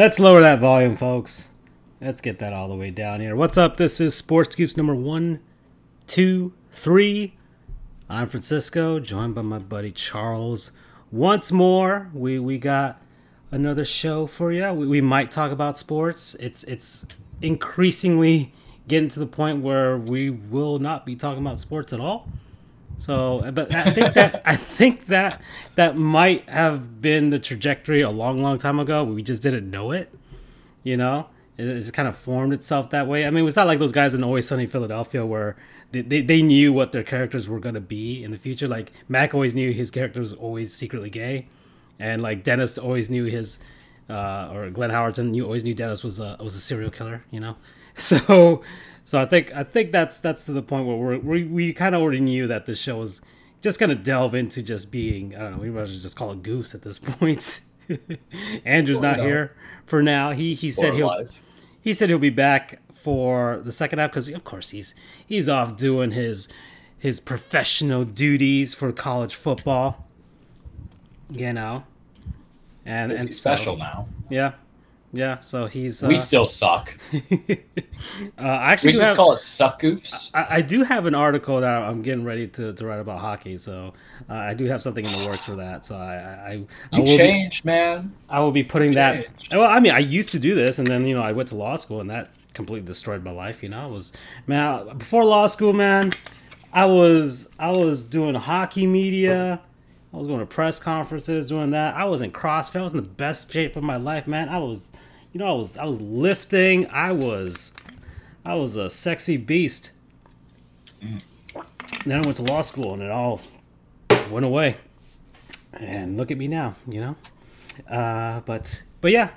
Let's lower that volume, folks. Let's get that all the way down here. What's up? This is Sports Goofs number one, two, three. I'm Francisco, joined by my buddy Charles. Once more, we we got another show for you. We, we might talk about sports. It's it's increasingly getting to the point where we will not be talking about sports at all. So, but I think that I think that that might have been the trajectory a long, long time ago. We just didn't know it. You know, it, it just kind of formed itself that way. I mean, it's not like those guys in Always Sunny Philadelphia where they, they, they knew what their characters were gonna be in the future. Like Mac always knew his character was always secretly gay, and like Dennis always knew his, uh, or Glenn Howerton knew always knew Dennis was a was a serial killer. You know, so so I think I think that's that's to the point where we're, we we kind of already knew that this show was just gonna delve into just being I don't know we might as well just call it goose at this point. Andrew's not no. here for now. He he said he'll he said he'll be back for the second half because of course he's he's off doing his his professional duties for college football. You know, and and so- special now. Yeah, yeah. So he's uh, we still suck. uh, I actually We just have, call it suck goofs. I, I do have an article that I'm getting ready to, to write about hockey, so uh, I do have something in the works for that. So I I, I, I You will be, changed, man. I will be putting that. Well, I mean, I used to do this, and then you know I went to law school, and that completely destroyed my life. You know, it was man I- before law school, man. I was I was doing hockey media. I was going to press conferences, doing that. I was in CrossFit. I was in the best shape of my life, man. I was, you know, I was I was lifting. I was, I was a sexy beast. Then I went to law school, and it all went away. And look at me now, you know. Uh, but but yeah,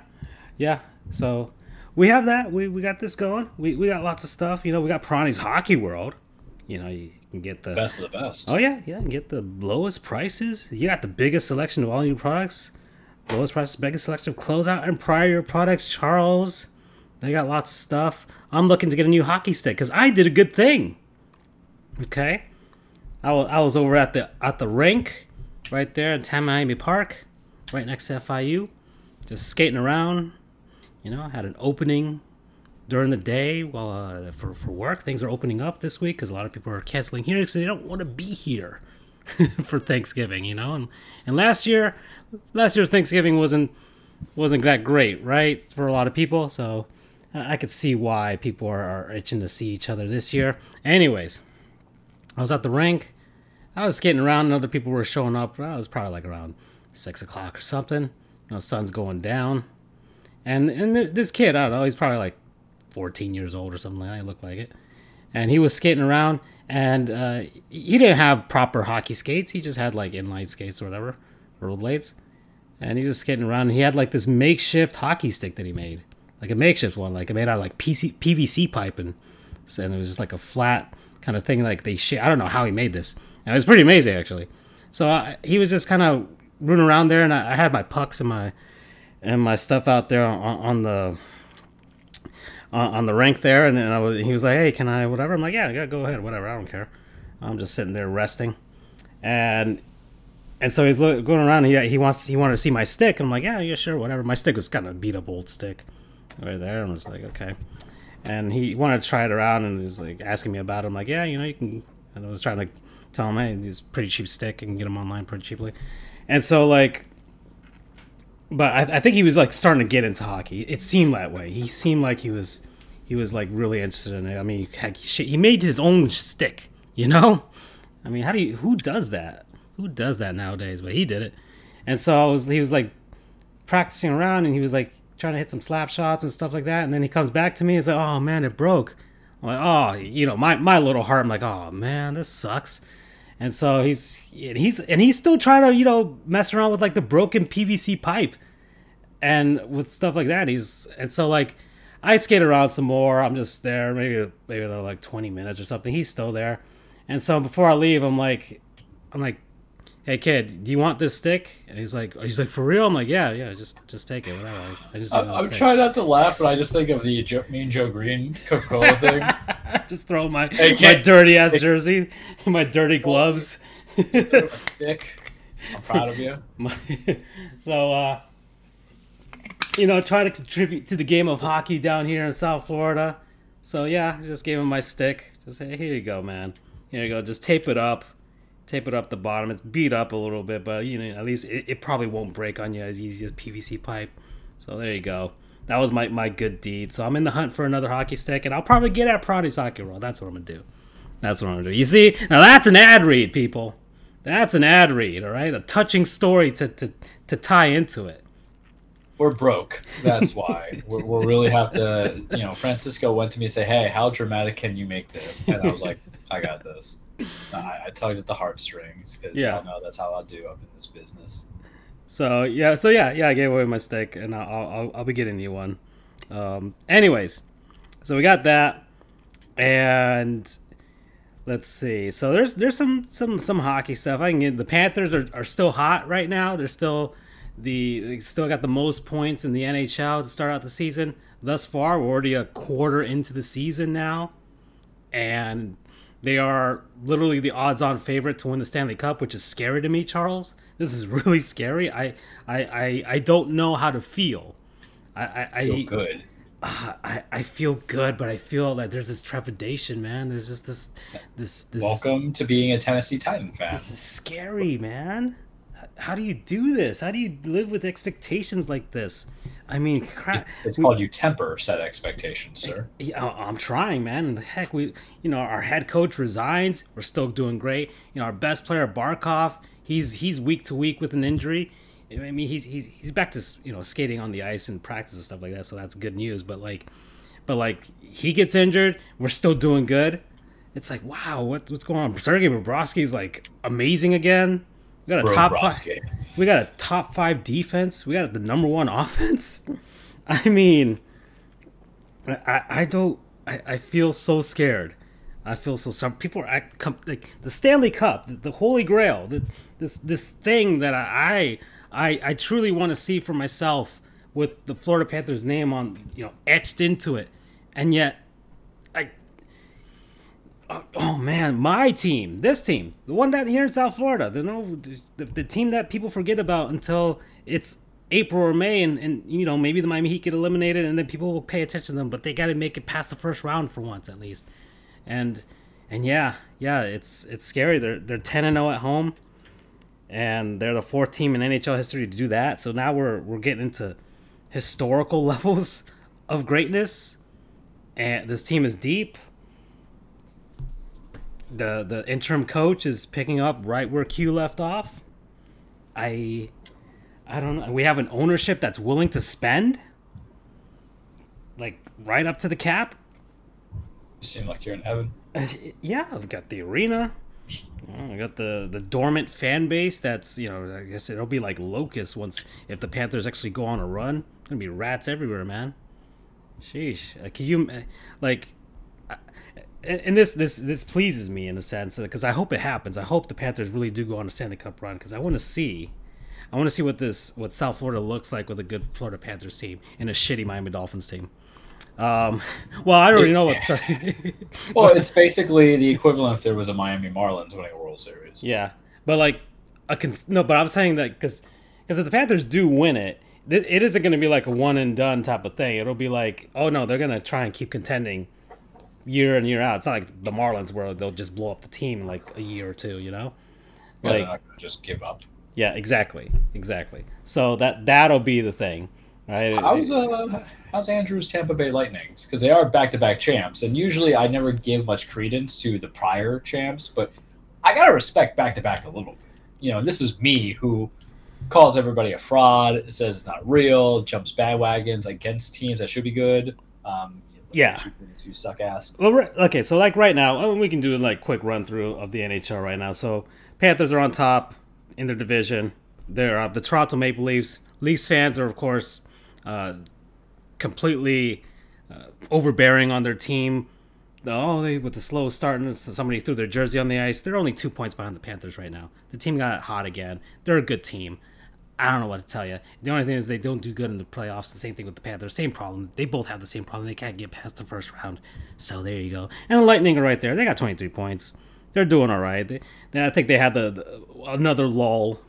yeah. So we have that. We we got this going. We we got lots of stuff. You know, we got Perani's Hockey World. You know, you can get the Best of the best. Oh yeah, yeah, and get the lowest prices. You got the biggest selection of all new products. Lowest prices, biggest selection of closeout and prior products. Charles, they got lots of stuff. I'm looking to get a new hockey stick because I did a good thing. Okay, I was, over at the at the rink, right there in Tamiami Park, right next to FIU, just skating around. You know, had an opening during the day while uh, for for work. Things are opening up this week because a lot of people are canceling here because they don't want to be here for Thanksgiving. You know, and and last year, last year's Thanksgiving wasn't wasn't that great, right, for a lot of people. So I could see why people are, are itching to see each other this year. Anyways, I was at the rink. I was skating around, and other people were showing up. I was probably like around six o'clock or something. You know, sun's going down, and and th- this kid, I don't know, he's probably like 14 years old or something like that. He looked like it. And he was skating around, and uh, he didn't have proper hockey skates. He just had like inline skates or whatever, rollerblades. And he was just skating around. And he had like this makeshift hockey stick that he made, like a makeshift one, like it made out of like PC- PVC pipe, and, and it was just like a flat kind of thing. Like they, sh- I don't know how he made this. And it was pretty amazing actually. So I, he was just kind of running around there, and I, I had my pucks and my and my stuff out there on, on the on, the rank there, and then I was, he was like, "Hey, can I whatever?" I'm like, "Yeah, yeah, go ahead, whatever. I don't care." I'm just sitting there resting, and and so he's going around. And he he wants he wanted to see my stick, and I'm like, "Yeah, yeah, sure, whatever." My stick was kind of beat up old stick, right there. I was like, "Okay," and he wanted to try it around, and he's like asking me about it. I'm like, "Yeah, you know, you can." And I was trying to tell him, "Hey, he's a pretty cheap stick, and get them online pretty cheaply," and so like but I, I think he was like starting to get into hockey. It seemed that way. He seemed like he was he was like really interested in it. I mean, he made his own stick. You know, I mean, how do you who does that? Who does that nowadays? But he did it, and so I was he was like practicing around, and he was like trying to hit some slap shots and stuff like that. And then he comes back to me and says, "Oh man, it broke." I'm like, "Oh, you know, my my little heart." I'm like, "Oh man, this sucks." And so he's and he's and he's still trying to you know mess around with like the broken PVC pipe and with stuff like that. He's and so like I skate around some more. I'm just there maybe maybe like 20 minutes or something. He's still there, and so before I leave, I'm like I'm like, hey kid, do you want this stick? And he's like he's like for real. I'm like yeah yeah just just take it whatever. I, I just I, need this I'm stick." trying not to laugh, but I just think of the Joe, me and Joe Greene Coca Cola thing. just throw my Hey, my dirty ass jersey, my dirty gloves. Stick. I'm proud of you. My- so uh you know, trying to contribute to the game of hockey down here in South Florida. So yeah, I just gave him my stick. Just say, here you go, man. Here you go. Just tape it up. Tape it up the bottom. It's beat up a little bit, but you know, at least it, it probably won't break on you as easy as PVC pipe. So there you go. That was my, my good deed. So I'm in the hunt for another hockey stick, and I'll probably get at Perani's Hockey World. That's what I'm gonna do. That's what I'm gonna do. You see, now that's an ad read, people. That's an ad read, all right? A touching story to to, to tie into it. We're broke. That's why. we're, we'll really have to. You know, Francisco went to me and say, "Hey, how dramatic can you make this?" And I was like, "I got this." I, I tugged at the heartstrings because yeah. y'all know that's how I'll do up in this business. So yeah, so yeah, yeah, I gave away my stick, and I'll I'll, I'll be getting you one. Um, anyways, so we got that, and let's see. So there's there's some some some hockey stuff. I can get the Panthers are, are still hot right now. They're still the they still got the most points in the NHL to start out the season. Thus far, we're already a quarter into the season now, and they are literally the odds-on favorite to win the Stanley Cup, which is scary to me, Charles. This is really scary. I I I, I don't know how to feel. I I, I feel good. Uh, I, I feel good, but I feel that there's this trepidation, man. There's just this, this, this. Welcome to being a Tennessee Titan fan. This is scary, man how do you do this? How do you live with expectations like this? I mean, crap. It's called you temper set expectations, sir. Yeah, I'm trying, man. Heck, we, you know, our head coach resigns. We're still doing great. You know, our best player Barkov, he's he's week to week with an injury. I mean, he's he's he's back to you know skating on the ice and practice and stuff like that. So that's good news. But like, but like he gets injured, we're still doing good. It's like, wow, what, what's going on? Sergei Bobrovsky's like amazing again. We got a Bro, top five. We got a top five defense. We got the number one offense. I mean, I I don't. I, I feel so scared. I feel so. Some people are act, like the Stanley Cup, the, the Holy Grail, the, this this thing that I I I truly want to see for myself with the Florida Panthers name on you know etched into it, and yet oh, oh, man, my team, this team, the one that here in South Florida, the the, the team that people forget about until it's April or May, and, and you know maybe the Miami Heat get eliminated, and then people will pay attention to them. But they got to make it past the first round for once at least, and and yeah, yeah, it's it's scary. They're they're ten and zero oh at home, and they're the fourth team in NHL history to do that. So now we're we're getting into historical levels of greatness, and this team is deep the the interim coach is picking up right where Q left off. I I don't know. We have an ownership that's willing to spend like right up to the cap. You seem like you're in heaven. Uh, yeah, we got the arena. I got the the dormant fan base. That's you know, I guess it'll be like locusts once if the Panthers actually go on a run. gonna be rats everywhere, man. Sheesh. Uh, can you uh, like? And this this this pleases me in a sense because I hope it happens. I hope the Panthers really do go on a Stanley Cup run because I want to see, I want to see what this what South Florida looks like with a good Florida Panthers team and a shitty Miami Dolphins team. Um, well, I don't really know what's. well, it's basically the equivalent if there was a Miami Marlins winning a World Series. Yeah, but like a cons- no, but I'm saying that because because if the Panthers do win it, it isn't going to be like a one and done type of thing. It'll be like, oh no, they're going to try and keep contending year in year out. It's not like the Marlins where they'll just blow up the team in like a year or two, you know? Yeah, like, not just give up. Yeah, exactly, exactly. So that that'll be the thing, right? How's uh how's Andrew's Tampa Bay Lightnings? Because they are back to back champs, and usually I never give much credence to the prior champs, but I gotta respect back to back a little bit. You know, this is me who calls everybody a fraud, says it's not real, jumps bandwagons against teams that should be good. Um, yeah, you suck ass. Well, okay, so like right now, oh, we can do a like quick run through of the NHL right now. So Panthers are on top in their division. They're uh, the Toronto Maple Leafs. Leafs fans are of course uh, completely uh, overbearing on their team. Oh, they with the slow start and somebody threw their jersey on the ice. They're only two points behind the Panthers right now. The team got hot again. They're a good team. I don't know what to tell you. The only thing is they don't do good in the playoffs. The same thing with the Panthers. Same problem. They both have the same problem. They can't get past the first round. So there you go. And the Lightning are right there. They got 23 points. They're doing all right. They, they, I think they had the, the another lull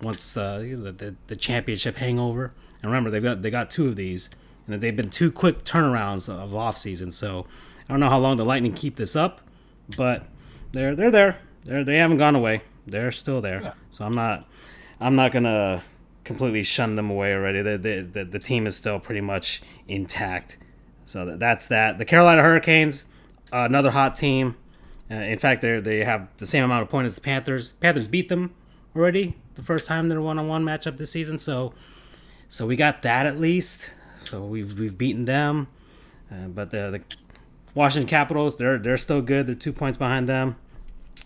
once uh, the, the, the championship hangover. And remember, they've got they got two of these, and they've been two quick turnarounds of off season. So I don't know how long the Lightning keep this up, but they're they're there. They're they haven't gone away. They're still there. Yeah. So I'm not I'm not gonna completely shunned them away already. The the, the, the team is still pretty much intact. So that, that's that. The Carolina Hurricanes, uh, another hot team. Uh, in fact, they they have the same amount of points as the Panthers. Panthers beat them already the first time their one-on-one matchup this season. So so we got that at least. So we've we've beaten them. Uh, but the, the Washington Capitals, they're they're still good. They're two points behind them.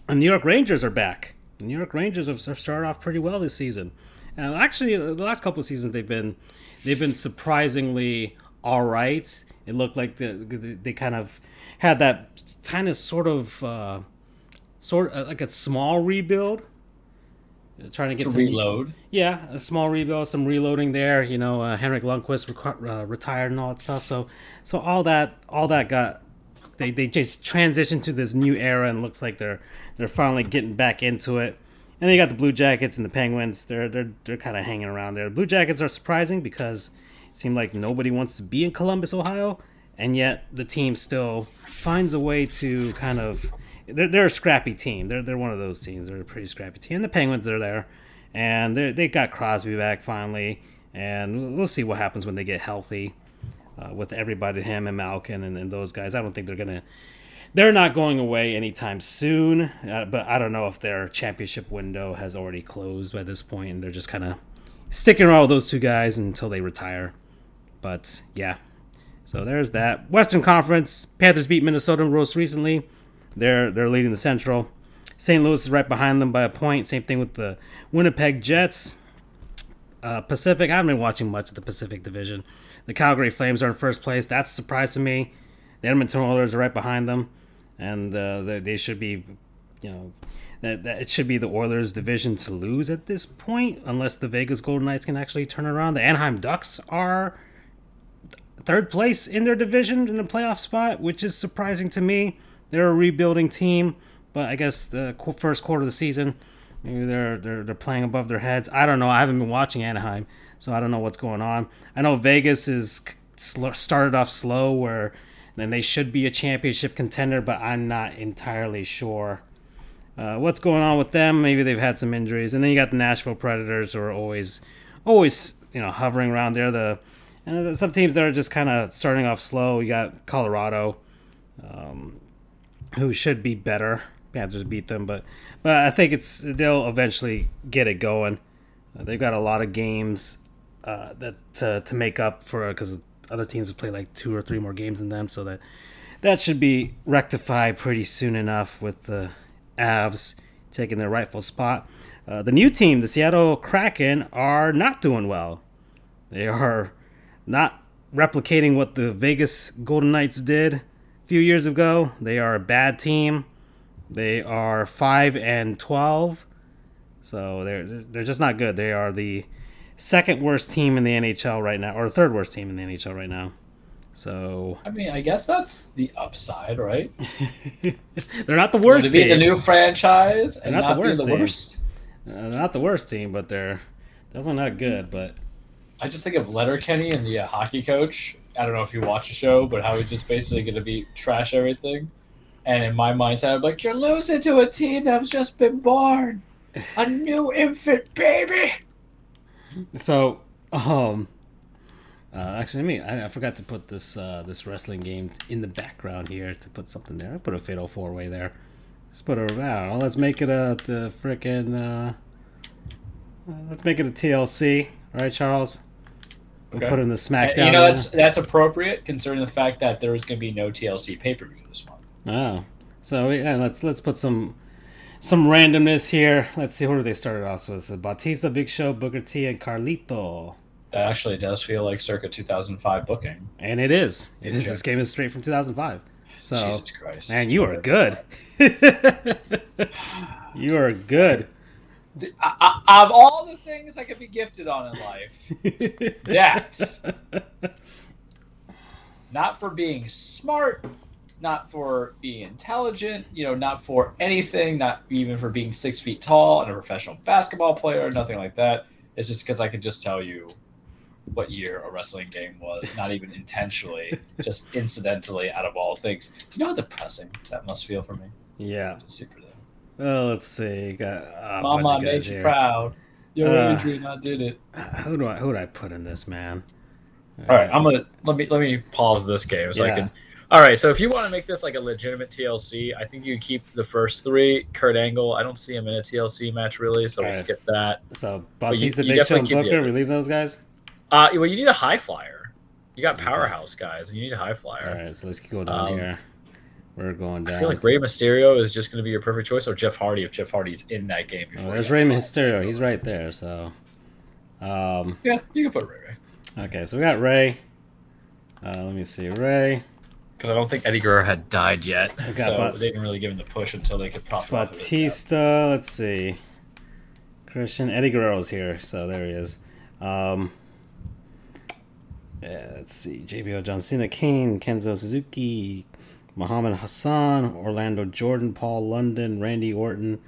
And New York Rangers are back. The New York Rangers have, have started off pretty well this season. And actually, the last couple of seasons they've been they've been surprisingly all right. It looked like the, they kind of had that kind of sort of uh, sort of like a small rebuild, trying to get To some reload. yeah, a small rebuild, some reloading there. You know, uh, Henrik Lundqvist uh, retired and all that stuff. So, so all that, all that got they, they just transitioned to this new era, and looks like they're they're finally getting back into it. And then you got the Blue Jackets and the Penguins. They're they're they're kind of hanging around there. The Blue Jackets are surprising because it seemed like nobody wants to be in Columbus, Ohio, and yet the team still finds a way to kind of. They're, they're a scrappy team. They're, they're one of those teams. They're a pretty scrappy team. And the Penguins are there, and they they got Crosby back finally, and we'll see what happens when they get healthy uh, with everybody, him and Malkin and, and those guys. I don't think they're gonna. They're not going away anytime soon, uh, but I don't know if their championship window has already closed by this point, and they're just kind of sticking around with those two guys until they retire. But yeah, so there's that. Western Conference Panthers beat Minnesota most recently. They're they're leading the Central. St. Louis is right behind them by a point. Same thing with the Winnipeg Jets. Uh, Pacific, I haven't been watching much of the Pacific Division. The Calgary Flames are in first place. That's a surprise to me. The Edmonton Oilers are right behind them, and uh, they, they should be, you know, that, that it should be the Oilers' division to lose at this point, unless the Vegas Golden Knights can actually turn around. The Anaheim Ducks are third place in their division in the playoff spot, which is surprising to me. They're a rebuilding team, but I guess the first quarter of the season, maybe they're they're they're playing above their heads. I don't know. I haven't been watching Anaheim, so I don't know what's going on. I know Vegas is started off slow, where then they should be a championship contender, but I'm not entirely sure. Uh, what's going on with them? Maybe they've had some injuries, and then you got the Nashville Predators, who are always, always, you know, hovering around there. The and some teams that are just kind of starting off slow. You got Colorado, um, who should be better. Panthers beat them, but but I think it's they'll eventually get it going. Uh, they've got a lot of games uh, that to, to make up for because other teams have played like two or three more games than them, so that that should be rectified pretty soon enough with the Avs taking their rightful spot. Uh, the new team, the Seattle Kraken, are not doing well. They are not replicating what the Vegas Golden Knights did a few years ago. They are a bad team. They are five and twelve, so they're they're just not good. They are the second worst team in the NHL right now, or third worst team in the NHL right now. So I mean, I guess that's the upside, right? they're not the worst to be the new franchise and They're not not, the be worst the team. worst. Uh, they're not the worst team, but they're definitely not good. But I just think of Letterkenny and the uh, hockey coach. I don't know if you watch the show, but how he's just basically going to be trash everything. And in my mindset, I'm like, you're losing to a team that's just been born, a new infant baby. So, um, uh, actually, I mean, I, I forgot to put this uh, this wrestling game in the background here to put something there. I put a fatal four way there. Let's put a. I don't know. Let's make it a the frickin' uh, uh, let's make it a TLC. All right, Charles. We'll Okay. put in the SmackDown. you know, that's that's appropriate considering the fact that there is going to be no TLC pay per view this month. Oh, so yeah, let's let's put some some randomness here. Let's see who do they started off with. So Batista, Big Show, Booker T, and Carlito. That actually does feel like circa 2005 booking. And it is. It is. Yeah. This game is straight from 2005. So, Jesus Christ. man, you are good. you are good. I, I, of all the things I could be gifted on in life, that not for being smart, not for being intelligent, you know, not for anything, not even for being six feet tall and a professional basketball player, nothing like that. It's just because I can just tell you what year a wrestling game was, not even intentionally, just incidentally out of all things. Do you know how depressing that must feel for me? Yeah. Super. Well, let's see. Got a Mama bunch of made guys you here. proud. Yo, Uh, Adrian, I did it. Who do I who do I put in this man? All right, I'm gonna let me let me pause this game so I can. All right, so if you want to make this like a legitimate TLC, I think you keep the first three. Kurt Angle, I don't see him in a TLC match really, so we'll Alright. skip that. So Batista, you Big Show, definitely and keep the Booker. We leave those guys. Uh, well, you need a high flyer. You got powerhouse guys. You need a high flyer. All right, so let's go down Um, here. We're going down. I feel like Rey Mysterio is just going to be your perfect choice, or Jeff Hardy if Jeff Hardy's in that game. Oh, Before there's Rey Mysterio. He's right there. So, um, Yeah, you can put Rey Rey okay, so we got Rey. Uh, let me see, Rey, because I don't think Eddie Guerrero had died yet, got so Bat- they didn't really give him the push until they could pop. Batista. Let's see, Christian Eddie Guerrero's here. So there he is. Um, yeah, let's see, JBL, John Cena, Kane, Kenzo Suzuki, Muhammad Hassan, Orlando Jordan, Paul London, Randy Orton,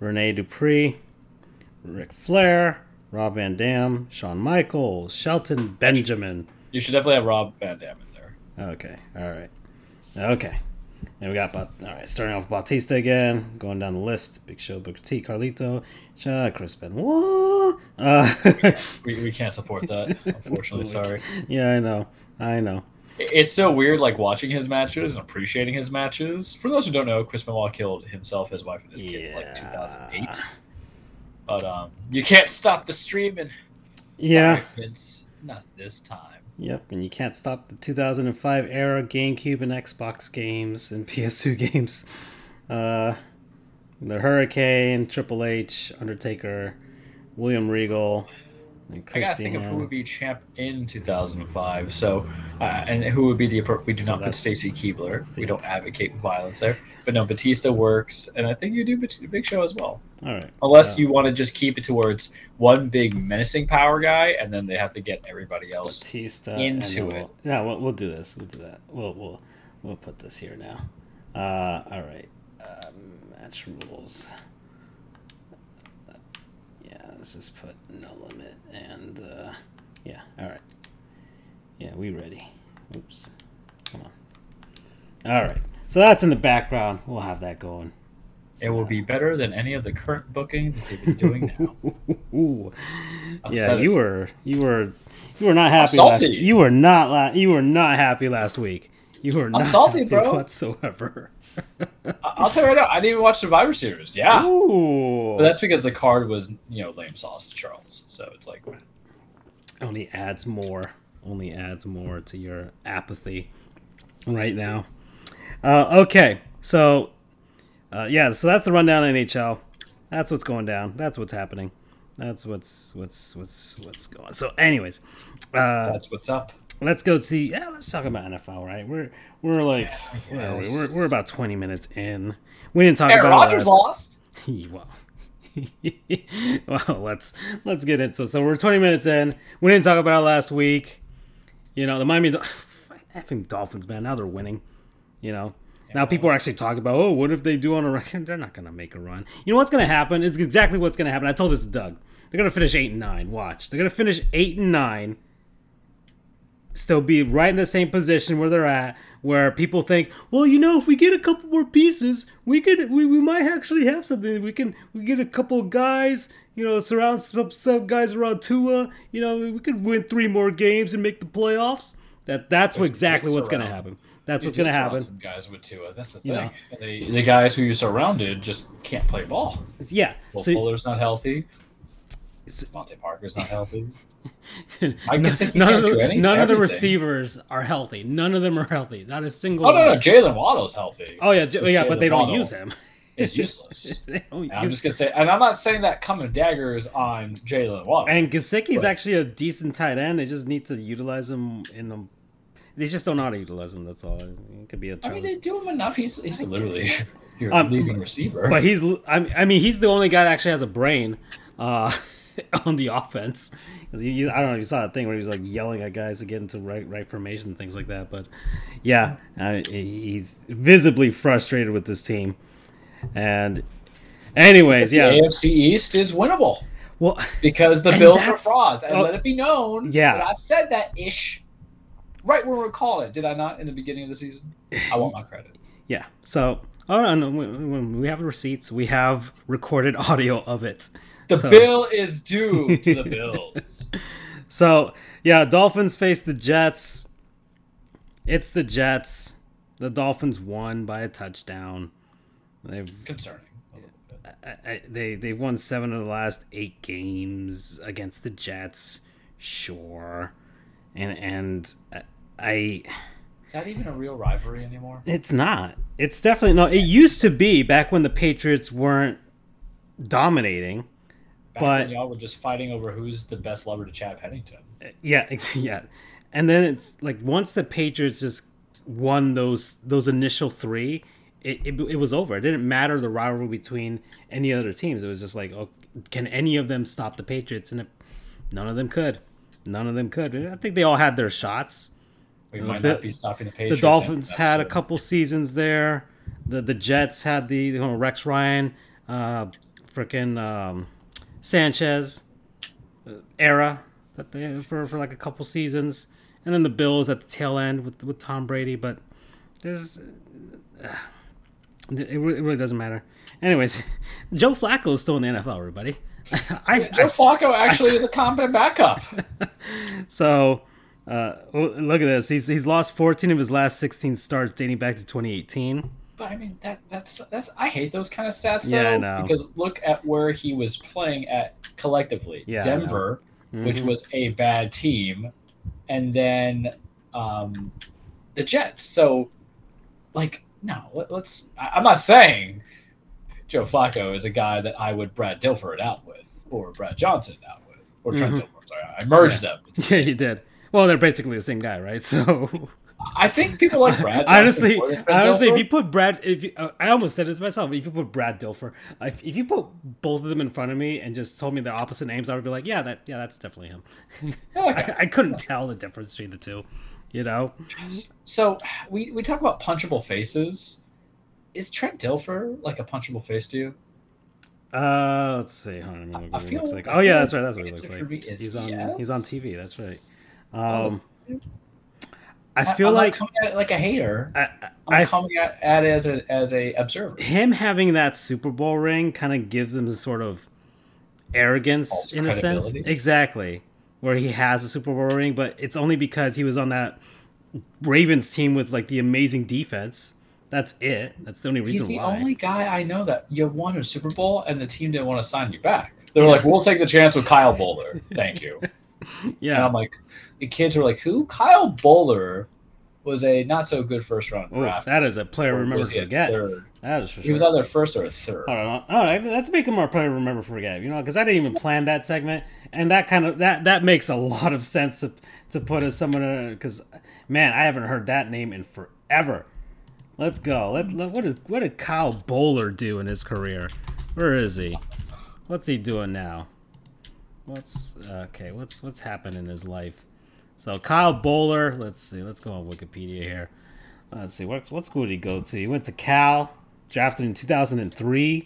Rene Dupree, Ric Flair, Rob Van Dam, Shawn Michaels, Shelton Benjamin. You should definitely have Rob Van Dam in there. Okay, all right, okay. And we got all right. Starting off with Batista again, going down the list: Big Show, Booker T, Carlito, Cha, Chris Benoit. Uh, We, we can't support that, unfortunately. Sorry. yeah, I know, I know. It's so weird, like watching his matches and appreciating his matches. For those who don't know, Chris Benoit killed himself, his wife, and his kid in like 2008. But um, you can't stop the streaming. Yeah. Sorry, Vince. Not this time. Yep, and you can't stop the 2005 era GameCube and Xbox games and PS2 games. Uh, the Hurricane, Triple H, Undertaker, William Regal, and I gotta think of who would be champ in 2005. So, uh, and who would be the appro- we do So not put Stacy Keibler. We don't advocate violence there. But no, Batista works, and I think you do Bat- Big Show as well. All right. Unless so- you want to just keep it towards one big menacing power guy, and then they have to get everybody else. Batista into it. We'll, no, we'll, we'll do this. We'll do that. We'll we'll we'll put this here now. Uh, all right. Uh, match rules. Yeah, let's just put no limit and uh, yeah. All right. Yeah, we ready. Oops. Come on. All right. So that's in the background. We'll have that going. It will be better than any of the current booking that they've been doing now. Ooh. Yeah, said it. you were you were you were not happy last. salty. You were not la- you were not happy last week. You were not salty, happy bro. whatsoever. I'll tell you right now, I didn't even watch Survivor Series. Yeah, Ooh. but that's because the card was you know lame sauce to Charles. So it's like only adds more. Only adds more to your apathy right now. Uh, okay, so uh, yeah, so that's the rundown NHL. That's what's going down. That's what's happening. That's what's what's what's what's going. So, anyways, uh, that's what's up. Let's go see. Yeah, let's talk about NFL. Right, we're we're like I where are we? we're, we're about twenty minutes in. We didn't talk Aaron about it Rodgers last- lost. well, well, let's let's get into it. So we're 20 minutes in. We didn't talk about it last week. You know, the Miami Dol- effing Dolphins, man. Now they're winning. You know, now people are actually talking about, oh, what if they do on a run? They're not gonna make a run. You know what's gonna happen? It's exactly what's gonna happen. I told this to Doug. They're gonna finish eight and nine. Watch. They're gonna finish eight and nine. Still be right in the same position where they're at, where people think, well, you know, if we get a couple more pieces, we could, we, we might actually have something. We can, we get a couple of guys, you know, surround some, some guys around Tua. You know, we could win three more games and make the playoffs. That that's what exactly what's going to happen. That's what's going to happen. Some guys with Tua. That's the You thing. The, the guys who you surrounded just can't play ball. Yeah. Will So, Fuller's not healthy. so- DeVante Parker's not healthy. None, guess none of the, any- none of the receivers are healthy. None of them are healthy. Not a single. Oh no, no. Jaylen Waddle's healthy. Oh yeah, J- yeah, but Jaylen they don't use him. It's useless. I'm just gonna say, and I'm not saying that coming daggers on Jaylen Waddle. And Gesicki's But- actually a decent tight end. They just need to utilize him in them. They just don't know how to utilize him. That's all. It could be a I mean, they do him enough. He's he's literally your Um, leading receiver. But he's. I I mean, he's the only guy that actually has a brain uh, on the offense. Because you, I don't know if you saw that thing where he was like yelling at guys to get into right right formation and things like that. But yeah, uh, he's visibly frustrated with this team. And anyways, the yeah. AFC East is winnable. Well, because the Bills are frauds, and oh, let it be known. yeah. I said that ish, right when we we're calling it. Did I not in the beginning of the season? I want my credit. yeah. So, oh no, no, we- we we have receipts. We have recorded audio of it. The So- bill is due to the Bills. So yeah, Dolphins face the Jets. It's the Jets. The Dolphins won by a touchdown. They've Concerning. a bit. I- I- they they've won seven of the last eight games against the Jets. Sure, and and I- I Is that even a real rivalry anymore? it's not. It's definitely no. It used to be back when the Patriots weren't dominating. Back But- y'all were just fighting over who's the best lover to Chad Pennington. Yeah, ex- yeah. And then it's like once the Patriots just won those those initial three, it, it, it was over. It didn't matter the rivalry between any other teams. It was just like, oh, can any of them stop the Patriots? And it, none of them could. None of them could. I think they all had their shots. We Uh, might the- not be stopping the The Dolphins had a couple seasons there. The the Jets had the you know, Rex Ryan, uh, freaking um, Sanchez uh, era that they for for like a couple seasons, and then the Bills at the tail end with with Tom Brady. But there's uh, it, re- it really doesn't matter. Anyways, Joe Flacco is still in the NFL, everybody. I, Joe Flacco actually is a competent backup. So, uh, oh, look at this. He's he's lost 14 of his last 16 starts dating back to 2018. But I mean that that's that's I hate those kind of stats Yeah, though because look at where he was playing at collectively. Yeah. Denver, which Mhm. was a bad team, and then um, the Jets. So, like, no, let, let's. I, I'm not saying Joe Flacco is a guy that I would Brad Dilford out with, or Brad Johnson out with, or Trent Mhm. Dilfer. Sorry, I merged them. Yeah, you did. Well, they're basically the same guy, right? So, I think people like Brad. Honestly, more than Trent honestly, if you put Brad, if you, uh, I almost said this myself, if you put Brad Dilfer, if, if you put both of them in front of me and just told me their opposite names, I would be like, yeah, that, yeah, that's definitely him. Like, I, I couldn't tell the difference between the two, you know. So we we talk about punchable faces. Is Trent Dilfer like a punchable face to you? Uh, let's see. Hold on, let me look I what he looks feel- like. Oh yeah, that's right. That's what he looks like. for me is He's on. yes. He's on TV. That's right. Oh, Um, I feel I'm like coming at it like a hater. I, I'm I, coming at, at it as a as a observer. him having that Super Bowl ring kind of gives him a sort of arrogance False in a sense. Exactly. Where he has a Super Bowl ring, but it's only because he was on that Ravens team with like the amazing defense. That's it. That's the only reason. He's the why. only guy I know that you won a Super Bowl and the team didn't want to sign you back. They were like, "We'll take the chance with Kyle Boller, thank you." And yeah. I'm like, the kids were like, "Who?" Kyle Boller was a not so good first round draft. that is a player remember to he a forget. third? That is for sure. He was either first or a third. Hold on, all right. Let's make him our player remember forget. You know, because I didn't even plan that segment, and that kind of that that makes a lot of sense to to put as someone uh, because man, I haven't heard that name in forever. Let's go. Let, let what is what did Kyle Boller do in his career? Where is he? What's he doing now? What's okay? What's what's happened in his life? So Kyle Boller. Let's see. Let's go on Wikipedia here. Let's see. What what school did he go to? He went to Cal. Drafted in 2003 in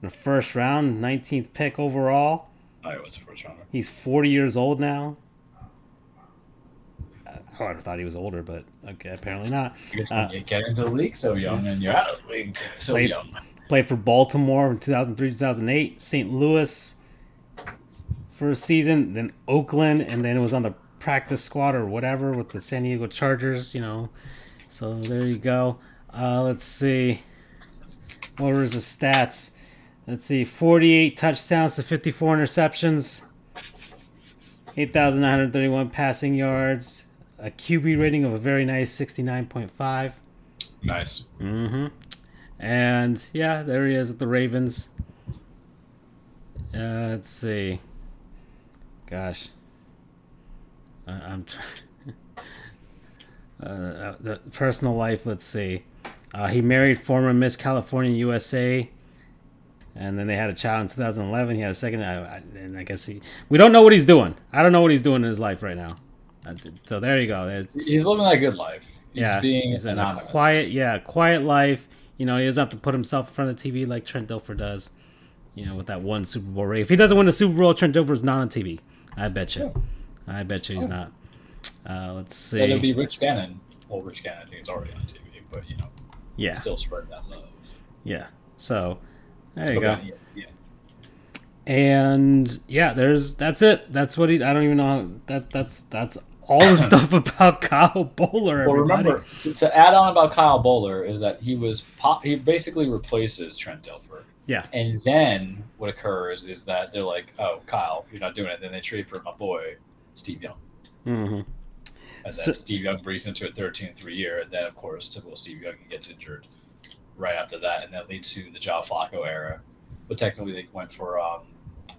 the first round, 19th pick overall. I was a first rounder. He's 40 years old now. Uh, I would have thought he was older, but okay, apparently not. You Uh, you get into the league so young, and you're out of the league so Played- young. Played for Baltimore in 2003 2008, St. Louis for a season, then Oakland, and then it was on the practice squad or whatever with the San Diego Chargers, you know. So there you go. Uh, let's see. What was his stats? Let's see. 48 touchdowns to 54 interceptions, 8,931 passing yards, a QB rating of a very nice 69.5. Nice. Mm-hmm. And yeah, there he is with the Ravens. Uh, let's see. Gosh, uh, I'm. Try- uh, the personal life. Let's see. Uh, he married former Miss California USA, and then they had a child in 2011. He had a second, I, I, and I guess he. We don't know what he's doing. I don't know what he's doing in his life right now. Uh, so there you go. There's, He's living that good life. He's yeah, being he's in a anonymous. quiet, yeah, quiet life. You know, he doesn't have to put himself in front of the TV like Trent Dilfer does. You know, with that one Super Bowl ring. If he doesn't win the Super Bowl, Trent Dilfer's not on TV. I bet you. I bet you he's not. Uh, let's see. So it'll be Rich Gannon. Well, Rich Gannon, I think, is already on TV, but you know, yeah, still spread that love. yeah. So there you Go go. yeah, yeah. And yeah, there's that's it. That's what he. I don't even know how, that. That's that's all the stuff about Kyle Boller. Well, Everybody. remember to, to add on about Kyle Boller is that he was pop. He basically replaces Trent Dilfer. Yeah. And then what occurs is that they're like, "Oh, Kyle, you're not doing it." Then they trade for my boy Steve Young, hmm and then So- Steve Young breaks into a 13th year, and then of course typical Steve Young gets injured right after that, and that leads to the Joe Flacco era. But technically, they went for um,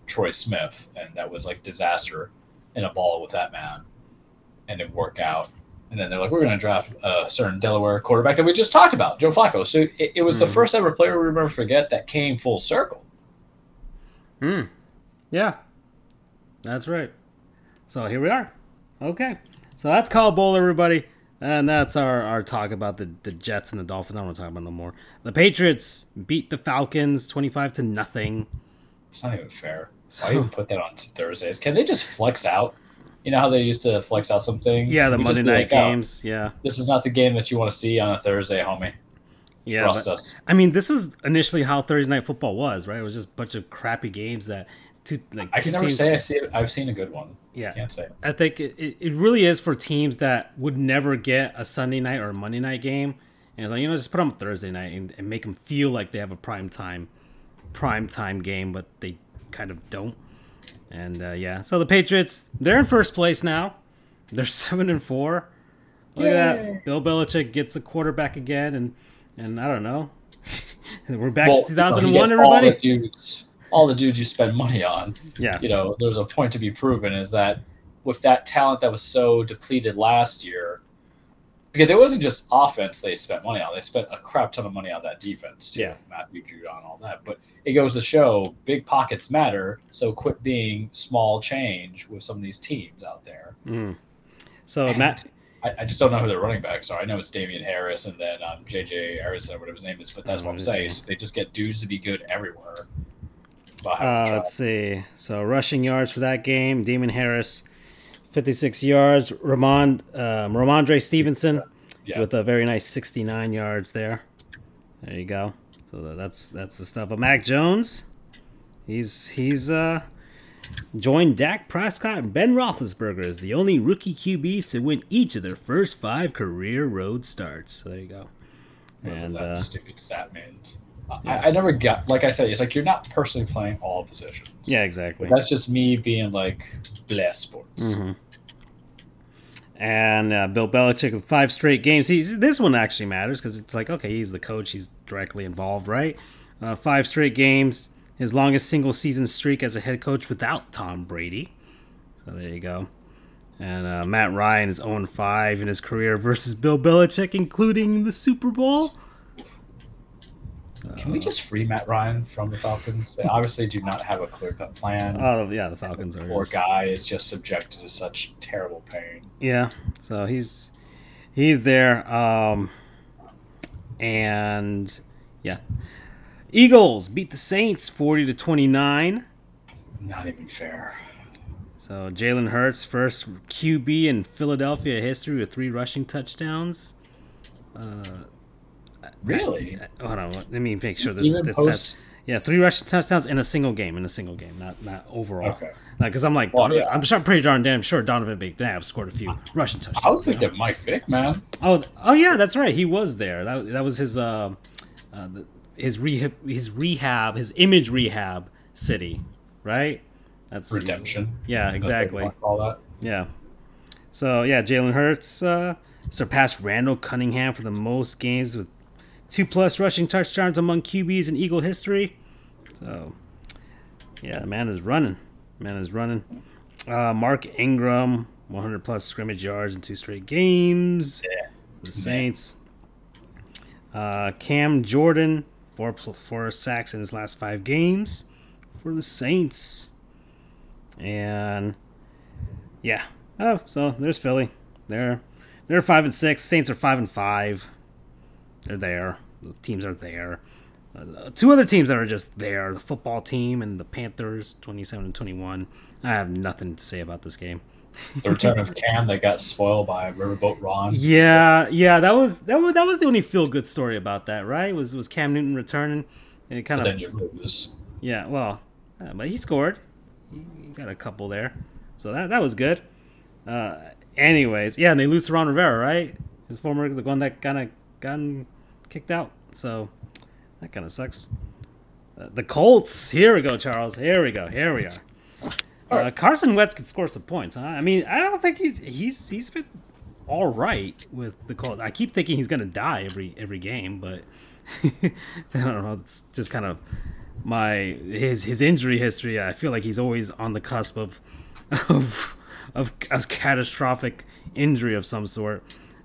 Troy Smith, and that was like disaster in a ball with that man, and it worked out. And then they're like, we're going to draft a certain Delaware quarterback that we just talked about, Joe Flacco. So it, it was the Mhm. first ever player we never forget that came full circle. Hmm. Yeah. That's right. So here we are. Okay. So that's Kyle Boller, everybody. And that's our, our talk about the, the Jets and the Dolphins. I don't want to talk about no more. The Patriots beat the Falcons 25 to nothing. It's not even fair. So- Why even put that on Thursdays? Can they just flex out? You know how they used to flex out some things? Yeah, the You Monday night like, "Oh, games. Yeah. this is not the game that you want to see on a Thursday, homie. Yeah. Trust but- us. I mean, this was initially how Thursday night football was, right? It was just a bunch of crappy games that two like I two can never teams. say I see. I've seen a good one. yeah, I Can't say. I think it, it really is for teams that would never get a Sunday night or a Monday night game, and it's like you know just put them on Thursday night and, and make them feel like they have a prime time, prime time game, but they kind of don't. And uh, yeah, so the Patriots they're in first place now. They're seven and four. Look at that. Bill Belichick gets a quarterback again, and and I don't know. We're back Well, to 2001, he gets everybody. All the dudes, all the dudes you spend money on. yeah, You know, there's a point to be proven is that with that talent that was so depleted last year, because it wasn't just offense they spent money on; they spent a crap ton of money on that defense. too, Yeah. Matthew Judon, all that. But it goes to show big pockets matter. So quit being small change with some of these teams out there. Mm. So And Matt, I, I just don't know who their running backs are. I know it's Damien Harris and then um, J.J. Harrison or whatever his name is, but that's what I'm saying. he? They just get dudes to be good everywhere. Uh, let's see. So rushing yards for that game: Damien Harris, fifty-six yards. Ramon, um, Rhamondre Stevenson yeah. with a very nice sixty-nine yards there. There you go. So that's that's the stuff. But Mac Jones, he's he's uh joined Dak Prescott and Ben Roethlisberger as the only rookie QBs to win each of their first five career road starts. So there you go. Whatever And that uh, stupid stat means. I- yeah. I, I never got like I said, it's like you're not personally playing all positions. yeah, exactly. That's just me being like bless sports. hmm And uh, Bill Belichick with five straight games. He's, this one actually matters because it's like, okay, he's the coach. He's directly involved, right? Uh, five straight games. His longest single season streak as a head coach without Tom Brady. So there you go. And uh, Matt Ryan is 0 5 in his career versus Bill Belichick, including the Super Bowl. Can we just free Matt Ryan from the Falcons? They obviously do not have a clear cut plan. Oh, yeah, the Falcons are. Poor just- guy is just subjected to such terrible pain. Yeah, so he's he's there. Um, and yeah, Eagles beat the Saints forty to twenty nine. Not even fair. So Jalen Hurts, first QB in Philadelphia history with three rushing touchdowns. Uh, Really? hold on, let me make sure this. Even this post. yeah, three rushing touchdowns in a single game. In a single game, not not overall. Okay. Because I'm like, Well, Donovan, yeah. I'm sure, pretty darn damn sure Donovan McNabb scored a few rushing touchdowns. I was you know? thinking Mike Vick, man. Oh, oh yeah, that's right. He was there. That, that was his uh, uh, his rehab, his rehab, his image rehab city, right? That's Redemption. Yeah, That's what they exactly. Call that. Yeah. So yeah, Jalen Hurts uh, surpassed Randall Cunningham for the most games with two plus rushing touchdowns among QBs in Eagle history. So yeah, the man is running. Man is running. Uh, Mark Ingram, 100 plus scrimmage yards in two straight games. Yeah. The Saints. Uh, Cam Jordan, four four sacks in his last five games for the Saints. And yeah, oh, so there's Philly. They're they're five and six. Saints are five and five. They're there. The teams are there. Uh, two other teams that are just there: the football team and the Panthers, twenty-seven and twenty-one. I have nothing to say about this game. the return of Cam that got spoiled by Riverboat Ron. Yeah, yeah, that was that was that was the only feel good story about that, right? Was was Cam Newton returning? And it kind But of then you lose. yeah, well, uh, but he scored. He he got a couple there, so that that was good. Uh, anyways, yeah, and they lose to Ron Rivera, right? His former the one that kind of gotten kicked out. So that kind of sucks. Uh, the Colts. Here we go, Charles. Here we go. Here we are. Uh. Carson Wentz could score some points. Huh? I mean, I don't think he's he's he's been all right with the Colts. I keep thinking he's gonna die every every game, but I don't know. It's just kind of my his his injury history. I feel like he's always on the cusp of of of a catastrophic injury of some sort.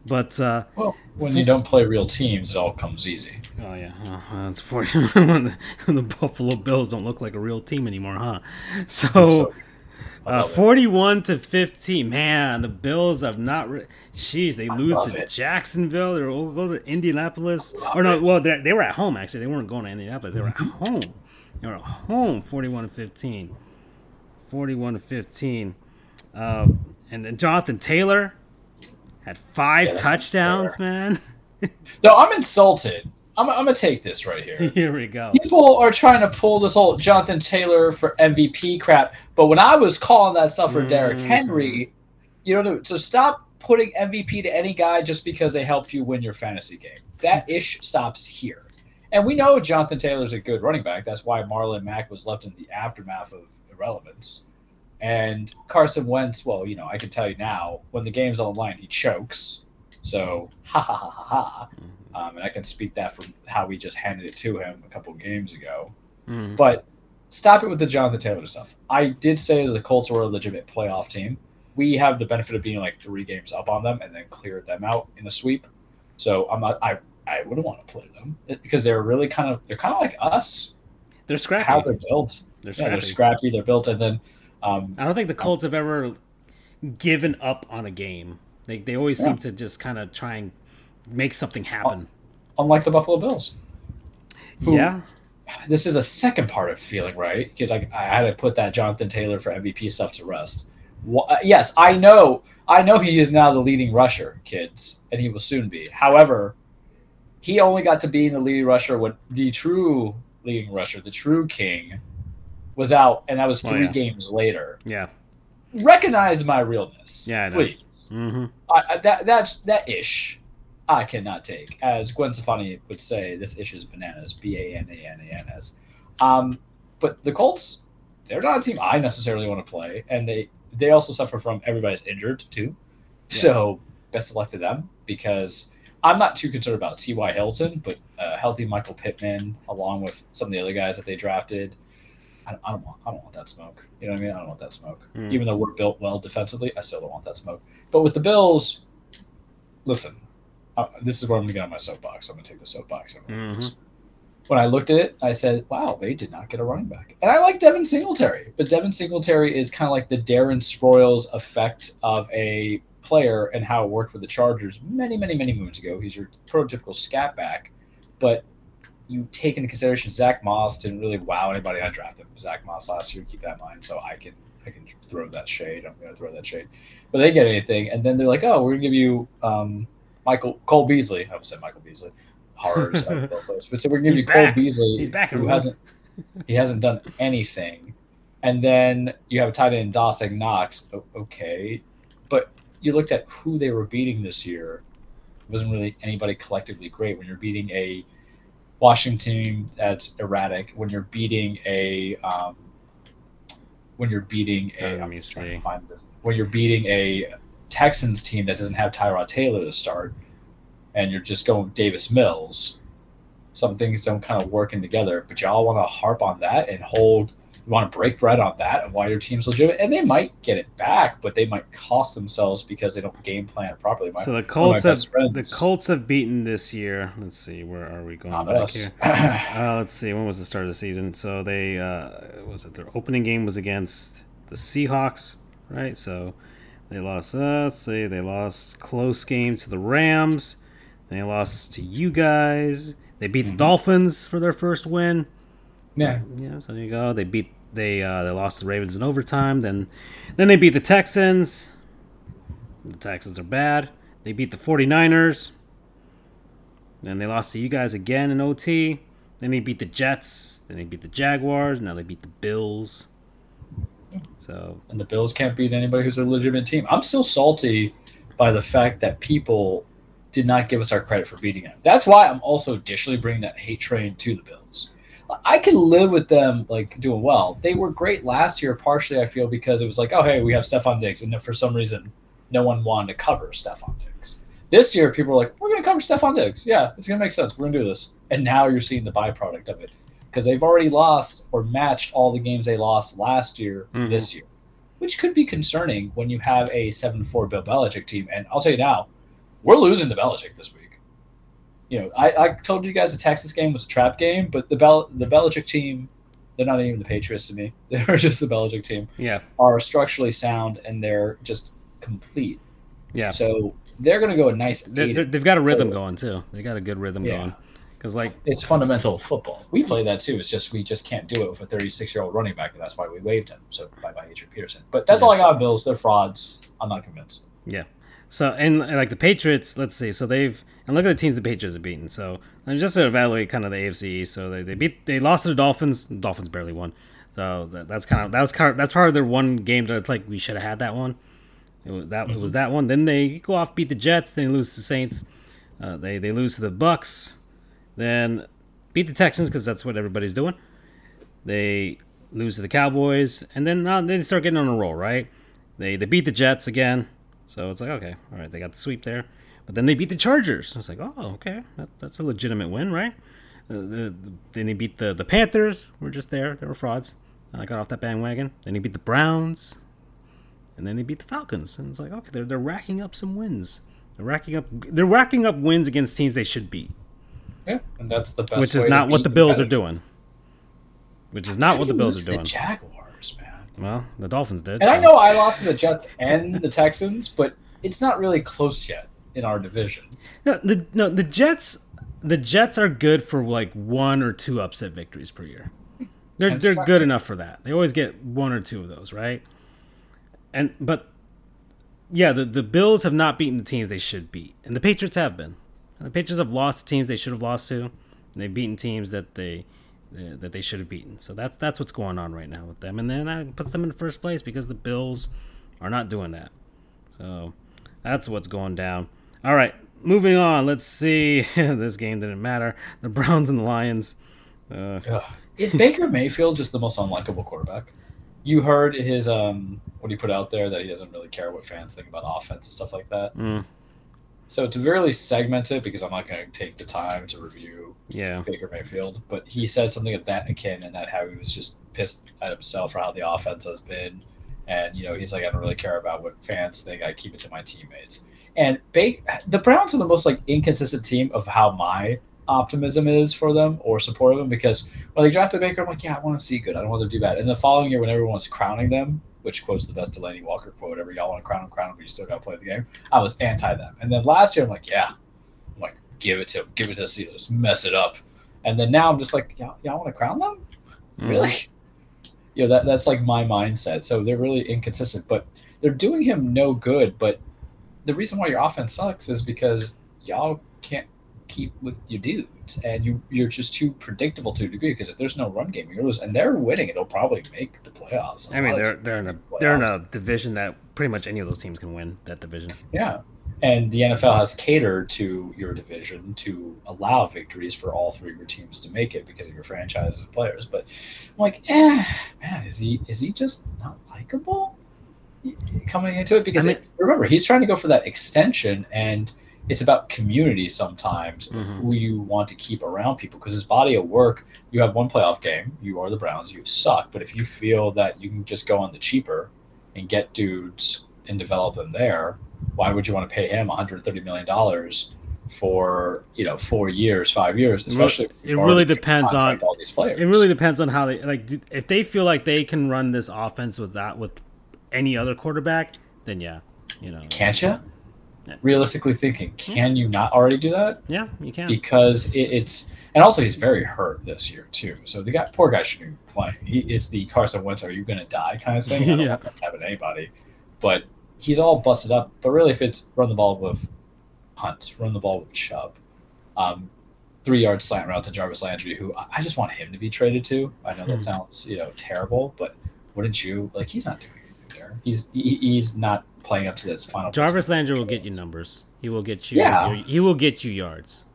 But uh, Well, when you don't play real teams, it all comes easy. Oh yeah, uh, that's for when the, the Buffalo Bills don't look like a real team anymore, huh? So, uh, it. forty-one to fifteen. Man, the Bills have not. Re- Jeez, they lose to it. Jacksonville. They're go go to Indianapolis. Or no, it. well, they they were at home actually. They weren't going to Indianapolis. They were at home. They were at home. Forty-one to fifteen. Forty-one to fifteen. Uh, and then Jonathan Taylor had five Yeah, touchdowns. Man, No, I'm insulted. I'm, I'm gonna take this right here. here we go. People are trying to pull this whole Jonathan Taylor for MVP crap, but when I was calling that stuff for Derrick Mhm. Henry, you know, so stop putting MVP to any guy just because they helped you win your fantasy game. That ish stops here. And we know Jonathan Taylor's a good running back. That's why Marlon Mack was left in the aftermath of irrelevance. And Carson Wentz, well, you know, I can tell you now, when the game's on the line, he chokes. So, ha ha ha ha ha. Um, and I can speak that from how we just handed it to him a couple games ago. Mhm. But stop it with the Jonathan Taylor stuff. I did say that the Colts were a legitimate playoff team. We have the benefit of being like three games up on them and then cleared them out in a sweep. So I'm not. I I wouldn't want to play them because they're really kind of they're kind of like us. They're scrappy. How they're built. They're Yeah, scrappy. they're scrappy. They're built, and then um, I don't think the Colts have ever given up on a game. They they always Yeah. seem to just kind of try and make something happen. unlike the Buffalo Bills. Who- yeah. this is a second part of feeling right because I, I had to put that Jonathan Taylor for MVP stuff to rest. Uh, yes, I know, I know he is now the leading rusher, kids, and he will soon be. However, he only got to be in the leading rusher when the true leading rusher, the true king, was out, and that was Oh, three yeah. games later. Yeah. Recognize my realness, Yeah, I know. please. Mm-hmm. I, I, that that's that ish. I cannot take, as Gwen Stefani would say, this ish is bananas. B A N A N A N S. Um, but the Colts, they're not a team I necessarily want to play, and they they also suffer from everybody's injured too. Yeah. So best of luck to them because I'm not too concerned about T. Y. Hilton, but uh, healthy Michael Pittman along with some of the other guys that they drafted. I, I don't want I don't want that smoke. You know what I mean? I don't want that smoke. Mm. Even though we're built well defensively, I still don't want that smoke. But with the Bills, listen, uh, this is where I'm going to get on my soapbox. I'm going to take the soapbox. Bills. When I looked at it, I said, wow, they did not get a running back. And I like Devin Singletary, but Devin Singletary is kind of like the Darren Sproles effect of a player and how it worked with the Chargers many, many, many moons ago. He's your prototypical scat back, but you take into consideration Zach Moss didn't really wow anybody. I drafted Zach Moss last year. Keep that in mind. So I can I can throw that shade. I'm going to throw that shade. But they get anything, and then they're like, oh, we're going to give you um, Michael Cole Beasley. I would say Michael Beasley. Horrors. I don't know but so we're going to He's give you Cole. Beasley, He's back, who everyone. hasn't he hasn't done anything. And then you have a tight end Dawson Knox. O- Okay, but you looked at who they were beating this year. It wasn't really anybody collectively great. When you're beating a Washington team that's erratic, when you're beating a um, when you're beating a let I'm me just trying to see. this. when you're beating a Texans team that doesn't have Tyrod Taylor to start, and you're just going Davis Mills, some things don't kind of working together. But y'all want to harp on that and hold. You want to break bread on that and why your team's legitimate, and they might get it back, but they might cost themselves because they don't game plan it properly. My, So the Colts have the Colts have beaten this year. Let's see, where are we going not back us. here? Uh, let's see, when was the start of the season? So they uh, was it their opening game was against the Seahawks, right? So they lost. Uh, let's see, they lost close game to the Rams. They lost to you guys. They beat the Dolphins for their first win. Yeah. Yeah, so there you go. They beat they uh, they lost the Ravens in overtime. Then then they beat the Texans. The Texans are bad. They beat the 49ers. Then they lost to you guys again in OT. Then they beat the Jets. Then they beat the Jaguars. Now they beat the Bills. So and the Bills can't beat anybody who's a legitimate team. I'm still salty by the fact that people did not give us our credit for beating them. That's why I'm also additionally bringing that hate train to the Bills. I can live with them like doing well. They were great last year, partially I feel because it was like, oh hey, we have Stefon Diggs, and then for some reason, no one wanted to cover Stefon Diggs. This year, people were like, we're going to cover Stefon Diggs. Yeah, it's going to make sense. We're going to do this. And now you're seeing the byproduct of it because they've already lost or matched all the games they lost last year Mhm. this year, which could be concerning when you have a 7 4 Bill Belichick team. And I'll tell you now, we're losing to Belichick this week. You know, I, I told you guys the Texas game was a trap game, but the Bel- the Belichick team, they're not even the Patriots to me. They're just the Belichick team, yeah, are structurally sound and they're just complete. yeah. So they're going to go a nice they're, they've got a rhythm oh. going too. They got a good rhythm Yeah. going. Because like it's fundamental football. We play that too. It's just we just can't do it with a 36 year old running back, and that's why we waived him. So bye bye Adrian Peterson. But that's all I got. Bills. They're frauds. I'm not convinced. So and, and, like the Patriots, let's see. So they've and look at the teams the Patriots have beaten. So and just to evaluate kind of the AFC. So they, they beat they lost to the Dolphins. The Dolphins barely won. So that, that's kind of that was kind of that's part of their one game that it's like we should have had that one. It was that it was that one. Then they go off beat the Jets. Then they lose to the Saints. Uh, they they lose to the Bucks. Then beat the Texans because that's what everybody's doing. They lose to the Cowboys, and then uh, they start getting on a roll. Right? They they beat the Jets again. So it's like, okay, all right, they got the sweep there. But then they beat the Chargers. It's like, oh, okay, that, that's a legitimate win, right? Uh, the, the, then they beat the, the Panthers. We're just there. They were frauds. I got off that bandwagon. Then they beat the Browns. And then they beat the Falcons. And it's like, okay, they're, they're racking up some wins. They're racking up they're racking up wins against teams they should beat, Yeah, and that's the best. which is not what the Bills are doing. Which is not what the How do you Bills are doing. The Jaguars, man. Well, the Dolphins did. And I know I lost to the Jets and the Texans, but it's not really close yet in our division. No, the no the Jets the Jets are good for like one or two upset victories per year. They're they're right. good enough for that. They always get one or two of those, right? And but yeah, the the Bills have not beaten the teams they should beat, and the Patriots have been. And the Patriots have lost to teams they should have lost to, and they've beaten teams that they uh, that they should have beaten. So that's that's what's going on right now with them, and then that puts them in first place because the Bills are not doing that. So that's what's going down. All right, moving on. Let's see. this game didn't matter. The Browns and the Lions. Uh, Is Baker Mayfield just the most unlikable quarterback? You heard his um what he put out there that he doesn't really care what fans think about offense and stuff like that. mm, So to really segment it, because I'm not going to take the time to review yeah. Baker Mayfield, but he said something of that akin and that how he was just pissed at himself for how the offense has been, and you know he's like I don't really care about what fans think. I keep it to my teammates. And the Browns are the most like inconsistent team of how my optimism is for them or support of them because when they drafted Baker, I'm like, yeah, I want to see good. I don't want them to do bad. And the following year, when everyone's crowning them, which quotes the best Delanie Walker quote, whatever y'all want to crown them, crown them, but you still got to play the game. I was anti them. And then last year, I'm like, yeah, I'm like, give it to him, give it to the Steelers, mess it up. And then now I'm just like, y'all, y'all want to crown them? Mm. Really? You know, that that's like my mindset. So they're really inconsistent, but they're doing him no good. But the reason why your offense sucks is because y'all can't keep with your dudes, and you you're just too predictable to a degree. Because if there's no run game, you're losing, and they're winning. It'll probably make the playoffs. I mean, they're they're in a the they're in a division that pretty much any of those teams can win that division. Yeah. And the NFL has catered to your division to allow victories for all three of your teams to make it because of your franchise and players. But I'm like, eh, man, is he is he just not likable coming into it? Because I mean- it- remember, he's trying to go for that extension, and it's about community sometimes Mhm. who you want to keep around people because his body of work. You have one playoff game. You are the Browns. You suck. But if you feel that you can just go on the cheaper and get dudes and develop them there, why would you want to pay him 130 million dollars for you know four years, five years? Especially it really depends on- all these players. It really depends on how they like. If they feel like they can run this offense with that with any other quarterback, then yeah, you know. can't you? Realistically thinking, can you not already do that? Yeah, you can. Because it, it's and also he's very hurt this year too. So the guy, poor guy, shouldn't be playing. He, it's the Carson Wentz, "Are you going to die?" kind of thing. I don't Yeah. having anybody, but he's all busted up. But really, if it's run the ball with Hunt, run the ball with Chubb, um, three yard slant route to Jarvis Landry, who I just want him to be traded to. I know Hmm. that sounds you know terrible, but wouldn't you? Like he's not doing anything there. He's he, he's not playing up to this final. Jarvis Landry will get you numbers. He will get you. Yeah. He will get you yards.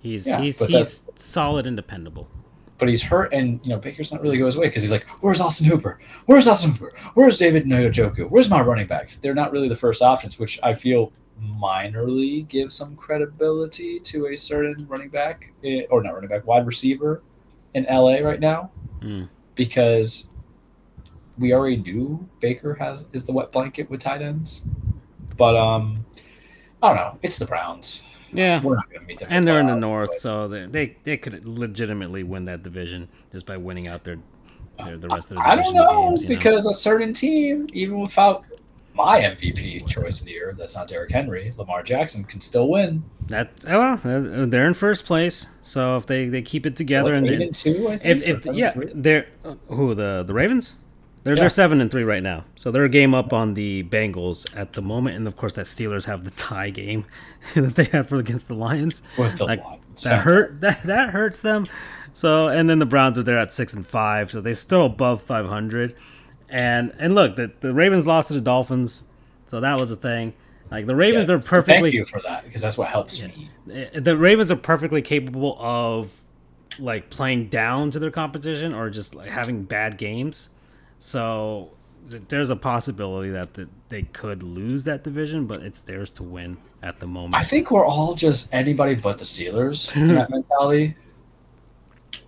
He's Yeah, he's he's solid and dependable. but he's hurt, and you know Baker's not really go his way because he's like, "Where's Austin Hooper? Where's Austin Hooper? Where's David Njoku? Where's my running backs?" They're not really the first options, which I feel minorly gives some credibility to a certain running back, eh, or not running back, wide receiver in LA right now, Mm. because we already knew Baker has is the wet blanket with tight ends, but um, I don't know. It's the Browns. Yeah, We're not going to meet them, and they're in the north, but- so they, they they could legitimately win that division just by winning out their, their the rest of the division. I don't know games. You know? because a certain team, even without my MVP choice of the year, that's not Derrick Henry, Lamar Jackson can still win. that oh, well, they're in first place. So if they, they keep it together What, and they, and two, I think, if if yeah three? they're who the the Ravens. They're, Yeah. they're seven and three right now, so they're a game up on the Bengals at the moment, and of course that Steelers have the tie game that they have for against the Lions. with the like, Lions. that hurt that that hurts them. So and then the Browns are there at six and five, so they're still above five hundred. And and look, the the Ravens lost to the Dolphins, so that was a thing. Like the Ravens Yeah. are perfectly Thank you for that because that's what helps me. Eh, the Ravens are perfectly capable of like playing down to their competition or just like having bad games. So there's a possibility that the, they could lose that division, but it's theirs to win at the moment. I think we're all just anybody but the Steelers in that mentality.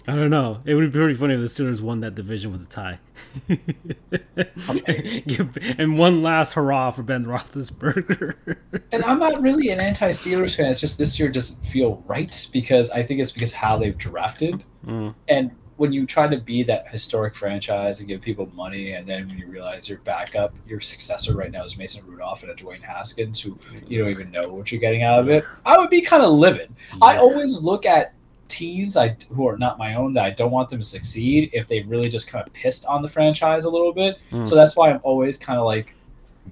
I don't know. It would be pretty funny if the Steelers won that division with a tie. Give- and one last hurrah for Ben Roethlisberger. And I'm not really an anti-Steelers fan. It's just this year doesn't feel right because I think it's because how they've drafted. Mm. And when you try to be that historic franchise and give people money, and then when you realize your backup, your successor right now is Mason Rudolph and a Dwayne Haskins, who you don't even know what you're getting out of it, I would be kind of livid. I always look at teams I who are not my own that I don't want them to succeed if they really just kind of pissed on the franchise a little bit. Mm. So that's why I'm always kind of like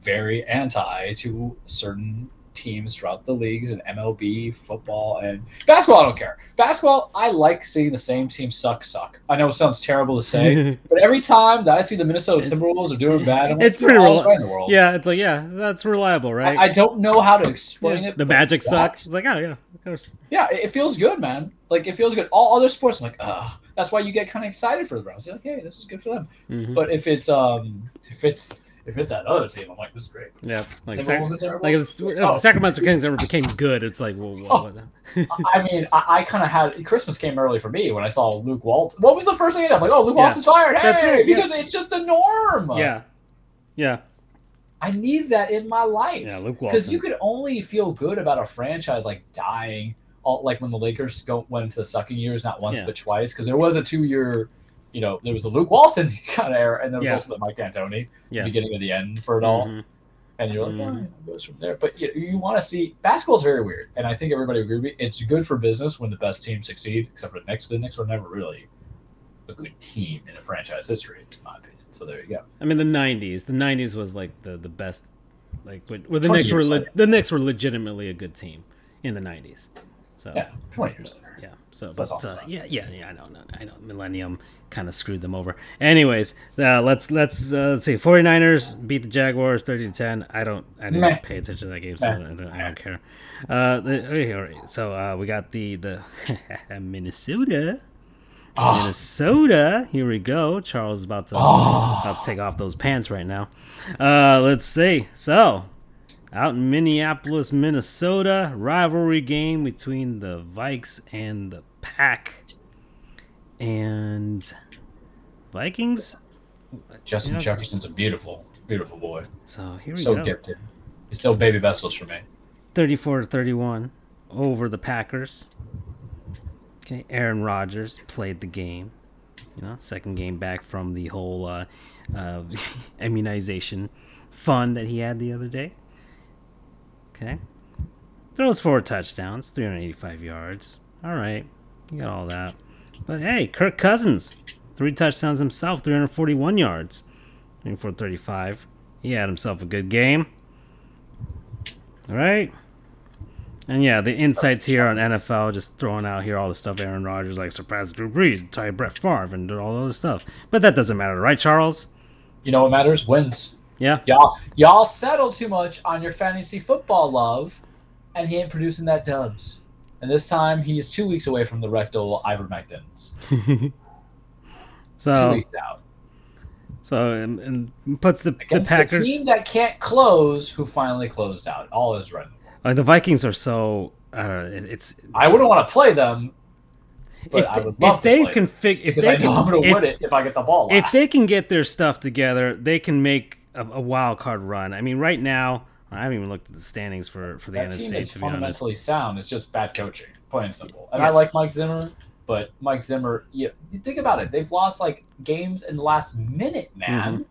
very anti to certain teams throughout the leagues and MLB, football, and basketball. I don't care. Basketball, I like seeing the same team suck, suck. I know it sounds terrible to say, but every time that I see the Minnesota Timberwolves are doing bad, I'm like, It's pretty "You're rel- right in the world. yeah, it's like yeah, that's reliable, right? I, I don't know how to explain Yeah, it. The Magic sucks. It's like oh yeah, of course. Yeah, it, feels good, man. Like it feels good. All other sports, I'm like, ah, that's why you get kind of excited for the Browns. You're like, hey, this is good for them. Mhm. But if it's um, if it's if it's that other team, I'm like, this is great. Yeah, like Sac- like if, the- if Oh. the Sacramento Kings ever became good, it's like well, Oh. I mean, I, I kind of had Christmas came early for me when I saw Luke Walt. What was the first thing? I'm like, oh, Luke Yeah. Walton's fired. Hey, That's right, yeah. because it's just the norm. yeah, yeah, I need that in my life. yeah. Luke Walton. because you could only feel good about a franchise like dying, all, like when the Lakers go, went into the sucking years, not once Yeah. but twice. Because there was a two-year, you know, there was the Luke Walton kind of era, and there was Yeah. also the Mike D'Antoni, Yeah. beginning of the end for it all. Mhm. And you're like, Mhm. oh, it goes from there. But you, you want to see basketball's very weird, and I think everybody agree with me. It's good for business when the best teams succeed, except for the Knicks. The Knicks were never really a good team in a franchise history, in my opinion. So there you go. I mean, the '90s. The '90s was like the the best. Like, when the 20 Knicks were le- the Knicks were legitimately a good team in the '90s. So Yeah, twenty years later. Yeah. So, but uh, yeah, yeah, yeah. I know, I know. Millennium kind of screwed them over. Anyways, uh, let's let's uh, let's see. 49ers beat the Jaguars 30 to 10. I don't I didn't Meh. pay attention to that game, so I don't, I don't care. Uh, the, okay, all right. So uh, we got the the Minnesota. Oh, Minnesota. Here we go. Charles is about to Oh. about to take off those pants right now. Uh, let's see. So, out in Minneapolis, Minnesota, rivalry game between the Vikes and the Pack. And Vikings. Justin Yeah. Jefferson's a beautiful, beautiful boy. So here we So go. So gifted. He's still baby vessels for me. 34 to 31 over the Packers. Okay, Aaron Rodgers played the game. You know, second game back from the whole uh, uh, immunization fun that he had the other day. Okay, throws four touchdowns, 385 yards. All right, you got all that. But hey, Kirk Cousins, three touchdowns himself, 341 yards, 435. He had himself a good game. All right. And yeah, the insights here on NFL, just throwing out here all the stuff Aaron Rodgers like surpassed Drew Brees, tied Brett Favre, and all the other stuff. But that doesn't matter, right, Charles? You know what matters? Wins. Yeah. Y'all, y'all settle too much on your fantasy football love, and he ain't producing that dubs. And this time, he is two weeks away from the rectal ivermectins. two So, weeks out. so and, and puts the, the Against the Packers. team that can't close, who finally closed out. All is right. Uh, the Vikings are so. Uh, it- it's I wouldn't want to play them, but if, I they, would love if they to play can fig, if they I know I'm can going to win it if I get the ball. if they can get their stuff together, they can make a, a wild card run. I mean, right now, I haven't even looked at the standings for for the that NFC team is to be honest. fundamentally sound. It's just bad coaching, plain and simple. And Yeah. I like Mike Zimmer, but Mike Zimmer, you think about it. They've lost like games in the last minute, man. Mm-hmm.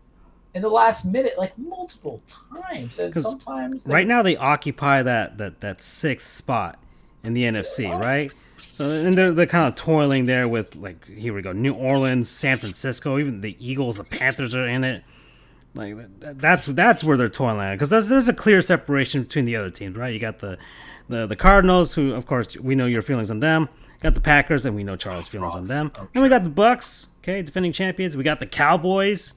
In the last minute, like multiple times, and sometimes they- Right now, they occupy that that that sixth spot in the NFC, right? So and they're they're kind of toiling there with like here we go, New Orleans, San Francisco, even the Eagles, the Panthers are in it. Like that's that's where they're toiling at because there's there's a clear separation between the other teams, right? You got the the the Cardinals, who of course we know your feelings on them. Got the Packers, and we know Charles' feelings on them. Okay. And we got the Bucks, okay, defending champions. We got the Cowboys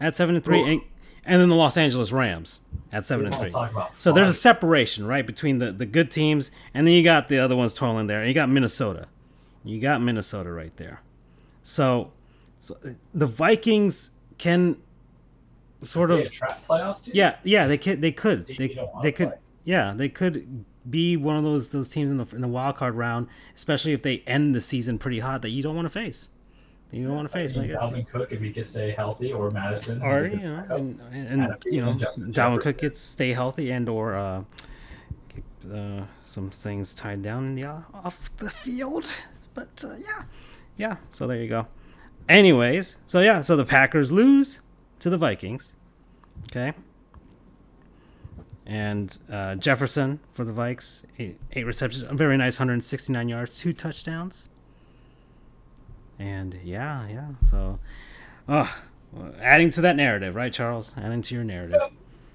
at seven and three, and, and then the Los Angeles Rams at seven and three. So there's a separation, right, between the, the good teams, and then you got the other ones toiling there. And you got Minnesota. You got Minnesota right there. So, so the Vikings can sort of a trap playoff team. yeah yeah they could they could they, you don't wanna they could play. yeah they could be one of those those teams in the in the wild card round, especially if they end the season pretty hot that you don't want to face. You don't want to face I mean, like Dalvin Cook if he could stay healthy, or Madison. or you know, backup. and, and, you know, Dalvin Jefferson. Cook gets stay healthy and or uh, keep uh, some things tied down in the uh, off the field. But uh, yeah, yeah. So there you go. Anyways, so yeah, so the Packers lose to the Vikings. Okay. And uh, Jefferson for the Vikes, eight, eight receptions, a very nice 169 yards, two touchdowns. And yeah, yeah. So, uh, adding to that narrative, right, Charles? Adding to your narrative.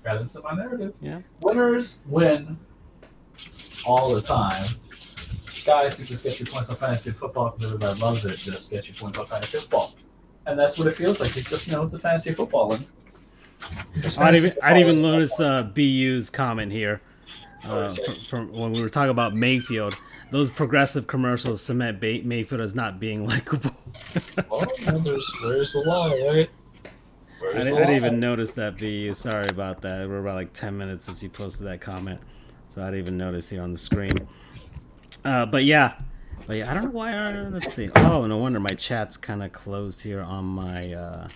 Rather than my narrative. Yeah. Winners win all the time. Guys who just get your points on fantasy football because everybody loves it, just get your points on fantasy football. And that's what it feels like. He's just, you know, the fantasy footballing. Just I'd fantasy even, I'd even notice uh, BU's comment here uh, from, from when we were talking about Mayfield. Those progressive commercials cement Bay- Mayfield as not being likable. Well, man, there's, where's the lie, right? I didn't, I didn't even notice that BU. Sorry about that. We're about like 10 minutes since he posted that comment. So I didn't even notice here on the screen. Uh, but yeah. But yeah, I don't know why. Uh, let's see. Oh, no wonder my chat's kind of closed here on my uh,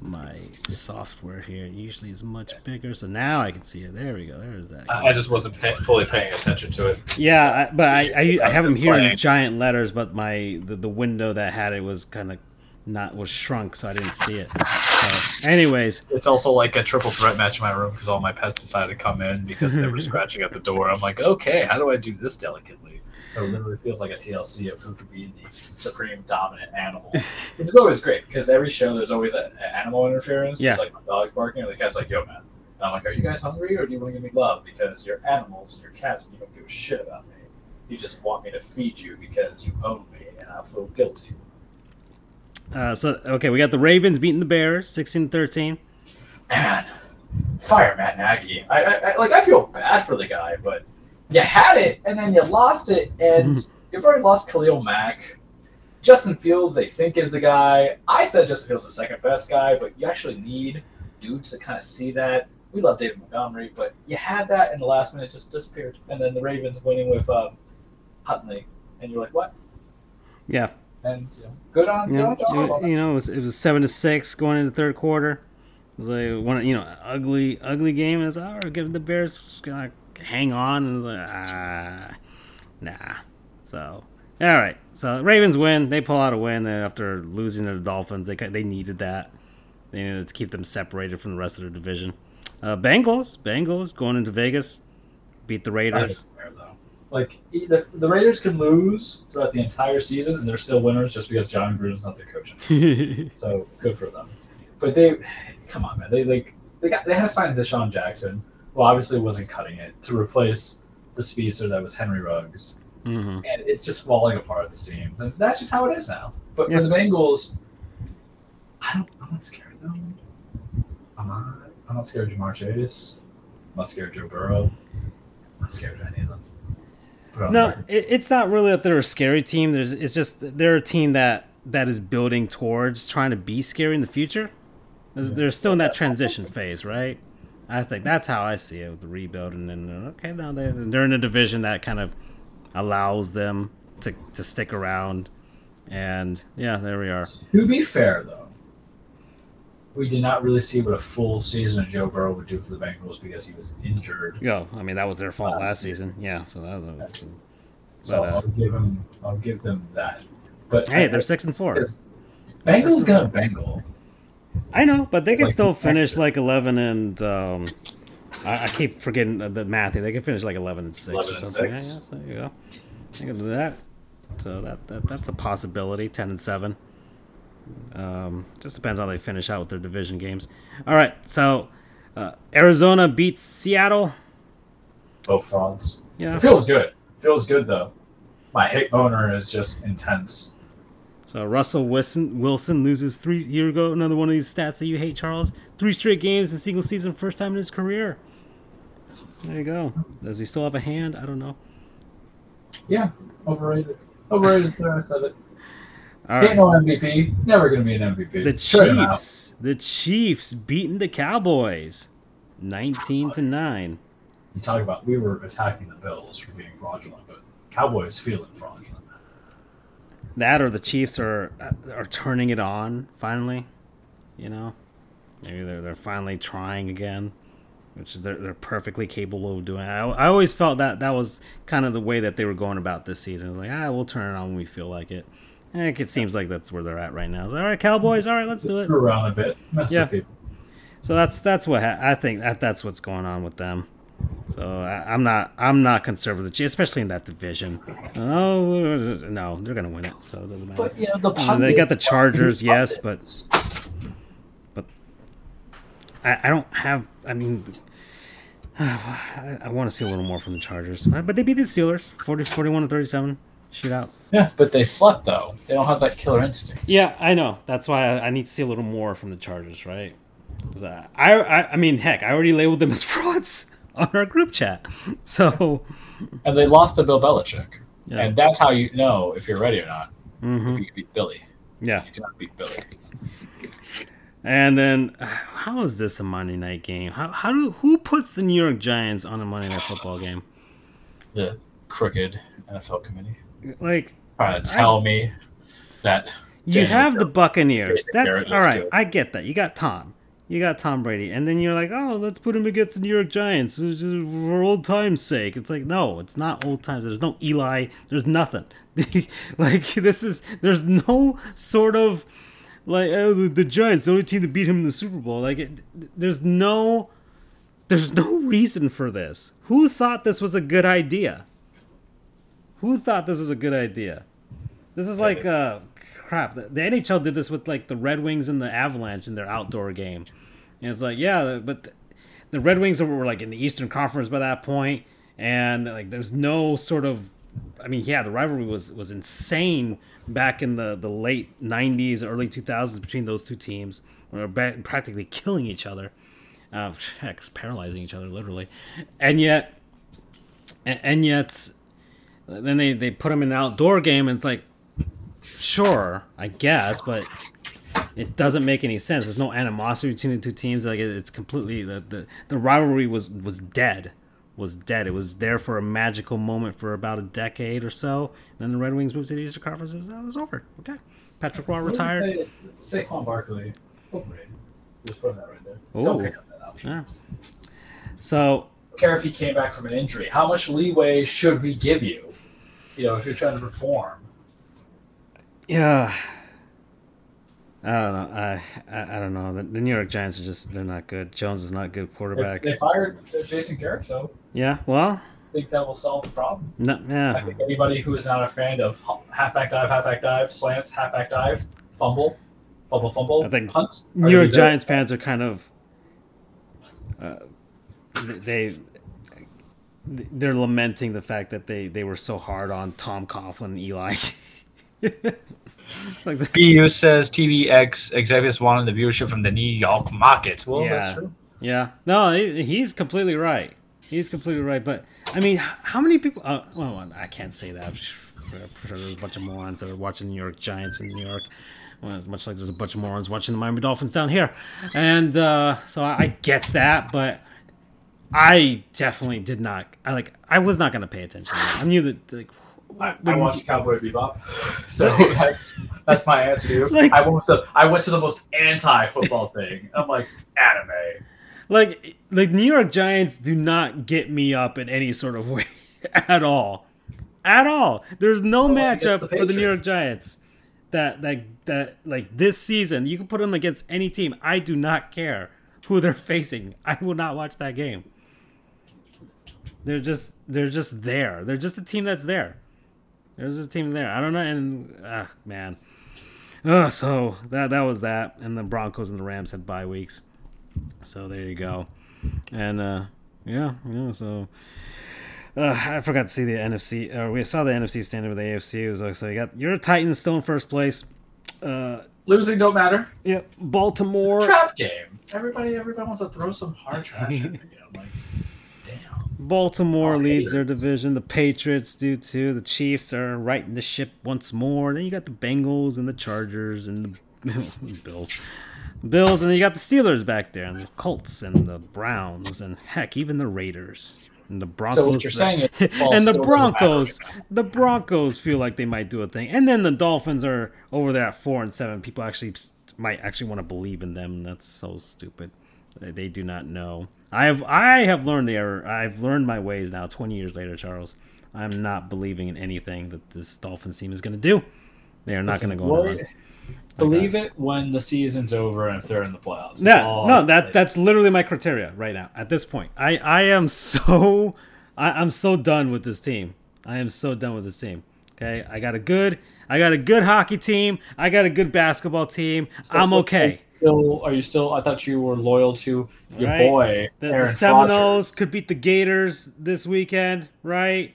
my software here. It usually is much bigger. So now I can see it. There we go. There's that. I just wasn't pay- fully paying attention to it. Yeah, I, but I, I, I have them here in giant letters, but my the, the window that had it was kind of not was shrunk, so I didn't see it. So, anyways, It's also like a triple threat match in my room because all my pets decided to come in because they were scratching at the door. I'm like, okay, how do I do this delicately? So it literally feels like a TLC of who could be the supreme dominant animal, which is always great because every show there's always an animal interference. Yeah. Like my dog's barking, or the cat's like, "Yo, man." And I'm like, "Are you guys hungry, or do you want to give me love? Because you're animals and you're cats, and you don't give a shit about me. You just want me to feed you because you own me, and I feel guilty." uh, so okay, we got the Ravens beating the Bears, 16-13. man, fire Matt Nagy. I, I, I like. I feel bad for the guy, but you had it and then you lost it, and you've already lost Khalil Mack. Justin Fields, they think is the guy. I said Justin Fields is the second best guy, but you actually need dudes to kind of see that. We love David Montgomery, but you had that and the last minute, just disappeared, and then the Ravens winning with um, Huntley, and you're like, what? Yeah, And you know, good on, you good know, on Josh it, you know, it was, it was seven to six going into the third quarter. It was like one, you know, ugly, ugly game. And it's all right, give the Bears just gonna hang on, and like ah, nah. So all right, so Ravens win. They pull out a win then after losing to the Dolphins. They they needed that. They needed to keep them separated from the rest of the division. Uh, Bengals, Bengals going into Vegas, beat the Raiders. Like e- the, the Raiders can lose throughout the entire season, and they're still winners just because Jon Gruden's not their coach. So good for them. But they, come on, man. They like they got they had to sign DeSean Jackson. Well, obviously wasn't cutting it to replace the speedster that was Henry Ruggs, hmm and it's just falling apart at the seams. And that's just how it is now. But Yeah. for the Bengals, I don't. I'm not scared though. I'm not. I'm not scared of Ja'Marr Chase. I'm not scared of Joe Burrow. I'm not scared of any of them. Put it on the No, it's not really that they're a scary team. There's, it's just they're a team that that is building towards trying to be scary in the future. There's- They're still in that transition phase, right? I think that's how I see it with the rebuild, and then okay, now they they're in a division that kind of allows them to to stick around, and yeah, there we are. To be fair, though, we did not really see what a full season of Joe Burrow would do for the Bengals because he was injured. Yeah, I mean that was their fault Last last season. Yeah, so that was. A, So But, uh, I'll give him. I'll give them that. But hey, I- they're six and four. Bengals gonna Bengal. I know, but they can Like still finish Texans. like eleven and um, I, I keep forgetting the- the math. here. They can finish like eleven and six 11 or and something. six. Yeah, yeah, so there you go. They can do that. So that, that that's a possibility. Ten and seven. Um, just depends how they finish out with their division games. All right, so uh, Arizona beats Seattle. Both frogs. Yeah. It feels good. feels good though. My hate boner is just intense. So Russell Wilson Wilson loses three. Here we go. Another one of these stats that you hate, Charles. Three straight games in single season, first time in his career. There you go. Does he still have a hand? I don't know. Yeah, overrated. Overrated. There, I said it. All Ain't right. no MVP. Never gonna be an MVP. The. Chiefs. The Chiefs beating the Cowboys, nineteen to nine. You talk about we were attacking the Bills for being fraudulent, but Cowboys feeling fraudulent. That or the Chiefs are are turning it on finally. You know, maybe they're they're finally trying again, which is they're they're perfectly capable of doing. I, I always felt that that was kind of the way that they were going about this season. Like ah, we'll turn it on when we feel like it. And it seems like that's where they're at right now. It's like, all right, Cowboys, all right, let's do it. Around a bit. Mess Yeah. So that's that's what ha- I think that that's what's going on with them. So I, I'm not I'm not concerned with the Chiefs, especially in that division. Oh no, they're gonna win it, so it doesn't matter. But you know the Uh, they got the pundits- Chargers, yes, but- pundits. I, I don't have. I mean, I, I want to see a little more from the Chargers, Uh, but they beat the Steelers 40, 41 to thirty seven shootout. Yeah, but they slept though. They don't have that killer instinct. Yeah, I know. That's why I, I need to see a little more from the Chargers, right? I, I, I mean, heck, I already labeled them as frauds on our group chat. So, And they lost to Bill Belichick. yeah, And that's how you know if you're ready or not. hmm If you can beat Billy. yeah. You cannot beat Billy. And then, how is this a Monday night game? How, how do who puts the New York Giants on a Monday night football game? The crooked NFL committee. Like, Trying to tell me that You have the Buccaneers. That's all right. good. I get that. You got Tom. You got Tom Brady, and then you're like, oh, let's put him against the New York Giants for old times' sake. It's like, no, it's not old times. There's no Eli. There's nothing. like this is. There's no sort of like oh, the, the Giants, the only team to beat him in the Super Bowl. Like, it, there's no. There's no reason for this. Who thought this was a good idea? Who thought this was a good idea? This is like uh crap. The, the NHL did this with like the Red Wings and the Avalanche in their outdoor game, and it's like yeah, but the, Red Wings were like in the Eastern Conference by that point, and like there's no sort of, I mean yeah, the rivalry was was insane back in the the late '90s, early 2000s between those two teams, they were ba- practically killing each other, uh, heck, paralyzing each other literally, and yet, and, and yet then they they put them in an outdoor game and it's like sure i guess but it doesn't make any sense there's no animosity between the two teams like it's completely the, the the rivalry was was dead was dead it was there for a magical moment for about a decade or so then the red wings moved to the eastern conference and that was over okay patrick Roy retired Saquon Barkley. Oh, Overrated. Just put that right there. Ooh. Don't pick up that option. yeah so care if he came back from an injury. How much leeway should we give you? You know, if you're trying to perform. Yeah. I don't know. I I, I don't know. The, the New York Giants are just they're not good. Jones is not a good quarterback. they fired Jason Garrett, though. Yeah. Well, I think that will solve the problem. No, yeah. I think anybody who is not a fan of halfback dive, halfback dive, slants, halfback dive, fumble, fumble, fumble, I think punt. New York. Giants fans are kind of uh, they they're lamenting the fact that they they were so hard on Tom Coughlin and Eli. it's like the, BU says TVX executives wanted the viewership from the New York market. Well, Yeah. that's true. yeah, no, he's completely right. He's completely right. But I mean, how many people? Uh, well, I can't say that. I'm sure there's a bunch of morons that are watching New York Giants in New York. Well, much like there's a bunch of morons watching the Miami Dolphins down here, and uh, so I, I get that, but I definitely did not. I like. I was not going to pay attention. I knew that. Like, I, I watched Cowboy Bebop, so that's that's my answer to you. Like- I went to I went to the most anti-football thing. I'm like anime. like like New York Giants do not get me up in any sort of way at all. At all. There's no Well, matchup the for the New York Giants that that that like this season. You can put them against any team. I do not care who they're facing. I will not watch that game. They're just they're just there. They're just a team that's there. There's a team there. I don't know and ah man. Ugh, so that that was that. And the Broncos and the Rams had bye weeks. So there you go. And uh yeah, yeah, so uh, I forgot to see the NFC. Uh, we saw the NFC standing with the AFC. It was like, so you got your Titans still in first place. Uh, Losing don't matter. yep, Baltimore. Trap game. Everybody everybody wants to throw some hard trash at like. Baltimore Oh, leads their division. The Patriots do too. The Chiefs are righting the ship once more. Then you got the Bengals and the Chargers and the Bills. Bills, and then you got the Steelers back there, and the Colts and the Browns, and heck, even the Raiders and the Broncos. So what you're saying is and the Broncos, the Broncos feel like they might do a thing, and then the Dolphins are over there at four and seven. People actually might actually want to believe in them. That's so stupid. They do not know. I have I have learned the error. I've learned my ways now. Twenty years later, Charles, I'm not believing in anything that this Dolphins team is going to do. They are not going to go on a run. Eh, believe it when the season's over and if they're in the playoffs. No, no, that that's literally my criteria right now. At this point, I I am so I, I'm so done with this team. I am so done with this team. Okay, I got a good I got a good hockey team. I got a good basketball team. So I'm okay. Still, are you still? I thought you were loyal to your Right. boy, The, the Seminoles could beat the Gators this weekend, right?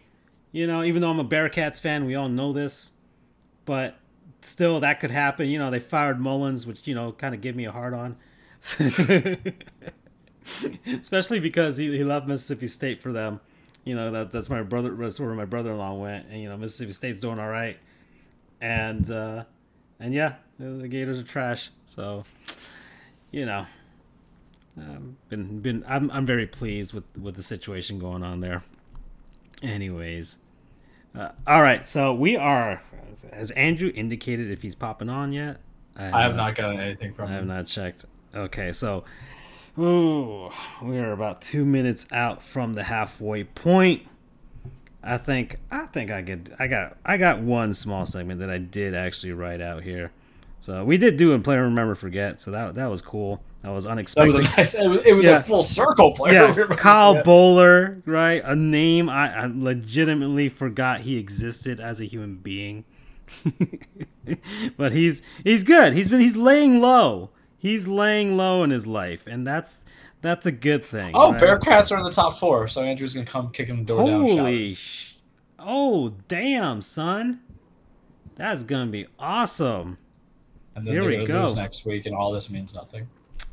You know, even though I'm a Bearcats fan, we all know this, but still, that could happen. You know, they fired Mullins, which you know kind of gave me a hard on, especially because he, he left Mississippi State for them. You know, that that's my brother. That's where my brother-in-law went, and you know, Mississippi State's doing all right, and uh, and yeah, the Gators are trash. So, you know, um, been been I'm I'm very pleased with with the situation going on there. Anyways, uh, all right. So we are. Has Andrew indicated if he's popping on yet? I have not gotten anything from I have him. not checked. Okay, so ooh, we are about two minutes out from the halfway point. I think I think I get I got I got one small segment that I did actually write out here. So we did do in play remember forget. So that that was cool. That was That unexpected. was a nice. It was, it was Yeah. a full circle player. yeah, Kyle Boller, right? A name I, I legitimately forgot he existed as a human being. but he's he's good. He's been he's laying low. He's laying low in his life, and that's that's a good thing. Oh, right? Bearcats are in the top four, so Andrew's gonna come kicking the door down. Holy sh! Oh, damn, son. That's gonna be awesome. And then Here we go. next week, and all this means nothing.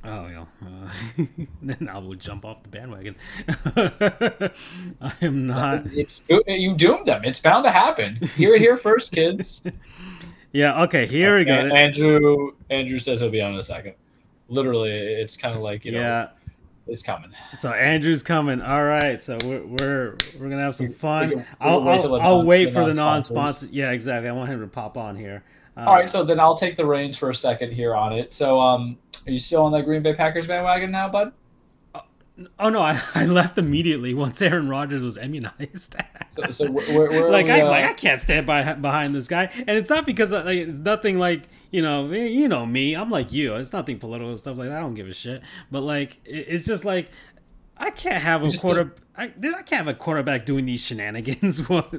Oh yeah. Uh, then I will jump off the bandwagon. I am not. It's you doomed them. It's bound to happen. Hear it here first, kids. Yeah. Okay. Here we go. Andrew Andrew says he'll be on in a second. Literally, it's kind of like you know, yeah. it's coming. So Andrew's coming. All right. So we're we're, we're gonna have some fun. I'll wait I'll, I'll wait for the non-sponsor. Yeah, exactly. I want him to pop on here. Uh, All right, so then I'll take the reins for a second here on it. So, um, are you still on that Green Bay Packers bandwagon now, bud? Oh no, I, I left immediately once Aaron Rodgers was immunized. So, so where, where, like we, I uh, like I can't stand by behind this guy, and it's not because uh, like, it's nothing like you know eh, you know me. I'm like you. It's nothing political and stuff like that. I don't give a shit. But like it, it's just like I can't have a quarter. I, I can't have a quarterback doing these shenanigans while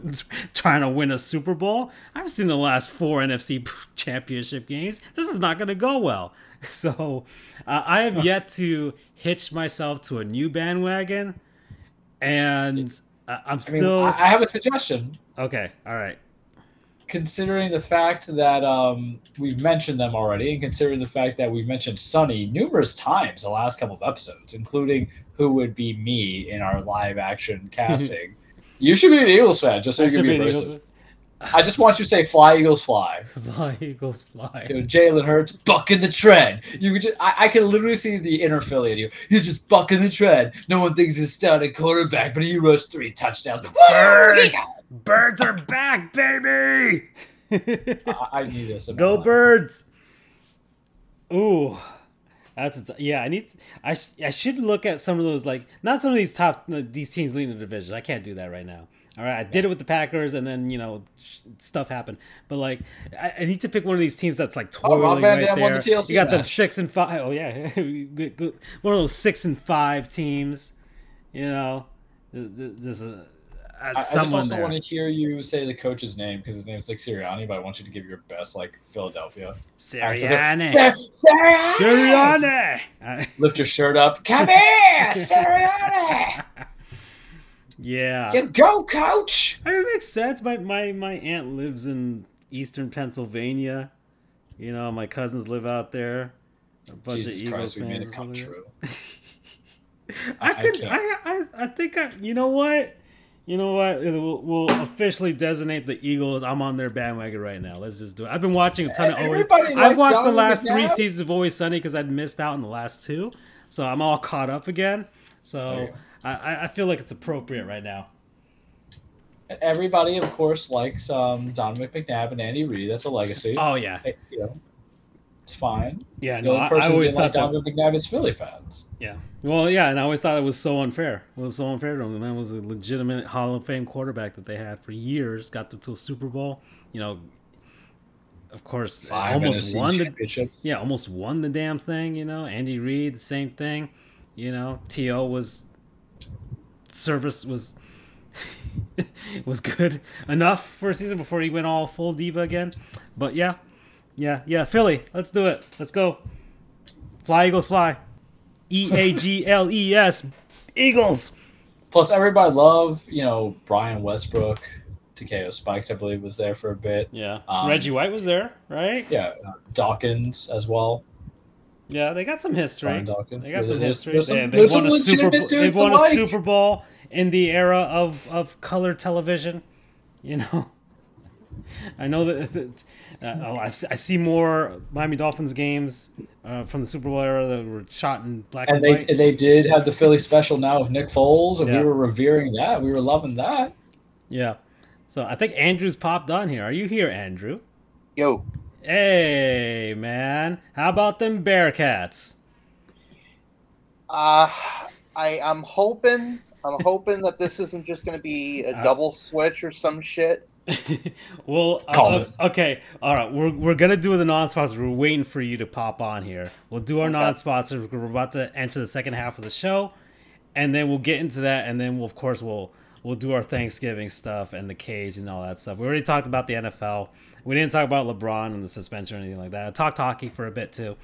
trying to win a Super Bowl. I've seen the last four NFC championship games. This is not going to go well. So uh, I have yet to hitch myself to a new bandwagon, and uh, I'm I mean, still I I have a suggestion. okay. All right. Considering the fact that um, we've mentioned them already, and considering the fact that we've mentioned Sonny numerous times the last couple of episodes, including who would be me in our live action casting, you should be an Eagles fan, just so I you can be be an. I just want you to say "Fly Eagles Fly." Fly Eagles fly. You know, Jalen Hurts bucking the trend. You could just, I, I can literally see the inner Philly in you. He's just bucking the trend. No one thinks he's a quarterback, but he rushed three touchdowns. Birds, birds are back, baby. I, I need this. Go birds! Ooh, that's yeah. I need. I sh- I should look at some of those like not some of these top these teams leading the division. I can't do that right now. All right, I did it with the Packers, and then you know sh- stuff happened. But like, I, I need to pick one of these teams that's like Oh, toiling Van right there. the you got them six and five. Oh yeah, one of those six and five teams. You know, Just- just uh, I, I just also there. want to hear you say the coach's name because his name's like Sirianni, but I want you to give your best like Philadelphia. Sirianni. Sirianni! Sirianni. Uh, Lift your shirt up. Come here, Sirianni! yeah. You go, coach! I mean, it makes sense. My, my my aunt lives in eastern Pennsylvania. You know, my cousins live out there. A bunch Jesus of Eagles Christ, we made fans. it come something. true. I I could. I, I I think I. You know what? You know what? We'll, we'll officially designate the Eagles. I'm on their bandwagon right now. Let's just do it. I've been watching a ton of. Always, I've watched the Donovan last three seasons of Always Sunny because I'd missed out on the last two, so I'm all caught up again. So. I, I- I feel like it's appropriate right now. Everybody, of course, likes um, Donovan McNabb and Andy Reid. That's a legacy. Oh yeah, you know, it's fine. yeah. The No, only I, person I always didn't like thought that. Donovan McNabb is Philly fans. Yeah. Well, yeah, and I always thought it was so unfair. It was so unfair to him. The man was a legitimate Hall of Fame quarterback that they had for years. Got them to a Super Bowl. You know, of course, Five almost won the yeah, almost won the damn thing. You know, Andy Reid, the same thing. You know, To was service was was good enough for a season before he went all full diva again. But yeah, yeah, yeah, Philly, let's do it. Let's go. Fly Eagles fly. E A G L E S Eagles. Plus, everybody love you know Brian Westbrook. Takeo Spikes, I believe, was there for a bit. Yeah. Um, Reggie White was there, right? Yeah, uh, Dawkins as well. Yeah, they got some history. Brian Dawkins. They got some history. some- They, they there's won a Super Bowl. They won a. Super Bowl in the era of of color television. You know, I know that. That uh, oh, I've, I see more Miami Dolphins games uh, from the Super Bowl era that were shot in black and, And they white. they did have the Philly special now of Nick Foles, and Yeah. we were revering that. We were loving that. yeah. So I think Andrew's popped on here. Are you here, Andrew? Yo, Hey, man. How about them Bearcats? uh, I I'm hoping I'm hoping that this isn't just going to be a Uh, double switch or some shit. well, uh, uh, okay, all right. We're, we're gonna do the non-sponsor. We're waiting for you to pop on here. We'll do our non-sponsor. We're about to enter the second half of the show, and then we'll get into that, and then we'll, of course we'll we'll do our Thanksgiving stuff and the cage and all that stuff. We already talked about the NFL. We didn't talk about LeBron and the suspension or anything like that. I talked hockey for a bit too,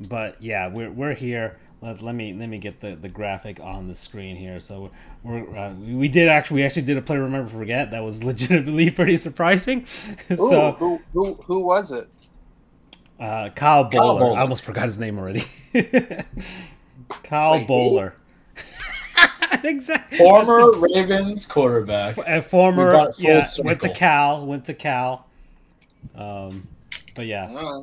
but yeah, we're we're here. Let, let me let me get the, the graphic on the screen here. So we're uh, we we did actually we actually did a play remember forget that was legitimately pretty surprising. Ooh, so who who who was it? uh, Kyle Boller. Kyle Boller. I almost forgot his name already. Kyle Wait. Boller. exactly. Former Ravens quarterback. a We former brought it yeah went to. Cal went to Cal. Um, but yeah.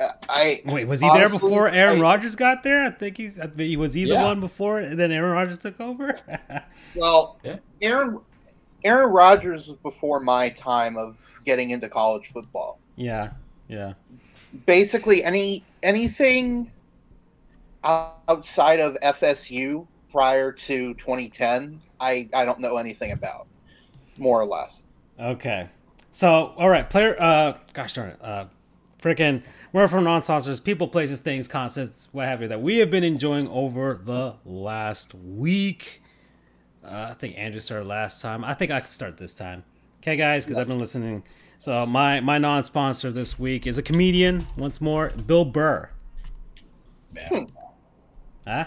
Uh, I Wait, was he there before Aaron I- Rodgers got there? I think he's. I think he was he the Yeah. one before, and then Aaron Rodgers took over. well, Yeah. Aaron Aaron Rodgers was before my time of getting into college football. yeah, yeah. Basically, any anything outside of FSU prior to 2010, I I don't know anything about, more or less. Okay. So, all right, player. Uh, gosh darn it. Uh, freaking We're from non-sponsors, people, places, things, concepts, what have you, that we have been enjoying over the last week. Uh, I think Andrew started last time. I think I could start this time. Okay, guys, because I've been listening. So my my non-sponsor this week is a comedian. Once more, Bill Burr. Man, Huh?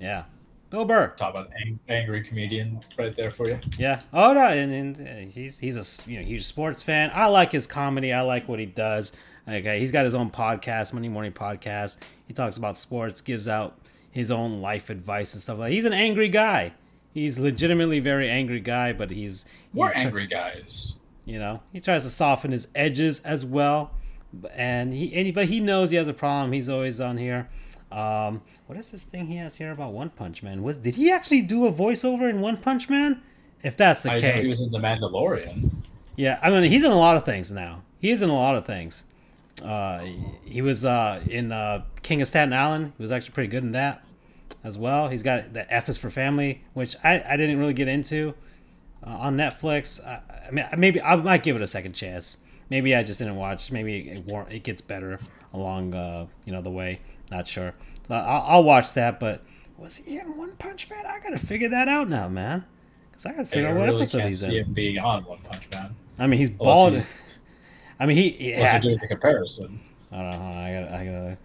Yeah, Bill Burr. talk about ang- angry comedian right there for you. Yeah. Oh no, and, and uh, he's he's a you know huge sports fan. I like his comedy. I like what he does. Okay, he's got his own podcast, Monday Morning Podcast. He talks about sports, gives out his own life advice and stuff like. He's an angry guy. He's legitimately very angry guy, but he's, We're he's angry guys. you know, he tries to soften his edges as well, and he, and he but he knows he has a problem. He's always on here. Um, what is this thing he has here about One Punch Man? Was did he actually do a voiceover in One Punch Man? If that's the I case, he was in The Mandalorian. yeah, I mean he's in a lot of things now. He is in a lot of things. Uh, he was uh, in uh, King of Staten Island. He was actually pretty good in that as well. He's got the F is for Family, which I, I didn't really get into uh, on Netflix. I, I mean, maybe I might give it a second chance. Maybe I just didn't watch. Maybe it, war- it gets better along uh, you know the way. Not sure. So I'll, I'll watch that. But was he in One Punch Man? I gotta figure that out now, man. Cause I gotta figure I figure out what really episode can't he's see in. him being on One Punch Man. I mean, he's bald. he's- I mean, he, he Unless had, you're doing the comparison. I don't know. I got. I got.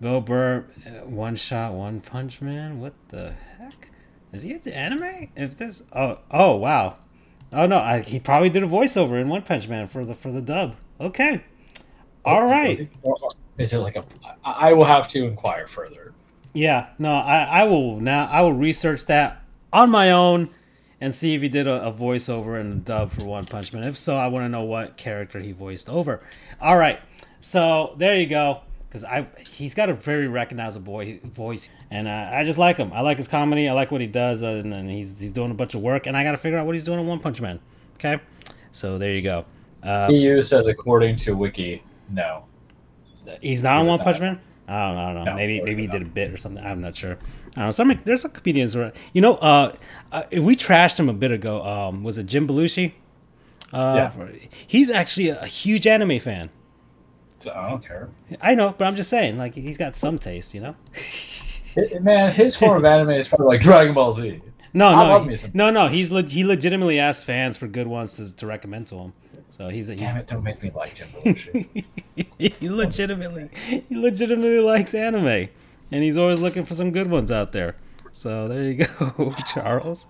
Bill Burr, uh, one shot, one punch man. What the heck? Is he into anime? If this, oh, oh, wow. Oh no, I, he probably did a voiceover in One Punch Man for the for the dub. Okay, all right. Or Is it like a? I will have to inquire further. Yeah, no, I, I will now. I will research that on my own and see if he did a, a voiceover and a dub for One Punch Man. If so, I want to know what character he voiced over. All right, so there you go. Because I, he's got a very recognizable voice, and uh, I just like him. I like his comedy. I like what he does, uh, and, and he's he's doing a bunch of work. And I got to figure out what he's doing in One Punch Man. Okay, so there you go. Uh, EU says according to Wiki, no. He's not on One was Punch not. Man. I don't know. I don't know. No, maybe maybe he did a bit or something. I'm not sure. I don't know. Some there's some comedians. Where, you know, uh, uh, we trashed him a bit ago. Um, was it Jim Belushi? Uh, Yeah. He's actually a, huge anime fan. So I don't care. I know, but I'm just saying, like he's got some taste, you know. It- man, his form of anime is probably like Dragon Ball Z. No, I no, he- no, no. He's le- he legitimately asks fans for good ones to, to recommend to him. So he's a, he's Damn it! Don't make me like Jim Belushi. he legitimately he legitimately likes anime and he's always looking for some good ones out there so there you go charles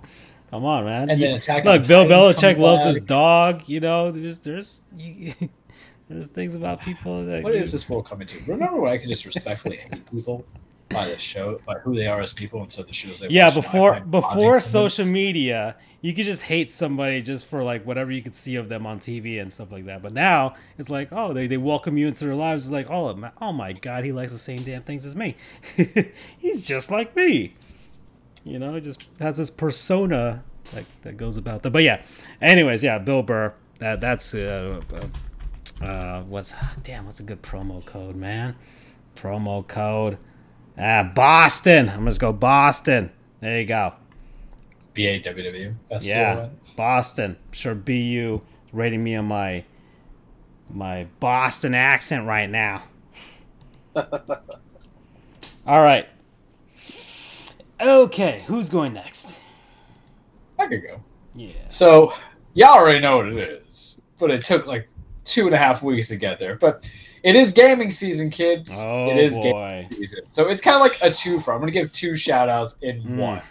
come on man And then Attack look bill belichick loves his dog you know there's there's you, there's things about people that what is this world coming to? Remember when I could just respectfully hate people by the show, by who they are as people, instead of the shows they yeah watch? before before social media you could just hate somebody just for like whatever you could see of them on tv and stuff like that. But now it's like oh they, they welcome you into their lives. It's like oh, my- oh my god he likes the same damn things as me. He's just like me. You know just has this persona that, that goes about that but yeah anyways yeah bill burr that that's uh, uh, uh what's damn what's a good promo code man? Promo code ah boston i'm gonna just go boston there you go BAWW. Yeah. Boston. Sure, BU rating me on my my Boston accent right now. All right. Okay, who's going next? I could go. Yeah. So y'all already know what it is, but it took like two and a half weeks to get there. But it is gaming season, kids. Oh it is boy. gaming season, so it's kind of like a two for. I'm gonna give two shout outs in Mm. one.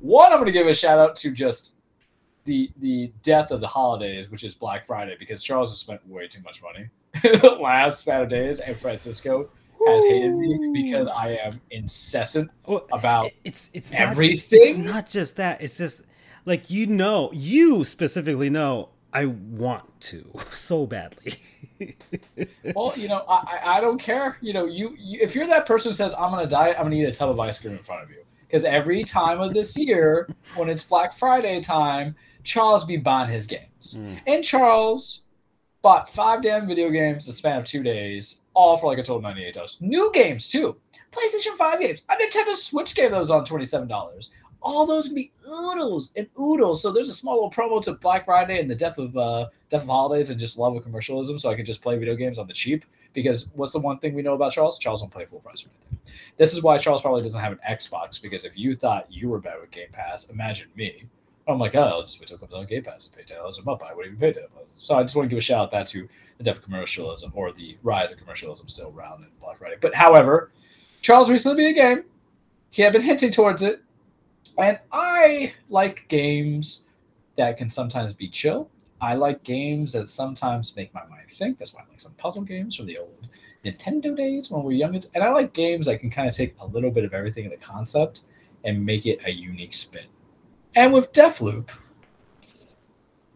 One, I'm gonna give a shout out to just the the death of the holidays, which is Black Friday, because Charles has spent way too much money the last of days, and Francisco has hated me because I am incessant Well, about it- it's it's not, everything. it's not just that. It's just like you know, you specifically know I want to so badly. Well, you know, I, I- don't care. You know, you, you if you're that person who says I'm gonna diet, I'm gonna eat a tub of ice cream in front of you. Because every time of this year, when it's Black Friday time, Charles be buying his games, Mm. and Charles bought five damn video games in the span of two days, all for like a total ninety eight dollars. New games too, PlayStation Five games, a Nintendo Switch game that was on twenty seven dollars. All those can be oodles and oodles. So there's a small little promo to Black Friday and the death of uh, death of holidays and just love of commercialism. So I can just play video games on the cheap because what's the one thing we know about Charles? Charles don't play full price or anything. This is why Charles probably doesn't have an Xbox because if you thought you were better with Game Pass, imagine me. I'm like, oh, I'll just wait till it comes on Game Pass and pay ten dollars a month. I wouldn't even pay ten dollars. So I just want to give a shout out that to the death of commercialism or the rise of commercialism still around in Black Friday. But however, Charles recently beat a game. He had been hinting towards it, and I like games that can sometimes be chill. I like games that sometimes make my mind think. That's why I like some puzzle games from the old Nintendo days when we were young. And I like games that can kind of take a little bit of everything in the concept and make it a unique spin. And with Deathloop,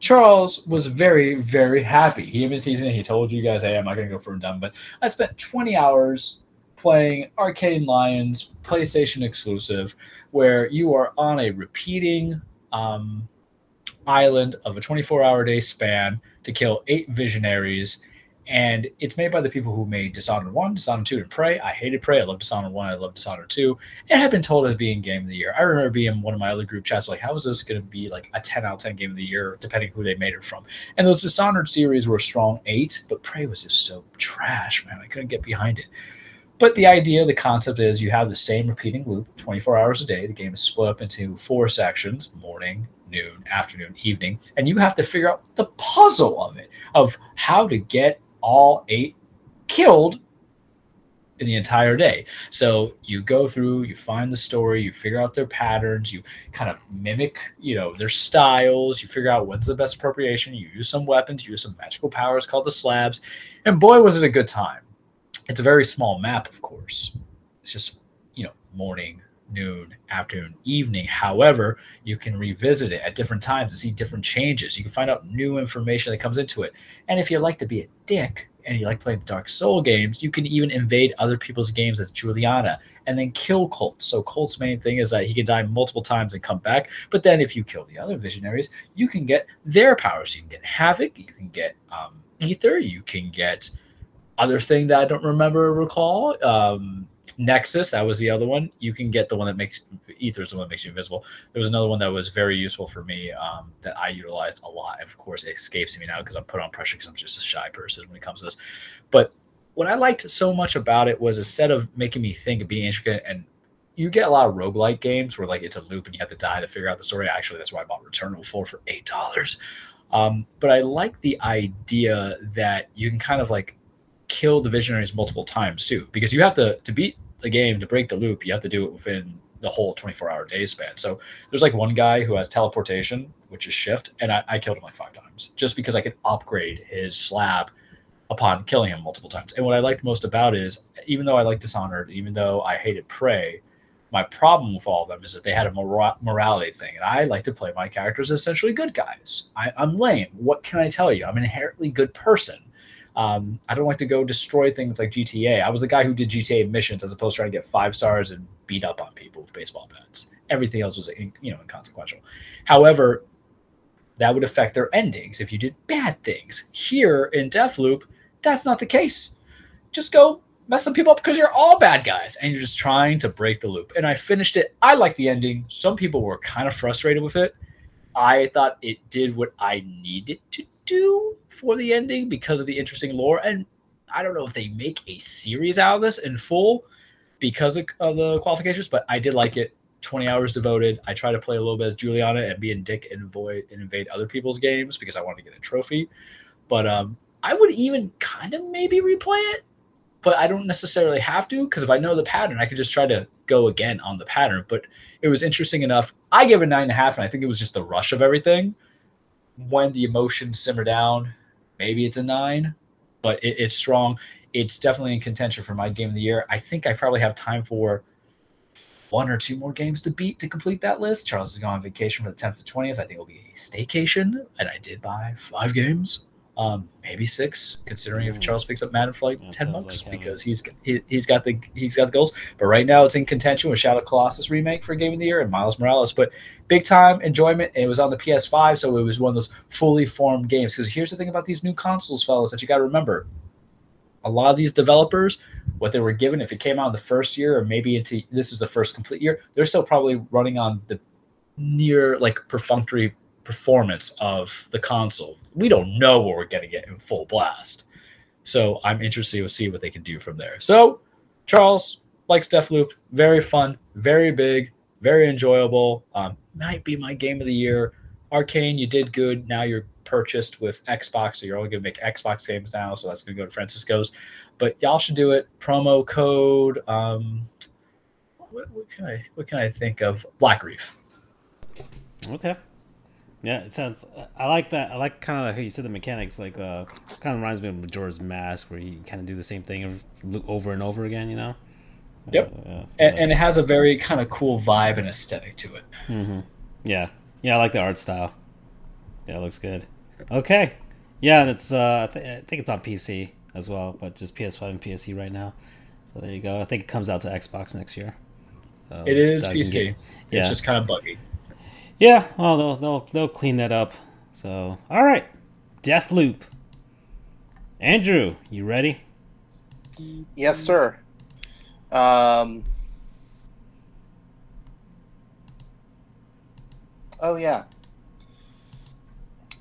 Charles was very, very happy. He even it. He told you guys, hey, I'm not going to go for a dumb, but I spent 20 hours playing Arkane Lyon's PlayStation exclusive, where you are on a repeating um, island of a 24 hour day span to kill eight visionaries. And it's made by the people who made Dishonored 1, Dishonored 2, and Prey. I hated Prey. I love Dishonored 1. I love Dishonored 2. It had been told as being game of the year. I remember being in one of my other group chats like, how is this going to be like a 10 out of 10 game of the year, depending who they made it from? And those Dishonored series were strong eight, but Prey was just so trash, man. I couldn't get behind it. But the idea, the concept is you have the same repeating loop 24 hours a day. The game is split up into four sections morning, noon, afternoon, evening. And you have to figure out the puzzle of it, of how to get all eight killed in the entire day. So you go through, you find the story, you figure out their patterns, you kind of mimic, you know, their styles, you figure out what's the best appropriation, you use some weapons, you use some magical powers called the slabs, and boy was it a good time. It's a very small map, of course. It's just, you know, morning, noon, afternoon, evening. However, you can revisit it at different times to see different changes. You can find out new information that comes into it. And if you like to be a dick and you like playing Dark Soul games, you can even invade other people's games as Juliana and then kill Colt. So Colt's main thing is that he can die multiple times and come back. But then if you kill the other visionaries, you can get their powers. You can get Havoc, you can get um, Aether, you can get other thing that I don't remember or recall. Um, Nexus, that was the other one. You can get the one that makes Aether is the one that makes you invisible. There was another one that was very useful for me um, that I utilized a lot. Of course, it escapes me now because I'm put on pressure because I'm just a shy person when it comes to this. But what I liked so much about it was instead of making me think and being intricate and you get a lot of roguelike games where like it's a loop and you have to die to figure out the story. Actually, that's why I bought Returnal 4 for eight dollars. Um, but I like the idea that you can kind of like kill the visionaries multiple times too, because you have to to beat the game to break the loop. You have to do it within the whole 24 hour day span. So there's like one guy who has teleportation, which is shift, and I, I killed him like five times just because I could upgrade his slab upon killing him multiple times. And what I liked most about is, even though I like Dishonored, even though I hated Prey, my problem with all of them is that they had a mora- morality thing, and I like to play my characters essentially good guys. I, I'm lame. What can I tell you? I'm an inherently good person. Um, I don't like to go destroy things like GTA. I was the guy who did GTA missions as opposed to trying to get five stars and beat up on people with baseball bats. Everything else was, you know, inconsequential. However, that would affect their endings if you did bad things. Here in Deathloop, that's not the case. Just go mess some people up because you're all bad guys and you're just trying to break the loop. And I finished it. I like the ending. Some people were kind of frustrated with it. I thought it did what I needed to do for the ending because of the interesting lore. And I don't know if they make a series out of this in full because of, of the qualifications, but I did like it. 20 hours devoted. I try to play a little bit as Juliana and be a dick and avoid and invade other people's games because I want to get a trophy. But um, I would even kind of maybe replay it, but I don't necessarily have to because if I know the pattern, I could just try to go again on the pattern. But it was interesting enough. I gave it nine and a half, and I think it was just the rush of everything. When the emotions simmer down, maybe it's a nine, but it, it's strong. It's definitely in contention for my game of the year. I think I probably have time for one or two more games to beat to complete that list. Charles is going on vacation from the 10th to 20th. I think it'll be a staycation, and I did buy five games, um, maybe six, considering if Charles picks up Madden for like That 10 sounds bucks like because he's he, he's got the he's got the goals. But right now it's in contention with Shadow Colossus remake for game of the year and Miles Morales. But big time enjoyment. And it was on the PS5, so it was one of those fully formed games. Because here's the thing about these new consoles, fellas, that you got to remember. A lot of these developers, what they were given, if it came out in the first year, or maybe into this is the first complete year, they're still probably running on the near like perfunctory performance of the console. We don't know what we're going to get in full blast. So I'm interested to see what they can do from there. So Charles likes Deathloop, very fun, very big, very enjoyable. Um, might be my game of the year. Arkane, you did good. Now you're purchased with Xbox, so you're only gonna make Xbox games now. So that's gonna go to Francisco's. But y'all should do it. Promo code. Um, what, what can I what can I think of? Black Reef. Okay. Yeah, it sounds. I like that. I like kind of like how you said the mechanics. Like, uh, kind of reminds me of Majora's Mask, where you kind of do the same thing over and over again. You know. Yep. Uh, yeah, so and, and, it has a very kind of cool vibe and aesthetic to it. Mm-hmm. Yeah. Yeah, I like the art style. Yeah, it looks good. Okay. Yeah, it's. Uh, I, th- I think it's on PC as well, but just PS5 and PSE right now. So there you go. I think it comes out to Xbox next year. It is PC. Get, yeah. It's just kind of buggy. Yeah, well, they'll they'll they'll clean that up. So, all right, Death Loop. Andrew, you ready? Yes, sir. Um. Oh yeah.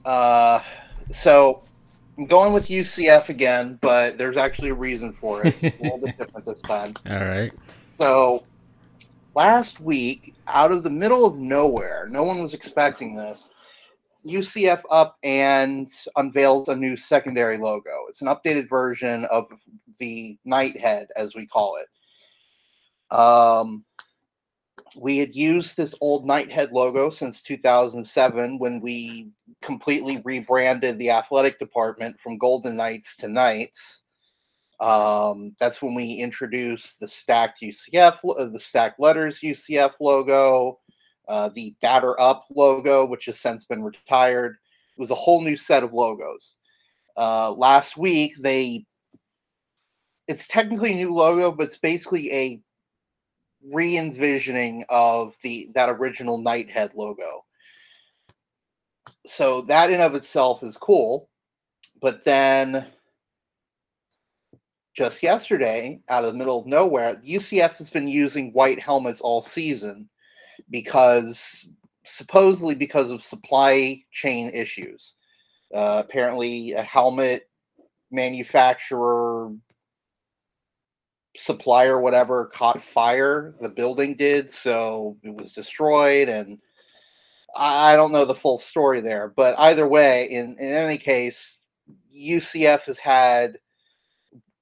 Uh, so I'm going with UCF again, but there's actually a reason for it. a little bit different this time. All right. So last week, out of the middle of nowhere, no one was expecting this. UCF up and unveils a new secondary logo. It's an updated version of the Knighthead, as we call it. Um, we had used this old Knighthead logo since 2007 when we completely rebranded the athletic department from Golden Knights to Knights. Um, that's when we introduced the stacked UCF, uh, the stacked letters UCF logo, uh, the batter up logo, which has since been retired. It was a whole new set of logos. Uh, last week, they it's technically a new logo, but it's basically a re-envisioning of the that original Knighthead logo. So that in of itself is cool. But then just yesterday, out of the middle of nowhere, UCF has been using white helmets all season because supposedly because of supply chain issues. Uh, apparently, a helmet manufacturer supplier whatever caught fire the building did so it was destroyed and i don't know the full story there but either way in, in any case ucf has had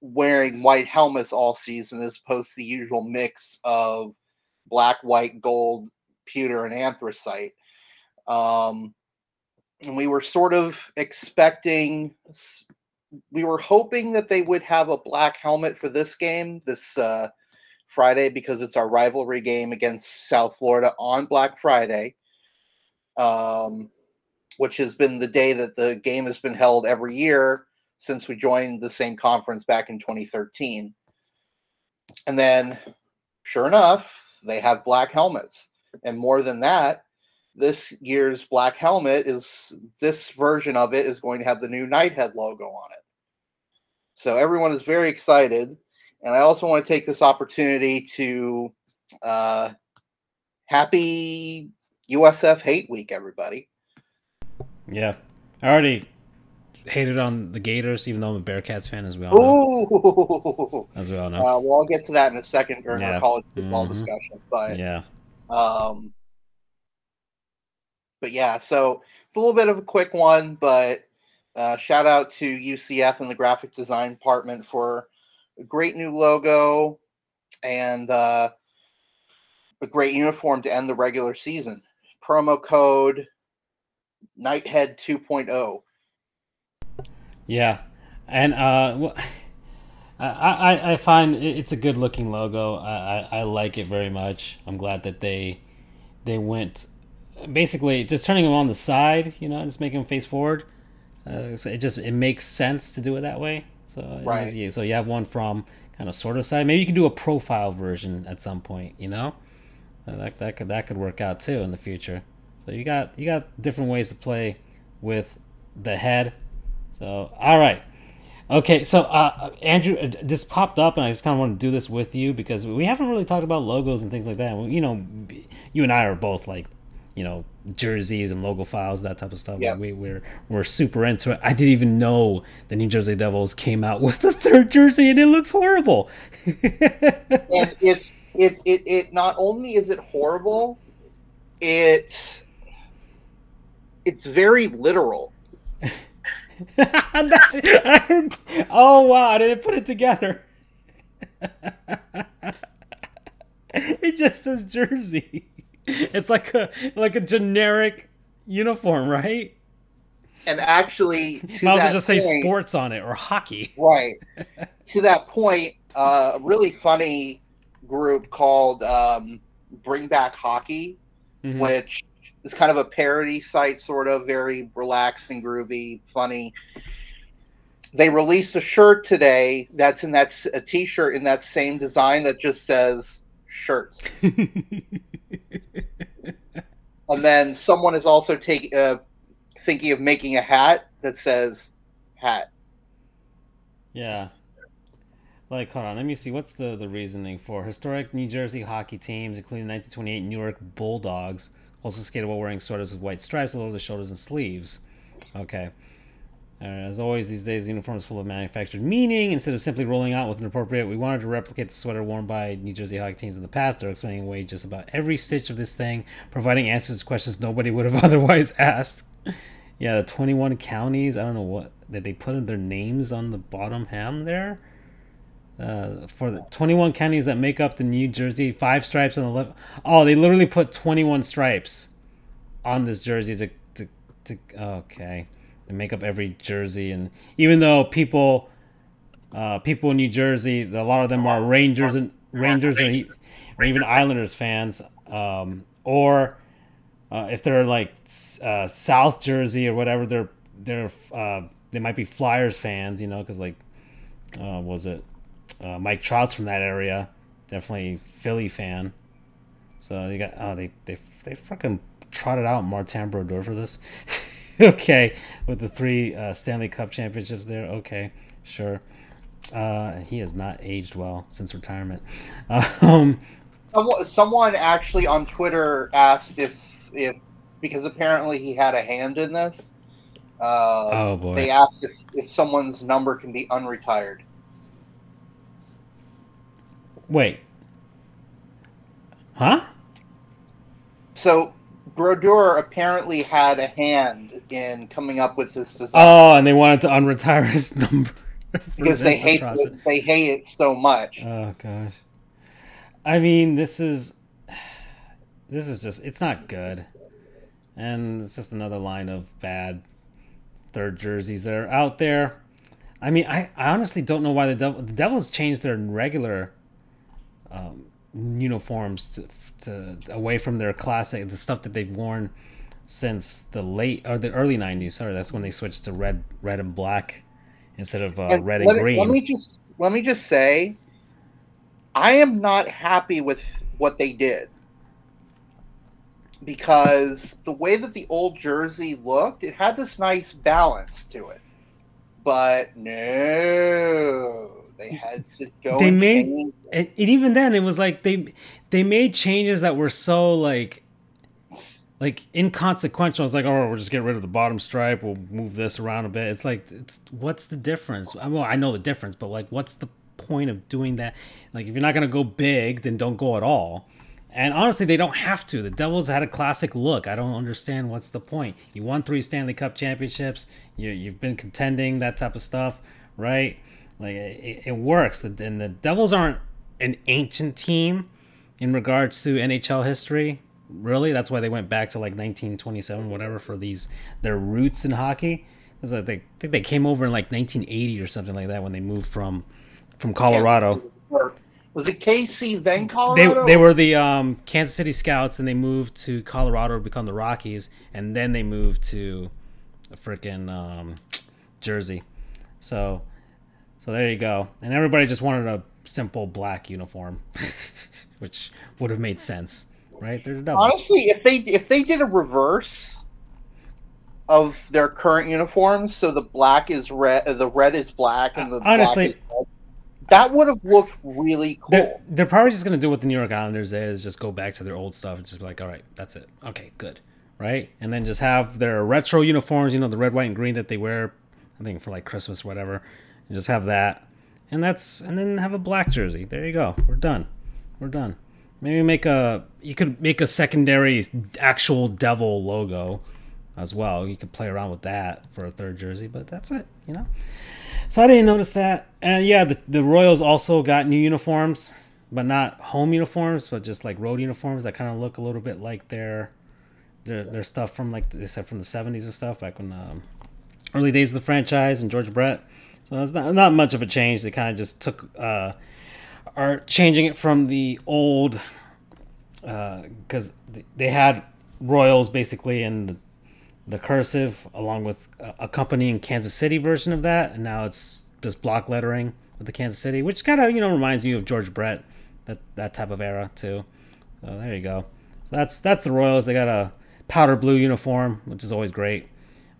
wearing white helmets all season as opposed to the usual mix of black white gold pewter and anthracite. Um, and we were sort of expecting we were hoping that they would have a black helmet for this game this uh, Friday because it's our rivalry game against South Florida on Black Friday, um, which has been the day that the game has been held every year since we joined the same conference back in 2013. And then, sure enough, they have black helmets. And more than that, this year's black helmet is this version of it is going to have the new Knighthead logo on it. So everyone is very excited. And I also want to take this opportunity to uh, happy USF Hate Week, everybody. Yeah. Already hated on the Gators, even though I'm a Bearcats fan, as we all know. Ooh. As we all know. Uh, well, I'll get to that in a second during yeah. our college football mm-hmm. discussion. But yeah. Um, but yeah, so it's a little bit of a quick one, but uh, shout out to UCF and the graphic design department for a great new logo and uh, a great uniform to end the regular season. Promo code Knighthead 2.0. Yeah, and uh, I, I I find it's a good looking logo. I, I, I like it very much. I'm glad that they they went basically just turning them on the side. You know, just making them face forward uh, so it just it makes sense to do it that way. So right. Is, so you have one from kind of sort of side. Maybe you can do a profile version at some point. You know, uh, that that could that could work out too in the future. So you got you got different ways to play with the head. So all right. Okay, so uh, Andrew, uh, this popped up, and I just kind of want to do this with you because we haven't really talked about logos and things like that. You know, you and I are both like, you know, jerseys and logo files, that type of stuff. Yeah. Like we we're we're super into it. I didn't even know the New Jersey Devils came out with the third jersey, and it looks horrible. and it's it, it it not only is it horrible, it's it's very literal. oh wow! I didn't put it together. it just says jersey. It's like a like a generic uniform, right? And actually, to Might as well that just say point- sports on it or hockey. Right. to that point, uh, a really funny group called um, Bring Back Hockey, Mhm. which is kind of a parody site, sort of very relaxed and groovy, funny. They released a shirt today that's in that a T-shirt in that same design that just says "shirt," and then someone is also taking uh, thinking of making a hat that says "hat." Yeah. Like, hold on, let me see. What's the, the reasoning for historic New Jersey hockey teams, including 1928 Newark Bulldogs, also skated while wearing sweaters with white stripes below the shoulders and sleeves. Okay. Uh, as always, these days, the uniform is full of manufactured meaning. Instead of simply rolling out with an appropriate, we wanted to replicate the sweater worn by New Jersey hockey teams in the past. They're explaining away just about every stitch of this thing, providing answers to questions nobody would have otherwise asked. Yeah, the 21 counties. I don't know what did they put in their names on the bottom hem there. Uh, for the 21 counties that make up the New Jersey five stripes on the left. Oh, they literally put 21 stripes on this jersey to to, to okay to make up every jersey. And even though people uh, people in New Jersey, a lot of them are Rangers and Rangers or, or even Islanders fans, um, or uh, if they're like uh, South Jersey or whatever, they're they're uh, they might be Flyers fans, you know, because like uh, was it uh, Mike Trout's from that area, definitely Philly fan. So you got oh they they they fucking trotted out Martin Brodeur for this. okay, with the three uh, Stanley Cup championships there. Okay, sure. Uh, he has not aged well since retirement. Um, Someone, actually on Twitter asked if if because apparently he had a hand in this. Uh, oh boy. They asked if, if someone's number can be unretired. Wait. Huh? So Brodeur apparently had a hand in coming up with this design Oh, and they wanted to unretire his number because they hate atrocity. it, they hate it so much. Oh gosh. I mean, this is this is just it's not good. And it's just another line of bad third jerseys that are out there. I mean, I, I honestly don't know why the devil the Devils changed their regular um, uniforms to, to away from their classic the stuff that they've worn since the late or the early 90s. Sorry, that's when they switched to red red and black instead of uh, And red and me- green. Let me just let me just say, I am not happy with what they did because the way that the old jersey looked, it had this nice balance to it. But no, they had to go. They and made- change. and, even then it was like they they made changes that were so like like inconsequential. It's like oh we'll just get rid of the bottom stripe. We'll move this around a bit. It's like it's what's the difference? I well i know the difference but like what's the point of doing that? Like if you're not going to go big then don't go at all. And honestly they don't have to. The devils had a classic look. I don't understand what's the point. You won three stanley cup championships. You, you've been contending that type of stuff right like it, it works and the devils aren't an ancient team in regards to NHL history. Really, that's why they went back to like 1927, whatever, for these their roots in hockey. Because I think, I think they came over in like 1980 or something like that when they moved from from Colorado. Was it KC then They Colorado? they were the um, Kansas City Scouts and they moved to Colorado to become the Rockies, and then they moved to freaking um, Jersey. So so there you go. And everybody just wanted a simple black uniform, which would have made sense, right? They're the Honestly, if they if they did a reverse of their current uniforms, so the black is red, the red is black, and the Honestly- black is red, that would have looked really cool. They're, they're probably just gonna do what the New York Islanders did is just go back to their old stuff and just be like, all right, that's it. Okay, good. right? And then just have their retro uniforms, you know, the red, white, and green that they wear, I think for like Christmas or whatever, and just have that. And that's and then have a black jersey. There you go. We're done. We're done. Maybe make a you could make a secondary actual devil logo as well. You could play around with that for a third jersey, but that's it, you know. So I didn't notice that. And yeah, the, the Royals also got new uniforms, but not home uniforms, but just like road uniforms that kind of look a little bit like their their, their stuff from like they said from the 70s and stuff back when um, early days of the franchise and George Brett. So it's not, not much of a change. They kind of just took uh, are changing it from the old because uh, they had Royals basically in the, the cursive along with accompanying Kansas City version of that, and now it's just block lettering with the Kansas City, which kind of you know reminds you of George Brett, that that type of era too. So there you go. So that's that's the Royals. They got a powder blue uniform, which is always great.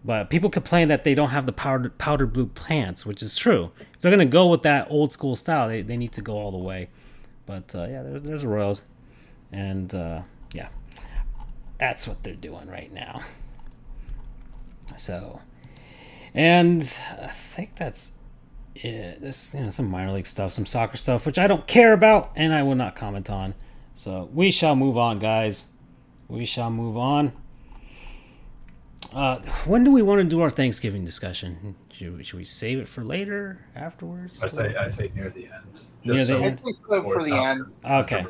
But people complain that they don't have the powder powder blue pants, which is true. If they're gonna go with that old school style, they, they need to go all the way. But uh, yeah, there's there's the Royals, and uh, yeah, that's what they're doing right now. So, and I think that's it. There's you know some minor league stuff, some soccer stuff, which I don't care about, and I will not comment on. So we shall move on, guys. We shall move on. Uh, when do we want to do our Thanksgiving discussion? Should we, should we save it for later, afterwards? I say I say near the end. Near the so end? for the end. Okay.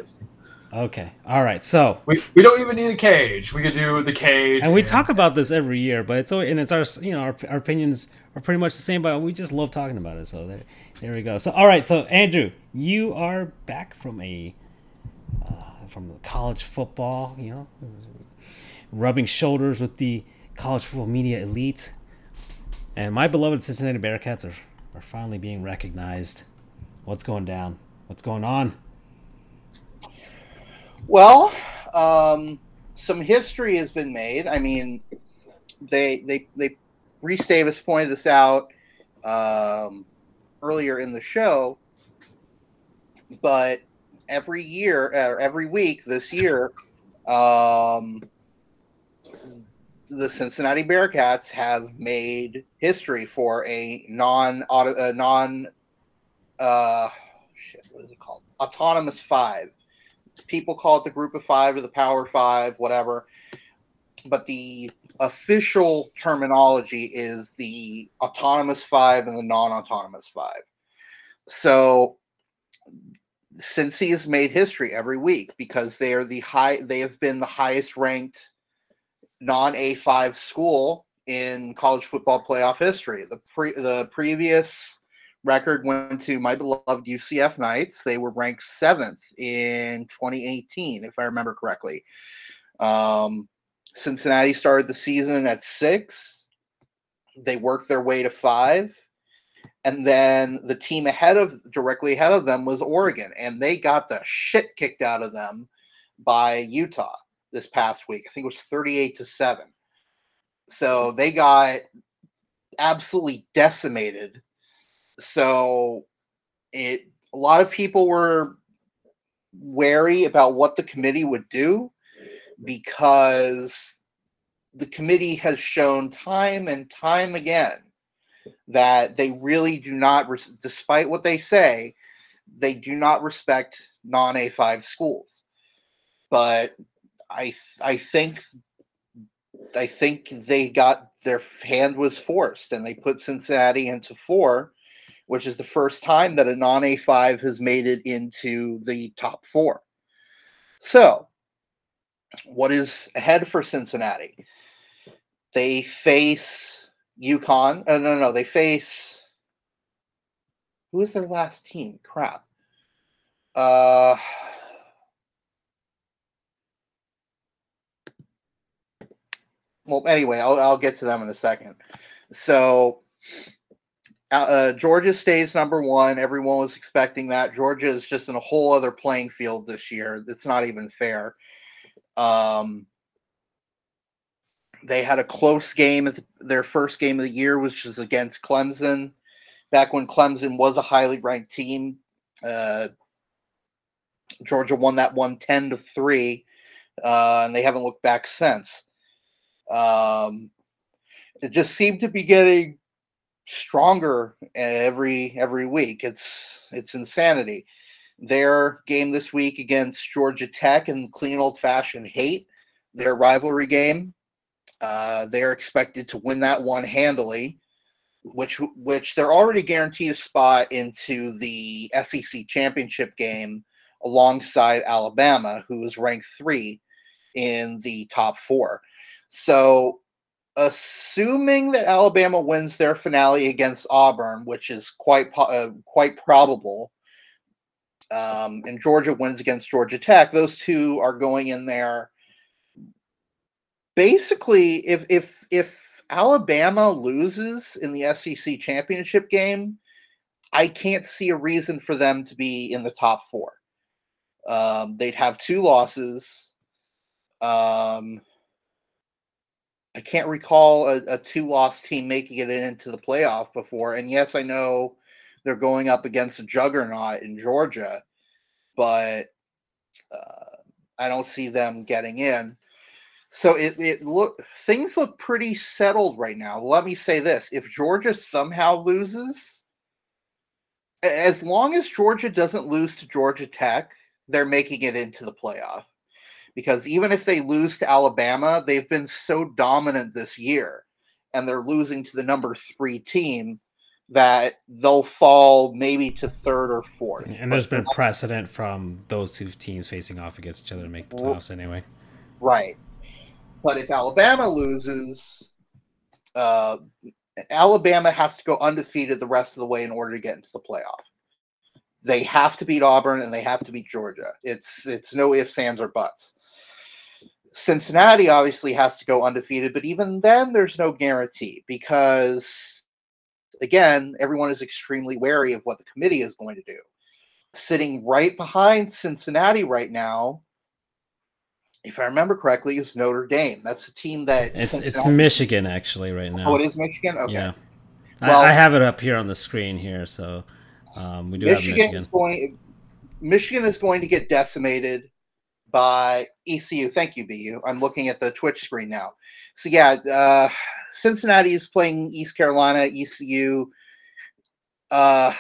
Okay. All right. So, We, we don't even need a cage. We could do the cage. and we talk about this every year, but it's always, and it's our you know our, our opinions are pretty much the same, but we just love talking about it. So there, there we go. So all right. So Andrew, you are back from a uh, from college football. You know, rubbing shoulders with the college football media elite, and my beloved Cincinnati Bearcats are are finally being recognized. What's going down? What's going on? Well, um, some history has been made. I mean, they they they Rece Davis pointed this out um, earlier in the show, but every year or every week this year, um, the Cincinnati Bearcats have made history for a non a non uh shit what is it called autonomous five people call it the group of five or the power five, whatever. But the official terminology is the autonomous five and the non autonomous five. So he has made history every week because they are the high they have been the highest ranked non A5 school in college football playoff history. The pre the previous record went to my beloved UCF Knights. They were ranked seventh in 2018, if I remember correctly. Um, Cincinnati started the season at six. They worked their way to five. And then the team ahead of directly ahead of them was Oregon, and they got the shit kicked out of them by Utah this past week. I think it was 38 to 7. So they got absolutely decimated so it a lot of people were wary about what the committee would do because the committee has shown time and time again that they really do not despite what they say they do not respect non A5 schools but i i think i think they got their hand was forced and they put cincinnati into 4 which is the first time that a non A5 has made it into the top four. So, what is ahead for Cincinnati? They face UConn. Uh, no, no, they face. Who is their last team? Crap. Uh, well, anyway, I'll, I'll get to them in a second. So, uh, Georgia stays number one. Everyone was expecting that. Georgia is just in a whole other playing field this year. It's not even fair. Um, they had a close game. Their first game of the year, which was against Clemson, back when Clemson was a highly ranked team. Uh, Georgia won that one 10 to 3, uh, and they haven't looked back since. Um, it just seemed to be getting stronger every every week. It's it's insanity. Their game this week against Georgia Tech and clean old fashioned hate, their rivalry game. Uh, they're expected to win that one handily, which which they're already guaranteed a spot into the SEC championship game alongside Alabama, who is ranked three in the top four. So, assuming that Alabama wins their finale against Auburn, which is quite uh, quite probable, um, and Georgia wins against Georgia Tech, those two are going in there. Basically, if if if Alabama loses in the SEC championship game, I can't see a reason for them to be in the top four. Um, they'd have two losses. Um, I can't recall a, a two-loss team making it into the playoff before. And yes, I know they're going up against a juggernaut in Georgia, but uh, I don't see them getting in. So it, it look things look pretty settled right now. Let me say this: if Georgia somehow loses, as long as Georgia doesn't lose to Georgia Tech, they're making it into the playoff. Because even if they lose to Alabama, they've been so dominant this year, and they're losing to the number three team that they'll fall maybe to third or fourth. And there's been precedent from those two teams facing off against each other to make the playoffs anyway. Right. But if Alabama loses, uh, Alabama has to go undefeated the rest of the way in order to get into the playoff. They have to beat Auburn and they have to beat Georgia. It's it's no ifs, ands, or buts. Cincinnati obviously has to go undefeated, but even then, there's no guarantee because, again, everyone is extremely wary of what the committee is going to do. Sitting right behind Cincinnati right now, if I remember correctly, is Notre Dame. That's a team that it's it's Michigan actually right now. Oh, it is Michigan. Okay. Yeah. Well, I, I, have it up here on the screen here, so um, we do Michigan have Michigan. Is going, Michigan is going to get decimated by ECU. Thank you, BU. I'm looking at the Twitch screen now. So yeah, uh, Cincinnati is playing East Carolina. ECU. Uh,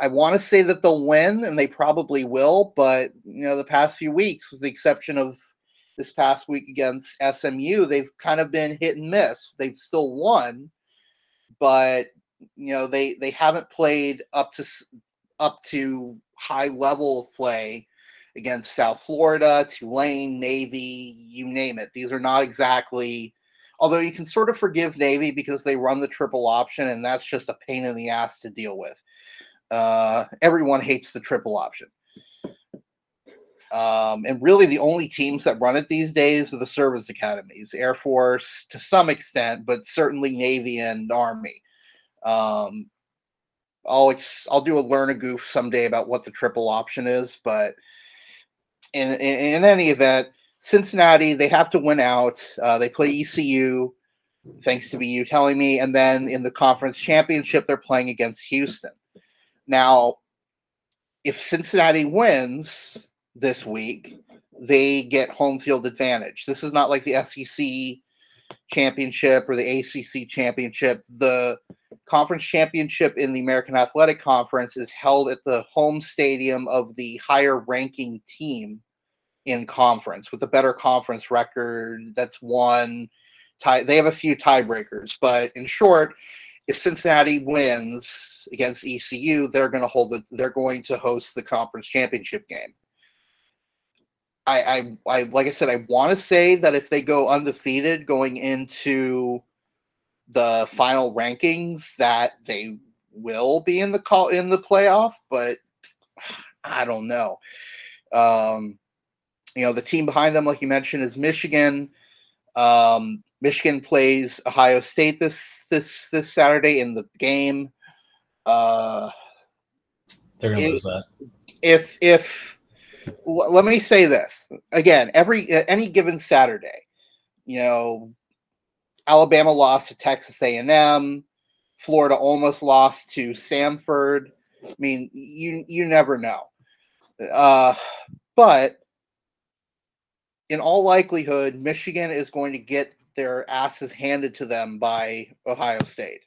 I want to say that they'll win, and they probably will. But you know, the past few weeks, with the exception of this past week against SMU, they've kind of been hit and miss. They've still won, but you know they they haven't played up to up to high level of play against South Florida, Tulane, Navy, you name it. These are not exactly, although you can sort of forgive Navy because they run the triple option, and that's just a pain in the ass to deal with. Uh, everyone hates the triple option. Um, and really, the only teams that run it these days are the service academies, Air Force to some extent, but certainly Navy and Army. Um, I'll ex- I'll do a learn a goof someday about what the triple option is, but in, in, in any event, Cincinnati they have to win out. Uh, they play ECU, thanks to you telling me, and then in the conference championship they're playing against Houston. Now, if Cincinnati wins this week, they get home field advantage. This is not like the SEC championship or the ACC championship. The conference championship in the American Athletic Conference is held at the home stadium of the higher ranking team in conference with a better conference record that's won tie they have a few tiebreakers but in short if Cincinnati wins against ECU they're going to hold the they're going to host the conference championship game I, I, I like I said, I want to say that if they go undefeated going into the final rankings, that they will be in the call in the playoff, but I don't know. Um, you know, the team behind them, like you mentioned, is Michigan. Um, Michigan plays Ohio State this this this Saturday in the game. Uh, They're gonna lose that. If if let me say this again every any given saturday you know alabama lost to texas a&m florida almost lost to samford i mean you you never know uh, but in all likelihood michigan is going to get their asses handed to them by Ohio State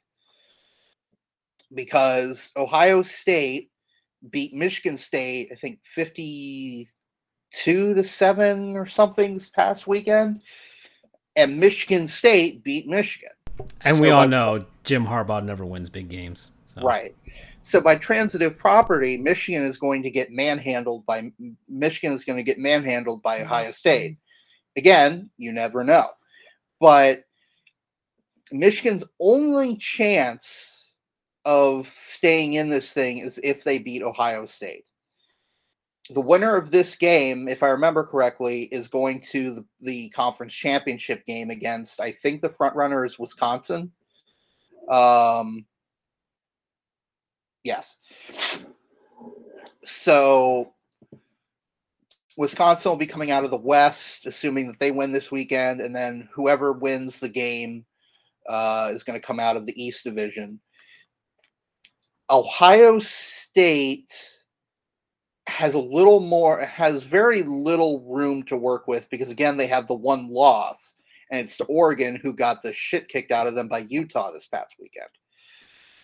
because Ohio State beat Michigan State, I think 52 to 7 or something this past weekend. And Michigan State beat Michigan. And we all like- know Jim Harbaugh never wins big games. So. Right. So by transitive property, Michigan is going to get manhandled by Michigan is going to get manhandled by Ohio State. Again, you never know. But Michigan's only chance of staying in this thing is if they beat Ohio State. The winner of this game, if I remember correctly, is going to the, the conference championship game against I think the front runner is Wisconsin. Um Yes. So Wisconsin will be coming out of the West, assuming that they win this weekend, and then whoever wins the game uh, is going to come out of the East Division. Ohio State has a little more, has very little room to work with because, again, they have the one loss, and it's to Oregon, who got the shit kicked out of them by Utah this past weekend.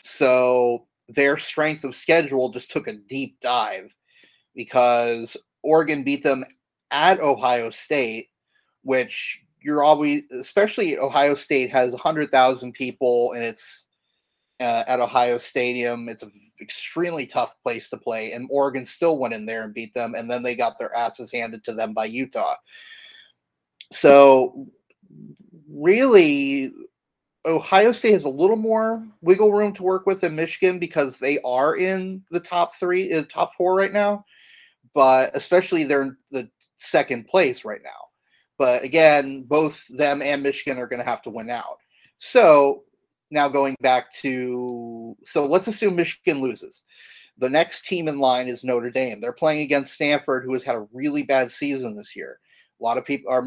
So their strength of schedule just took a deep dive because Oregon beat them at Ohio State, which you're always, especially Ohio State has 100,000 people and it's uh, at Ohio Stadium. It's an extremely tough place to play. And Oregon still went in there and beat them. And then they got their asses handed to them by Utah. So, really, Ohio State has a little more wiggle room to work with than Michigan because they are in the top three, uh, top four right now. But especially they're in the second place right now. But again, both them and Michigan are going to have to win out. So now going back to so let's assume Michigan loses. The next team in line is Notre Dame. They're playing against Stanford, who has had a really bad season this year. A lot of people are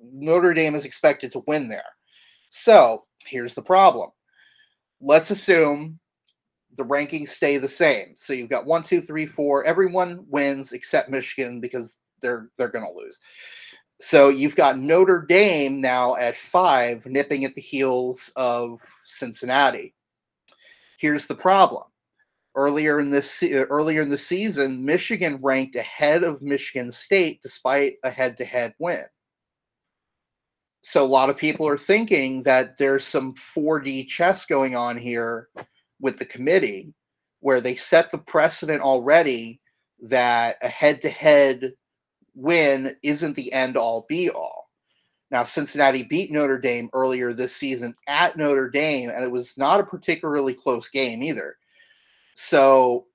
Notre Dame is expected to win there. So here's the problem. Let's assume the rankings stay the same. So you've got one, two, three, four. Everyone wins except Michigan because they're they're going to lose. So you've got Notre Dame now at five, nipping at the heels of Cincinnati. Here's the problem. Earlier in this earlier in the season, Michigan ranked ahead of Michigan State despite a head-to-head win. So a lot of people are thinking that there's some 4D chess going on here with the committee where they set the precedent already that a head-to-head win isn't the end all be all. Now, Cincinnati beat Notre Dame earlier this season at Notre Dame, and it was not a particularly close game either. So,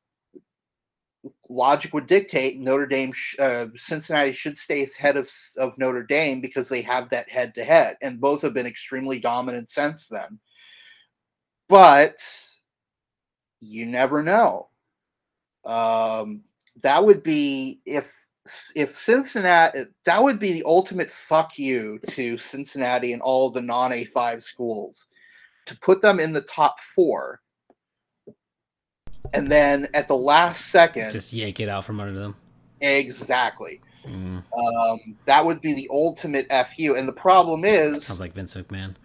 logic would dictate Notre Dame, sh- uh, Cincinnati should stay ahead of, of Notre Dame because they have that head to head, and both have been extremely dominant since then. But you never know. Um, that would be if if Cincinnati that would be the ultimate fuck you to Cincinnati and all the non A5 schools to put them in the top 4 and then at the last second Just yank it out from under them. exactly. Mm, um, that would be the ultimate fu and the problem is sounds like Vince McMahon.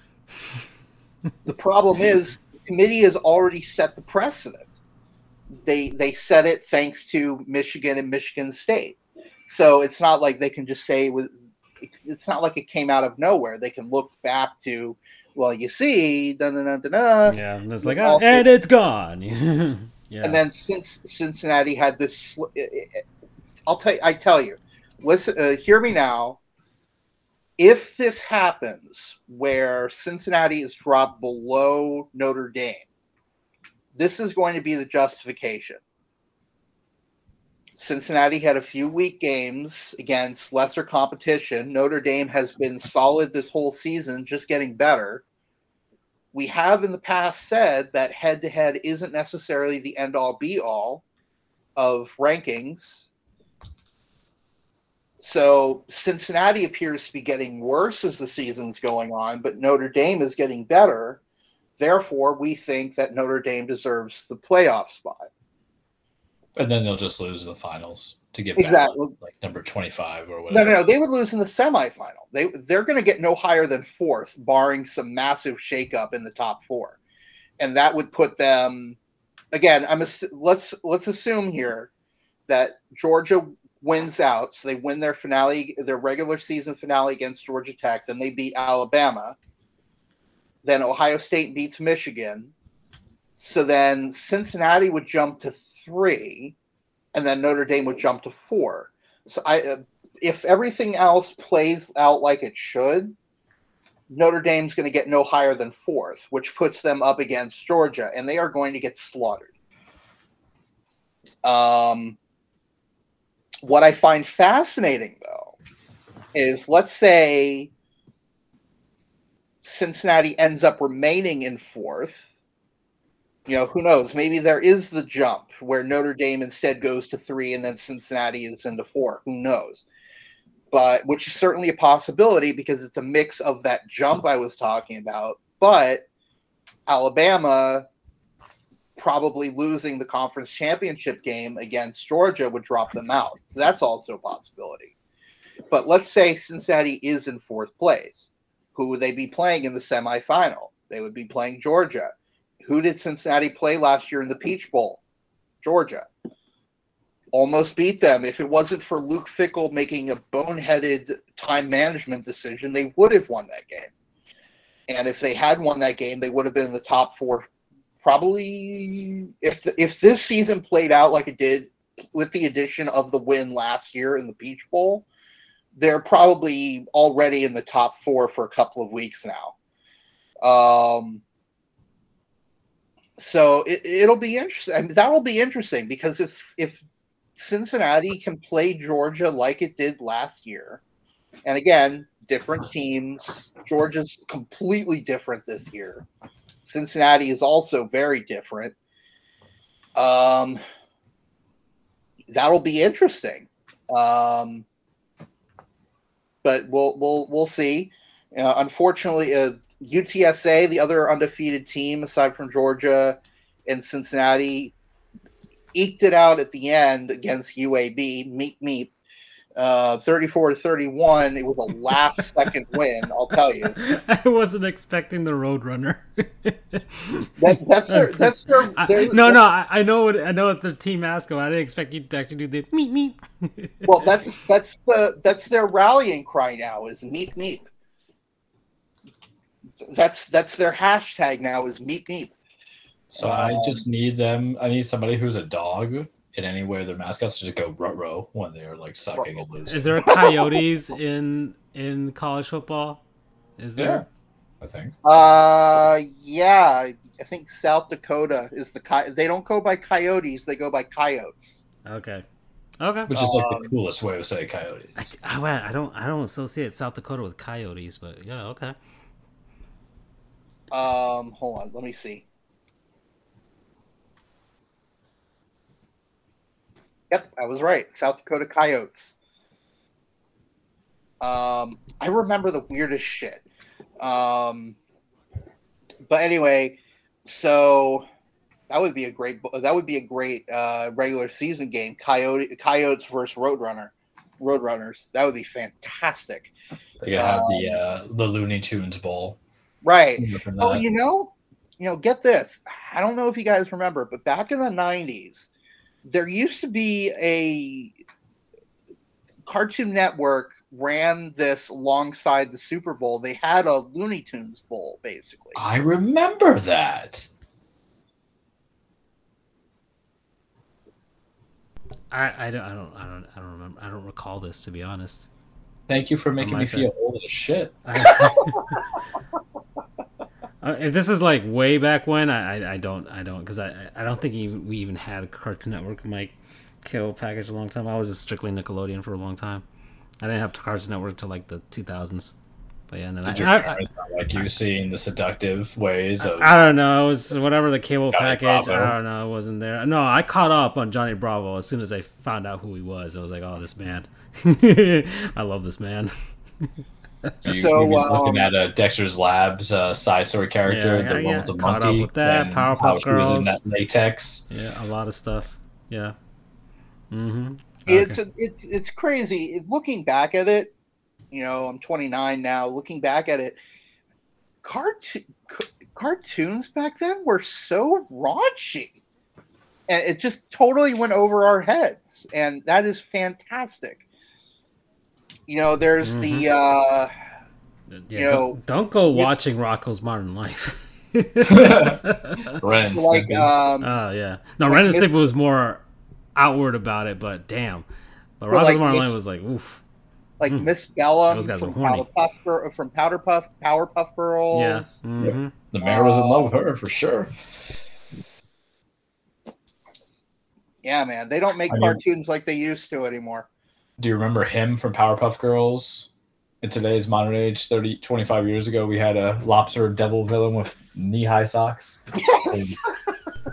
the problem is the committee has already set the precedent. They they set it thanks to michigan and michigan state. So it's not like they can just say with it's not like it came out of nowhere. They can look back to well you see da, da, da, da, da, Yeah, and it's like, oh, and it's gone. yeah. and then since cincinnati had this i'll tell you i tell you listen uh, hear me now. If this happens where cincinnati is dropped below notre dame this is going to be the justification. Cincinnati had a few weak games against lesser competition. Notre dame has been solid this whole season just getting better we have in the past said that head to head isn't necessarily the end all be all of rankings. So Cincinnati appears to be getting worse as the season's going on, but Notre Dame is getting better. Therefore, we think that Notre Dame deserves the playoff spot. and then they'll just lose the finals to get Exactly. back like number twenty five or No, whatever. no, no, they would lose in the semifinal. They they're going to get no higher than fourth, barring some massive shakeup in the top four, and that would put them. Again, I'm ass- let's let's assume here that Georgia wins out, so they win their finale, their regular season finale against Georgia Tech. Then they beat Alabama. Then Ohio State beats Michigan. So then Cincinnati would jump to three, and then Notre Dame would jump to four. So I, uh, if everything else plays out like it should, Notre Dame's going to get no higher than fourth, which puts them up against Georgia, and they are going to get slaughtered. Um, what I find fascinating, though, is let's say Cincinnati ends up remaining in fourth. You know, who knows? Maybe there is the jump where Notre Dame instead goes to three and then Cincinnati is into four. Who knows? But which is certainly a possibility because it's a mix of that jump I was talking about. But Alabama probably losing the conference championship game against Georgia would drop them out. So that's also a possibility. But let's say Cincinnati is in fourth place. Who would they be playing in the semifinal? They would be playing Georgia. Who did Cincinnati play last year in the Peach Bowl? Georgia. Almost beat them. If it wasn't for Luke Fickell making a boneheaded time management decision, they would have won that game. And if they had won that game, they would have been in the top four. Probably, if the, if this season played out like it did with the addition of the win last year in the Peach Bowl, they're probably already in the top four for a couple of weeks now. Um, so it, it'll be interesting. Mean, that'll be interesting because if if Cincinnati can play Georgia like it did last year, and again, different teams. Georgia's completely different this year. Cincinnati is also very different. Um, that'll be interesting. Um, but we'll we'll we'll see. Uh, unfortunately, uh, UTSA, the other undefeated team aside from Georgia and Cincinnati, eked it out at the end against UAB. Meet meep. Uh, 34 to 31. It was a last second win, I'll tell you. I wasn't expecting the Roadrunner. That, that's their, that's their, I- their- no, no, I, I know. What, I know it's their team mascot. I didn't expect you to actually do the meet meet. Well, that's that's the that's their rallying cry now is meet meep. That's that's their hashtag now is meep meep. So I Um, just need them. I need somebody who's a dog in any way their mascots to just go rut row when they're like sucking and losing. Is there a Coyotes in in college football? Is Yeah, there? I think. Uh, yeah, I think South Dakota is the coy- they don't go by coyotes, they go by coyotes. Okay. Okay. Which is like Um, the coolest way to say coyotes. I, I, I don't I don't associate South Dakota with coyotes, but yeah, okay. Um, hold on, let me see. Yep, I was right. South Dakota Coyotes. Um, I remember the weirdest shit. Um, but anyway, so that would be a great that would be a great uh, regular season game. Coyote Coyotes versus Roadrunner, Roadrunners. That would be fantastic. They gotta have the uh, the Looney Tunes Bowl. Right. Oh, you know, you know, get this. I don't know if you guys remember, but back in the '90s, there used to be a Cartoon Network ran this alongside the Super Bowl. They had a Looney Tunes Bowl, basically. I remember that. I, I don't I don't I don't I don't remember I don't recall this to be honest. Thank you for making me side. feel old as shit. Uh, if this is like way back when, I I, I don't I don't because I I don't think even, we even had a Cartoon Network my cable package a long time. I was just strictly Nickelodeon for a long time. I didn't have Cartoon Network until like the 2000s. But yeah, and then I, Did your I, I, parents not like you seeing the seductive ways of? I don't know. It was whatever the cable Johnny package. Bravo. I don't know. It wasn't there. No, I caught up on Johnny Bravo as soon as I found out who he was. I was like, oh, this man. I love this man. you, So, you were looking um, at uh, Dexter's Labs uh, side story character, Yeah, the yeah, one with the Caught up with that, and Powerpuff how she was in Girls. that latex. Yeah, a lot of stuff. Yeah. Mm-hmm. It's it's it's crazy. Looking back at it, you know, I'm 29 now. Looking back at it, cartoon cartoons back then were so raunchy, and it just totally went over our heads, and that is fantastic. You know, there's the uh, yeah, you don't, know, don't go yes- watching Rocko's Modern Life. Ren, like um, Oh yeah, no, Like Ren and Stimpy was more outward about it, but damn, but But Rocko's like Modern Miss- Life was like, oof. like Hmm. Miss Bellum Those from are horny. Powderpuff Girl, from Powderpuff Powerpuff Girls. Yeah. hmm the mayor was in love with her for sure. Yeah, man, they don't make I mean- cartoons like they used to anymore. Do you remember him from Powerpuff Girls? In today's modern age, 30, 25 years ago, we had a lobster devil villain with knee-high socks, and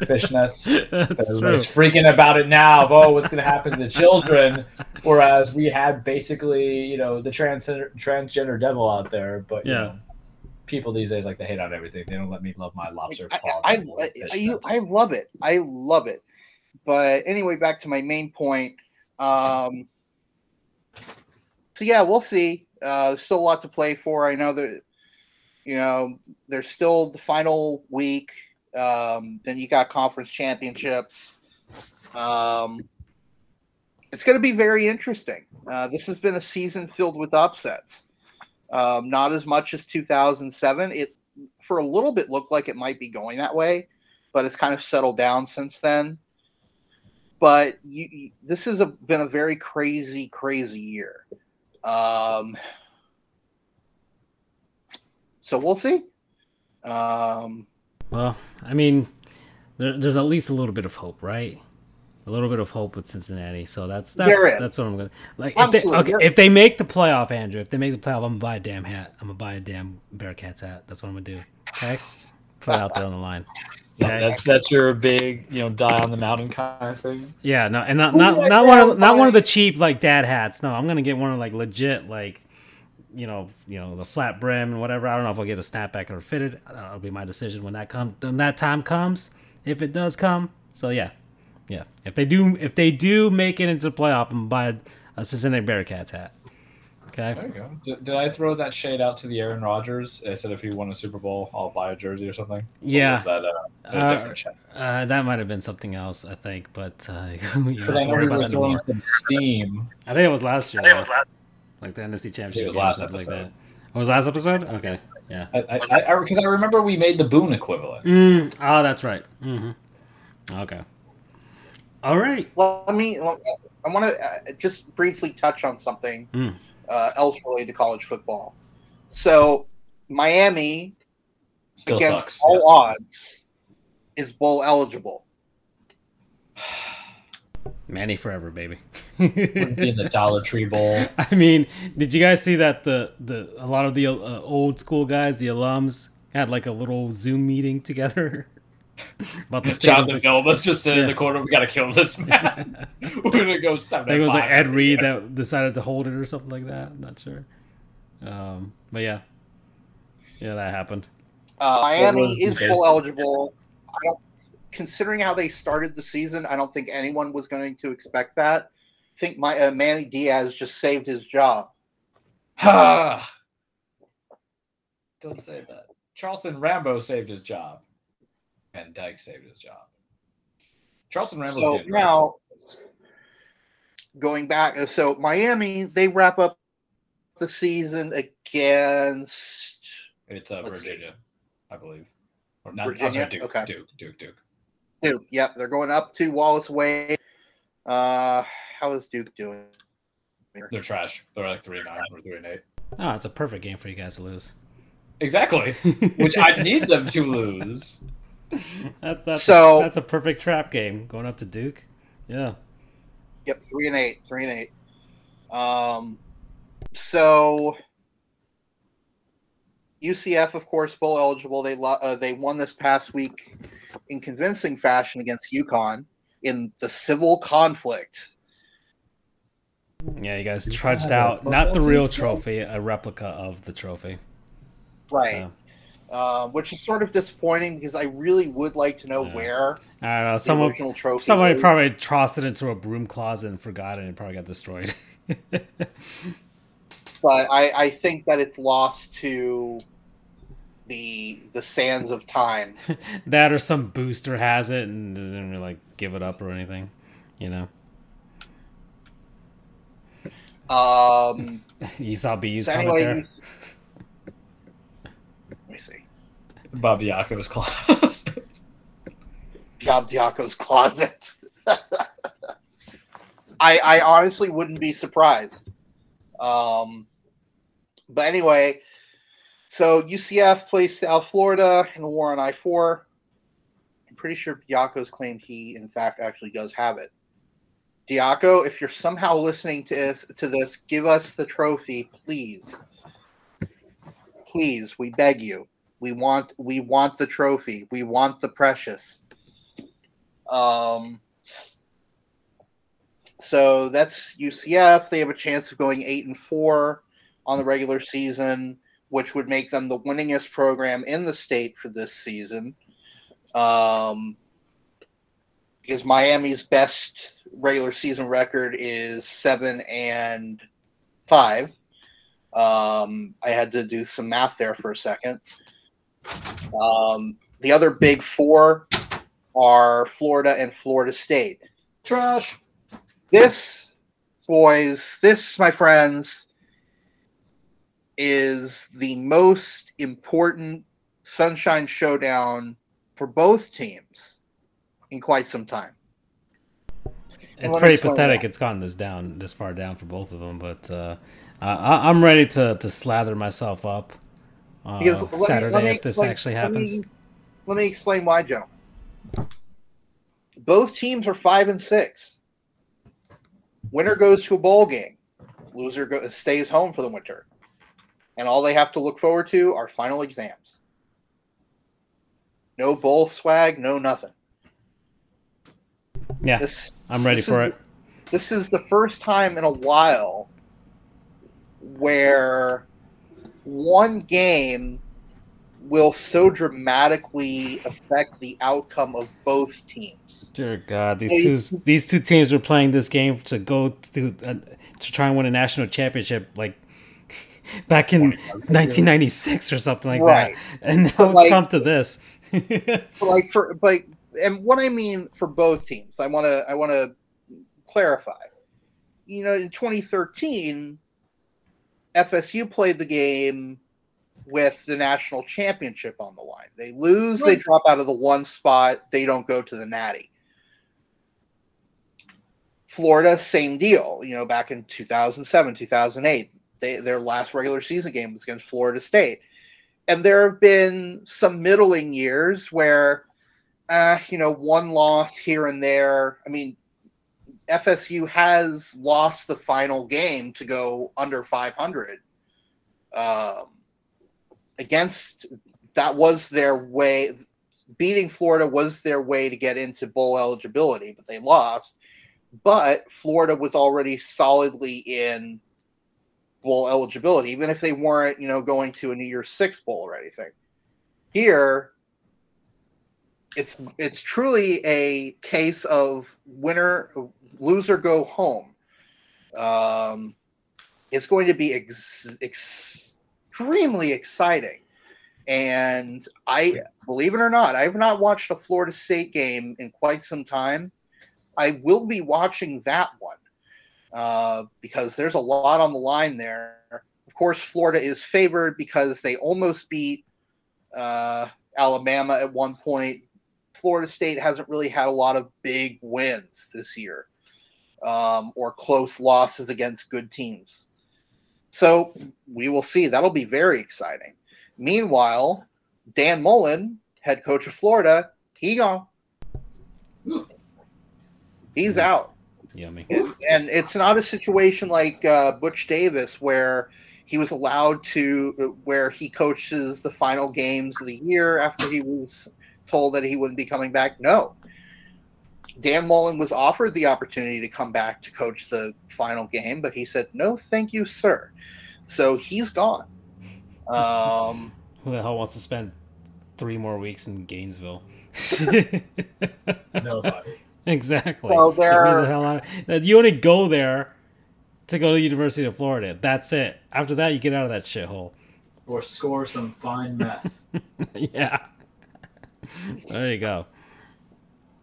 fishnets. That's true. Everybody's freaking about it now. of, Oh, what's going to happen to the children? Whereas we had basically, you know, the transgender transgender devil out there, but you Yeah. know, people these days like to hate on everything. They don't let me love my lobster. I, I, I, I, you- I love it. I love it. But anyway, back to my main point. Um, so yeah, we'll see. Uh, still a lot to play for. I know that you know there's still the final week. Um, then you got conference championships. Um, it's going to be very interesting. Uh, this has been a season filled with upsets. Um, not as much as 2007. It for a little bit looked like it might be going that way, but it's kind of settled down since then. But you, you- this has a, been a very crazy, crazy year. Um, so we'll see. Um, Well, I mean, there, there's at least a little bit of hope, right? A little bit of hope with Cincinnati. So that's that's that's what I'm gonna like. If they, okay, if they make the playoff, Andrew, if they make the playoff, I'm gonna buy a damn hat. I'm gonna buy a damn Bearcats hat. That's what I'm gonna do. Okay, put it out there on the line. Okay. That's that's your big, you know, die on the mountain kind of thing. Yeah, no, and not not not one of not one of the cheap like dad hats. No, I'm gonna get one of like legit like, you know, you know the flat brim and whatever. I don't know if I'll get a snapback or fitted. That'll be my decision when that come when that time comes, if it does come. So yeah, yeah. If they do if they do make it into the playoff, I'm buy a, a Cincinnati Bearcats hat. Okay. There you go. Did, did I throw that shade out to the Aaron Rodgers? I said if he won a Super Bowl, I'll buy a jersey or something. Or Yeah. was that uh, a Uh, different shade? Uh, that might have been something else, I think, but uh, you don't Because have I know we about were throwing some steam. I think it was last year. though. Like the NFC Championship. It was last episode. Like that. Oh, it was last episode? Okay. Yeah. Because I, I, 'cause I remember we made the Boone equivalent. Mm, oh, that's right. hmm Okay. All right. Well, let me. I want to uh, just briefly touch on something Mm. Uh, else related to college football. So Miami Still against sucks. all yes. odds is bowl eligible. Manny forever, baby. In the Dollar Tree Bowl. I mean, did you guys see that the the a lot of the uh, old school guys, the alums, had like a little Zoom meeting together about the state of Jonathan the, just sitting in the corner. We got to kill this man. We're gonna go I seven. think it was like. Ed Reed that decided to hold it or something like that. I'm not sure. Um, but yeah, yeah, that happened. Uh, Miami is case? bowl eligible. I don't, considering how they started the season, I don't think anyone was going to expect that. I think my uh, Manny Diaz just saved his job. Ha! Don't say that. Charleston Rambo saved his job, and Dyke saved his job. Charleston Rambo. So now- Going back, so Miami they wrap up the season against it's uh, let's see. Virginia, I believe, or not Virginia? Sorry, Duke, Okay. Duke, Duke, Duke. Duke. Yep, they're going up to Wallace Wade. Uh, how is Duke doing? They're trash. They're like three and nine or three and eight. Oh, it's a perfect game for you guys to lose. Exactly. Which I need them to lose. that's that's So- that's a perfect trap game going up to Duke. Yeah. Yep, three and eight, three and eight. Um, so UCF, of course, bowl eligible. They lo- uh, they won this past week in convincing fashion against UConn in the civil conflict. Yeah, you guys trudged out not the real trophy, a replica of the trophy. Right. So, um, which is sort of disappointing because I really would like to know Yeah. where I don't know. the Someone, original trophy somebody is. probably tossed it into a broom closet and forgot it, and it probably got destroyed. but I, I think that it's lost to the the sands of time. that or some booster has it and didn't really, like give it up or anything. You know, Um, Esau comment anyway, there. you- let me see. Bob Diaco's class. Job Diaco's closet. I I honestly wouldn't be surprised. Um, but anyway, so UCF plays South Florida in the war on I four. I'm pretty sure Diaco's claimed he, in fact, actually does have it. Diaco, if you're somehow listening to this, to this, give us the trophy, please. Please, we beg you. We want we want the trophy. We want the precious. Um, so that's UCF. They have a chance of going eight and four on the regular season, which would make them the winningest program in the state for this season. Um, because Miami's best regular season record is seven and five. Um, I had to do some math there for a second. Um, the other big four are Florida and Florida State. Trash. This, boys, this, my friends, is the most important Sunshine Showdown for both teams in quite some time. It's pretty pathetic. why. It's gotten this down, this far down for both of them. But uh, I, I'm ready to, to slather myself up uh, Because let me- Saturday let me if this actually let happens. me- Let me explain why, gentlemen. Both teams are five and six. Winner goes to a bowl game. Loser go, stays home for the winter, and all they have to look forward to are final exams. No bowl swag, no nothing. yeah, This I'm ready for is it. this is the first time in a while where one game will so dramatically affect the outcome of both teams. Dear God, these two these two teams were playing this game to go to uh, to try and win a national championship, like back in 1996 or something like Right. that. And now But, it's like- come to this. Like for but and what I mean for both teams, I want to I want to clarify. You know, in 2013, FSU played the game with the national championship on the line. They lose, they drop out of the one spot, they don't go to the natty. Florida, same deal. You know, back in 2007, 2008, they, their last regular season game was against Florida State. And there have been some middling years where, uh, you know, one loss here and there. I mean, FSU has lost the final game to go under 500 um, against that was their way beating Florida was their way to get into bowl eligibility, but they lost. But Florida was already solidly in bowl eligibility, even if they weren't, you know, going to a New Year's Six bowl or anything. Here, it's it's truly a case of winner loser go home. Um, it's going to be ex- extremely exciting. And I believe it or not, I have not watched a Florida State game in quite some time. I will be watching that one uh, because there's a lot on the line there. Of course, Florida is favored because they almost beat uh, Alabama at one point. Florida State hasn't really had a lot of big wins this year um, or close losses against good teams. So we will see. That'll be very exciting. Meanwhile, Dan Mullen, head coach of Florida, he gone. He's out. Yummy. And it's not a situation like uh, Butch Davis where he was allowed to, where he coaches the final games of the year after he was told that he wouldn't be coming back. No. Dan Mullen was offered the opportunity to come back to coach the final game, but he said, no, thank you, sir. So he's gone. Um, Who the hell wants to spend three more weeks in Gainesville? Nobody. exactly. Well, Get me there- the hell out of- You only go there to go to the University of Florida. That's it. After that, you get out of that shithole. Or score some fine meth. yeah. There you go.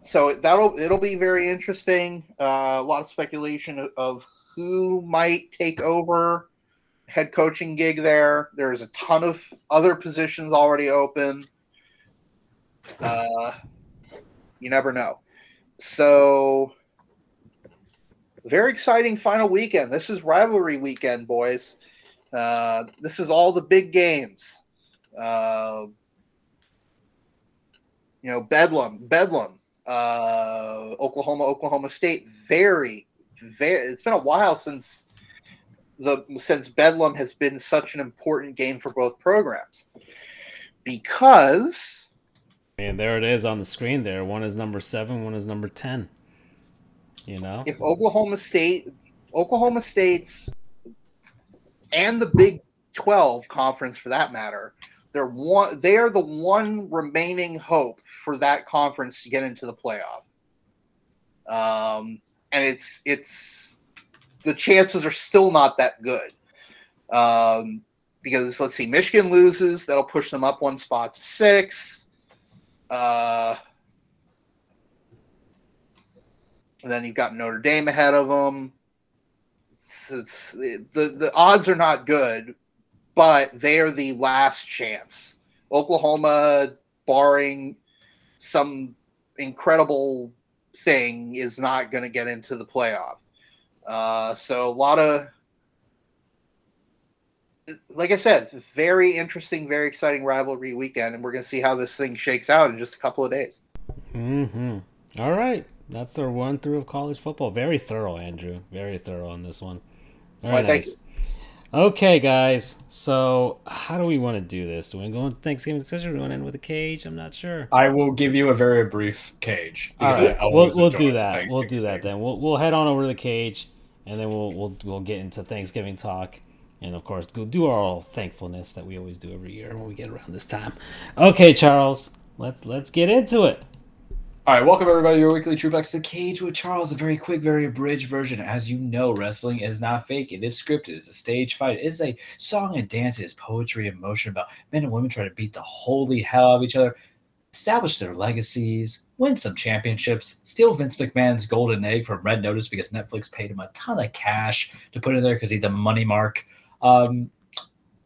so that'll it'll be very interesting. Uh, a lot of speculation of, who might take over head coaching gig there. There's a ton of other positions already open. Uh, you never know. So very exciting final weekend. This is rivalry weekend, boys. Uh, this is all the big games. Uh, you know, Bedlam, Bedlam, uh, Oklahoma, Oklahoma State. Very, very. It's been a while since the since Bedlam has been such an important game for both programs because And there it is on the screen there. One is number seven, one is number 10. You know? if Oklahoma State, Oklahoma State's, and the Big Twelve conference for that matter, they're one. They are the one remaining hope for that conference to get into the playoff. Um, and it's it's the chances are still not that good. Um, because let's see, Michigan loses, that'll push them up one spot to six. Uh, then you've got Notre Dame ahead of them. It's, it's, the the odds are not good, but they are the last chance. Oklahoma, barring some incredible thing, is not going to get into the playoff. Uh, so a lot of, like I said, very interesting, very exciting rivalry weekend, and we're going to see how this thing shakes out in just a couple of days. Mm-hmm. All right. That's our run through of college football. Very thorough, Andrew. Very thorough on this one. Very Why, thank nice. Okay, guys. So, how do we want to do this? Do we go on Thanksgiving discussion? Or do we want to end with a cage? I'm not sure. I will give you a very brief cage. All right, we'll we'll do that. We'll do that then. We'll we'll head on over to the cage, and then we'll we'll we'll get into Thanksgiving talk, and of course we'll do our thankfulness that we always do every year when we get around this time. Okay, Charles, let's let's get into it. All right, welcome everybody to your weekly True Facts. The Cage with Charles, a very quick, very abridged version. As you know, wrestling is not fake. It is scripted. It's a stage fight. It is a song and dance. It is poetry and motion about men and women trying to beat the holy hell out of each other, establish their legacies, win some championships, steal Vince McMahon's golden egg from Red Notice because Netflix paid him a ton of cash to put in there because he's a money mark, um,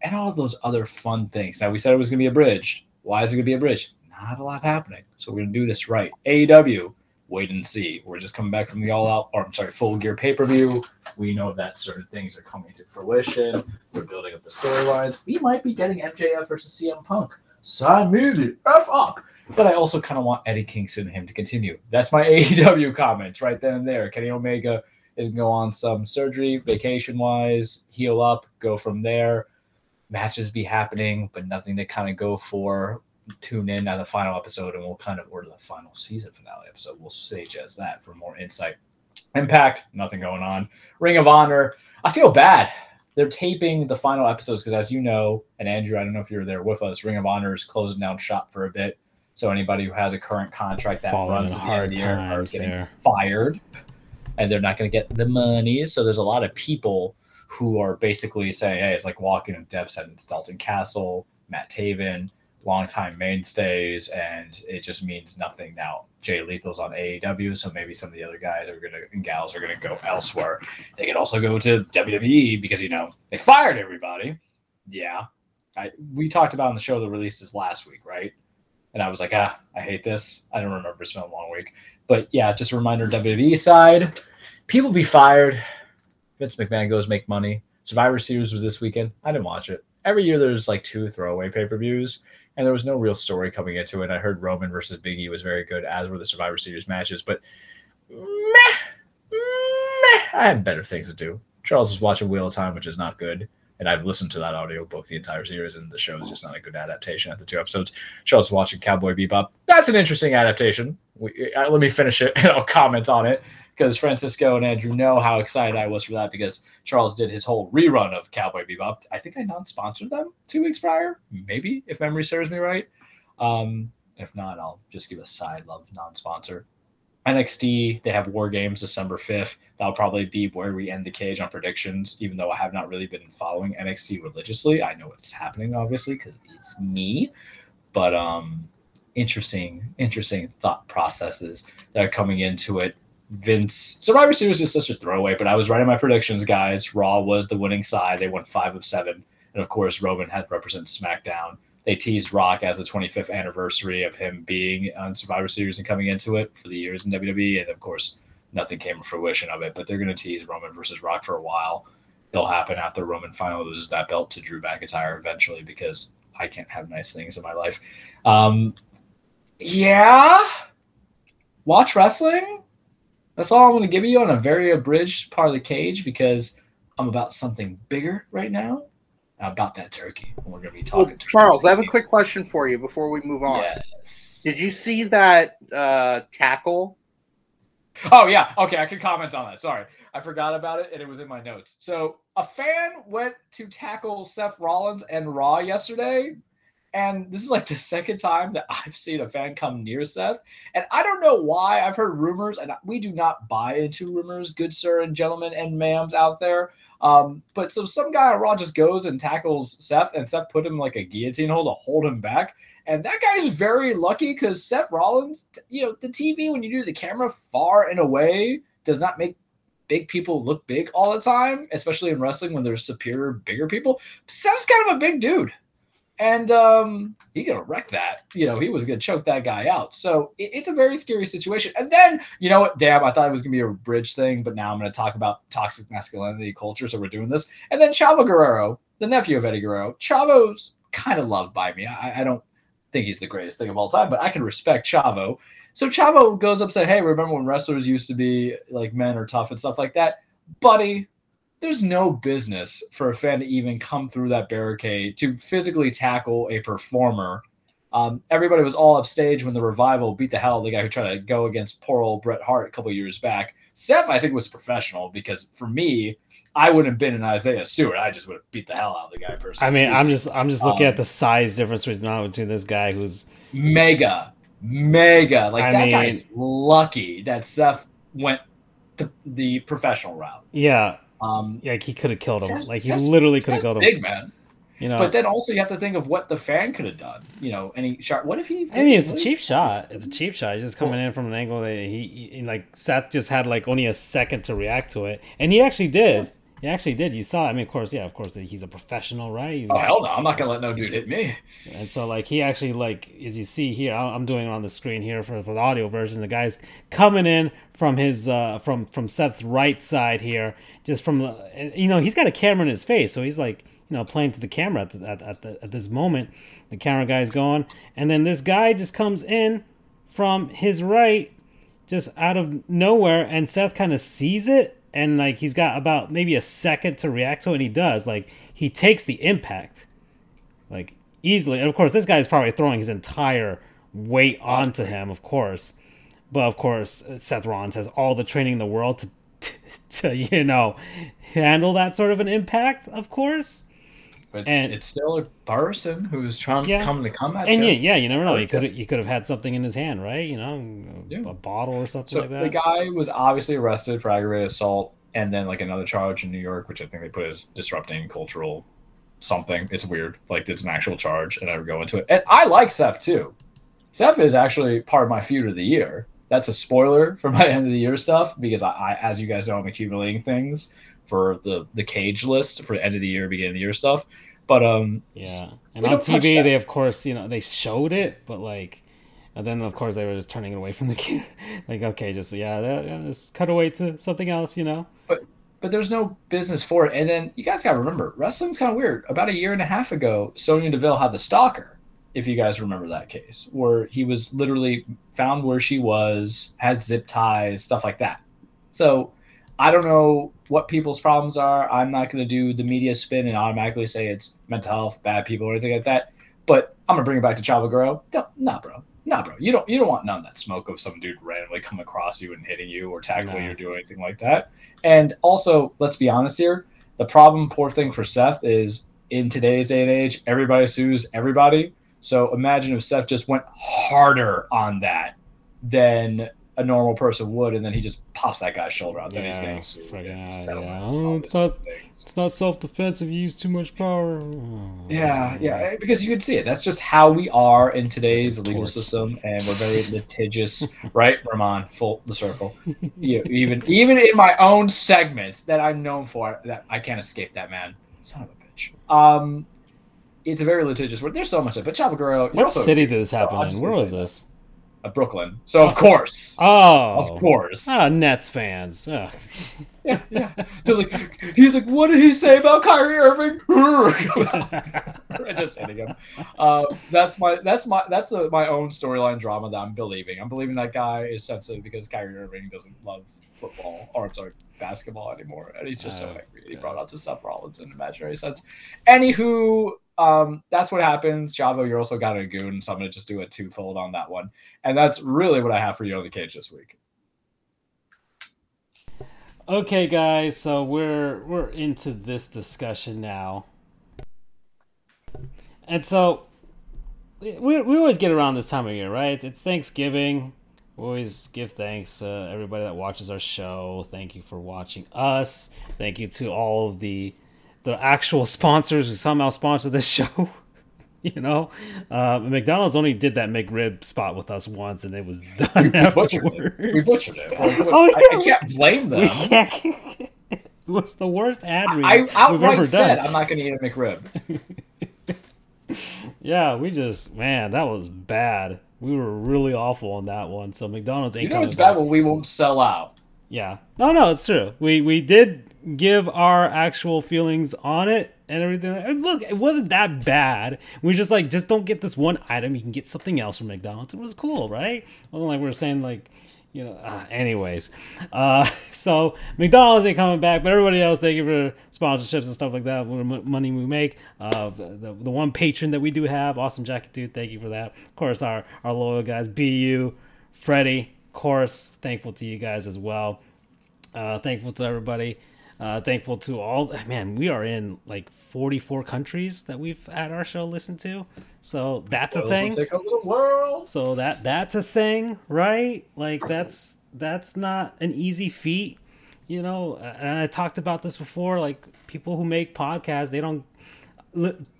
and all those other fun things. Now, we said it was going to be abridged. Why is it going to be abridged? Not a lot happening. So we're going to do this right. AEW, wait and see. We're just coming back from the all out, or I'm sorry, full gear pay per view. We know that certain things are coming to fruition. We're building up the storylines. We might be getting MJF versus CM Punk. Sign me the F up. But I also kind of want Eddie Kingston and him to continue. That's my AEW comments right then and there. Kenny Omega is going to go on some surgery, vacation wise, heal up, go from there. Matches be happening, but nothing to kind of go for tune in on the final episode and we'll kind of order the final season finale episode. We'll stage as that for more insight. Impact, nothing going on. Ring of Honor, I feel bad. They're taping the final episodes because, as you know, and Andrew, I don't know if you're there with us, Ring of Honor is closing down shop for a bit. So anybody who has a current contract that Falling runs in the end of hard the year are getting there. fired, and they're not going to get the money. So there's a lot of people who are basically saying, "Hey, it's like walking in Deb said it's Dalton Castle, Matt Taven, longtime mainstays, and it just means nothing now. Jay Lethal's on AEW, so maybe some of the other guys are gonna and gals are gonna go elsewhere. They could also go to WWE because you know they fired everybody. Yeah, I we talked about on the show the releases last week, right? And I was like, ah, I hate this. I don't remember. It's been a long week, but yeah, just a reminder: WWE side, people be fired. Vince McMahon goes make money. Survivor Series was this weekend. I didn't watch it. Every year there's like two throwaway pay per views and there was no real story coming into it. I heard Roman versus Big E was very good, as were the Survivor Series matches, but meh, meh, I have better things to do. Charles is watching Wheel of Time, which is not good, and I've listened to that audiobook the entire series, and the show is just not a good adaptation at the two episodes. Charles is watching Cowboy Bebop. That's an interesting adaptation. We, uh, let me finish it, and I'll comment on it. Because Francisco and Andrew know how excited I was for that because Charles did his whole rerun of Cowboy Bebop. I think I non-sponsored them two weeks prior, maybe if memory serves me right. Um, if not, I'll just give a side love non-sponsor. NXT, they have War Games December 5th. That'll probably be where we end the cage on predictions, even though I have not really been following NXT religiously. I know what's happening, obviously, because it's me. But um interesting, interesting thought processes that are coming into it. Vince Survivor Series is such a throwaway, but I was right on my predictions, guys. Raw was the winning side. They won five of seven. And of course, Roman had represent SmackDown they teased Rock as the 25th anniversary of him being on Survivor Series and coming into it for the years in WWE, and of course, nothing came to fruition of it. But they're going to tease Roman versus Rock for a while. It'll happen after Roman finally loses that belt to Drew McIntyre eventually, because I can't have nice things in my life. Um, yeah, watch wrestling. That's all I'm going to give you on a very abridged part of the cage because I'm about something bigger right now about that turkey. We're going to be talking. Well, Charles, I have a quick question for you before we move on. Yes. Did you see that uh, tackle? Oh yeah. Okay, I can comment on that. Sorry, I forgot about it, and it was in my notes. So a fan went to tackle Seth Rollins and Raw yesterday, and this is like the second time that I've seen a fan come near Seth. And I don't know why. I've heard rumors, and we do not buy into rumors, good sir and gentlemen and ma'ams out there. Um, but so some guy on Raw just goes and tackles Seth, and Seth put him like a guillotine hold to hold him back. And that guy's very lucky because Seth Rollins, you know, the TV when you do the camera far and away does not make big people look big all the time, especially in wrestling when there's superior, bigger people. Seth's kind of a big dude and um, he gonna wreck that. You know, he was gonna choke that guy out. So it, it's a very scary situation. And then, you know what? Damn, I thought it was gonna be a bridge thing, but now I'm gonna talk about toxic masculinity culture. So we're doing this. And then Chavo Guerrero, the nephew of Eddie Guerrero, Chavo's kind of loved by me. I, I don't think he's the greatest thing of all time, but I can respect Chavo. So Chavo goes up and said, Hey, remember when wrestlers used to be like men are tough and stuff like that? Buddy, there's no business for a fan to even come through that barricade to physically tackle a performer. Um, everybody was all upstage when the revival beat the hell out of the guy who tried to go against poor old Bret Hart a couple years back. Seth, I think, was professional because for me, I wouldn't have been an Isaiah Stewart. I just would have beat the hell out of the guy personally. I mean, I'm just I'm just looking um, at the size difference between this guy who's mega, mega. Like I that mean, guy's lucky that Seth went to the professional route. Yeah, um, yeah, he could have killed him. like he literally could have killed him. Big man. You know, but then also you have to think of what the fan could have done. You know, any shot. What if he? I mean, it's a cheap shot. It's a cheap shot. He's just coming cool. in from an angle that he, he, like Seth just had like only a second to react to it, and he actually did. He actually did. You saw. I mean, of course, yeah, of course, he's a professional, right? He's oh hell no! I'm not gonna let no dude hit me. And so, like, he actually, like, as you see here, I'm doing it on the screen here for, for the audio version. The guy's coming in from his uh from from Seth's right side here, just from the, you know he's got a camera in his face, so he's like you know playing to the camera at the, at, at, the, at this moment. The camera guy's going, and then this guy just comes in from his right, just out of nowhere, and Seth kind of sees it, and like he's got about maybe a second to react to it, and he does. Like he takes the impact, like easily. And of course, this guy's probably throwing his entire weight onto him, of course. But of course, Seth Rollins has all the training in the world to to you know handle that sort of an impact, of course. But and, it's still a person who's trying yeah, to come to come at and you. yeah, yeah, you never know. He could he could have had something in his hand, right? You know, yeah. a bottle or something so like that. The guy was obviously arrested for aggravated assault, and then like another charge in New York, which I think they put as disrupting cultural something. It's weird, like it's an actual charge, and I would go into it. And I like Seth too. Seth is actually part of my feud of the year that's a spoiler for my end of the year stuff because I, I, as you guys know, I'm accumulating things for the the cage list for end of the year, beginning of the year stuff. But um, yeah, and on TV they of course you know they showed it, but like, and then of course they were just turning it away from the kid. like okay, just yeah, yeah, just cut away to something else, you know. But but there's no business for it. And then you guys got to remember, wrestling's kind of weird. About a year and a half ago, Sonya Deville had the stalker if you guys remember that case, where he was literally found where she was, had zip ties, stuff like that. So I don't know what people's problems are. I'm not going to do the media spin and automatically say it's mental health, bad people, or anything like that. But I'm going to bring it back to Chavo Guerrero. No, nah, bro. Nah, bro, you don't you don't want none of that smoke of some dude randomly coming across you and hitting you or tackling No. you or doing anything like that. And also, let's be honest here. The problem, poor thing for Seth is in today's day and age, everybody sues everybody. So imagine if Seth just went harder on that than a normal person would, and then he just pops that guy's shoulder out. Then he's Yeah, getting sued. yeah. It's not- things. It's not self defense if you use too much power. Yeah, yeah, because you can see it. That's just how we are in today's legal Torts. system, and we're very litigious, right? Ramon, full the circle. You, even even in my own segments that I'm known for, that I can't escape that man. Son of a bitch. Um, it's a very litigious word. There's so much of it. But Chavo Guerrero, What also- city did this happen in? Where was this? Uh, Brooklyn. So of course, Oh, of course. Ah, Nets fans. Yeah, yeah. They're like, he's like, what did he say about Kyrie Irving? I just hitting him. Uh, that's my that's my that's the, my own storyline drama that I'm believing. I'm believing that guy is sensitive because Kyrie Irving doesn't love football or I'm sorry, basketball anymore, and he's just so Oh, angry. He brought out to Seth Rollins in an imaginary sense. Anywho, um, that's what happens. Chavo, you're also got a goon, so I'm gonna just do a twofold on that one, and that's really what I have for you on the cage this week. Okay, guys, so we're we're into this discussion now, and so we we always get around this time of year, right? It's Thanksgiving. We always give thanks uh, everybody that watches our show. Thank you for watching us. Thank you to all of the the actual sponsors who somehow sponsor this show. you know, uh, McDonald's only did that McRib spot with us once, and it was done We butchered it. We butchered it. Oh, I, I can't blame them. Can't. it was the worst ad read I we've ever said done. I'm not going to eat a McRib. Yeah, we just man, that was bad. We were really awful on that one. So McDonald's ain't You know it's back. bad when we won't sell out. Yeah. No, no, it's true. We we did give our actual feelings on it and everything. And look, it wasn't that bad. We just like just don't get this one item. You can get something else from McDonald's. It was cool, right? Well, like we are saying, like you know. Uh, anyways, uh, so McDonald's ain't coming back, but everybody else, thank you for sponsorships and stuff like that. The money we make. Uh, the, the the one patron that we do have, awesome jacket dude. Thank you for that. Of course, our our loyal guys, Bu, Freddie. Of course, thankful to you guys as well. Uh, thankful to everybody. Uh, thankful to all. Man, we are in like 44 countries that we've had our show listened to. So that's a thing. will Take over the world. So that that's a thing, right? Like that's that's not an easy feat, you know. And I talked about this before. Like people who make podcasts, they don't.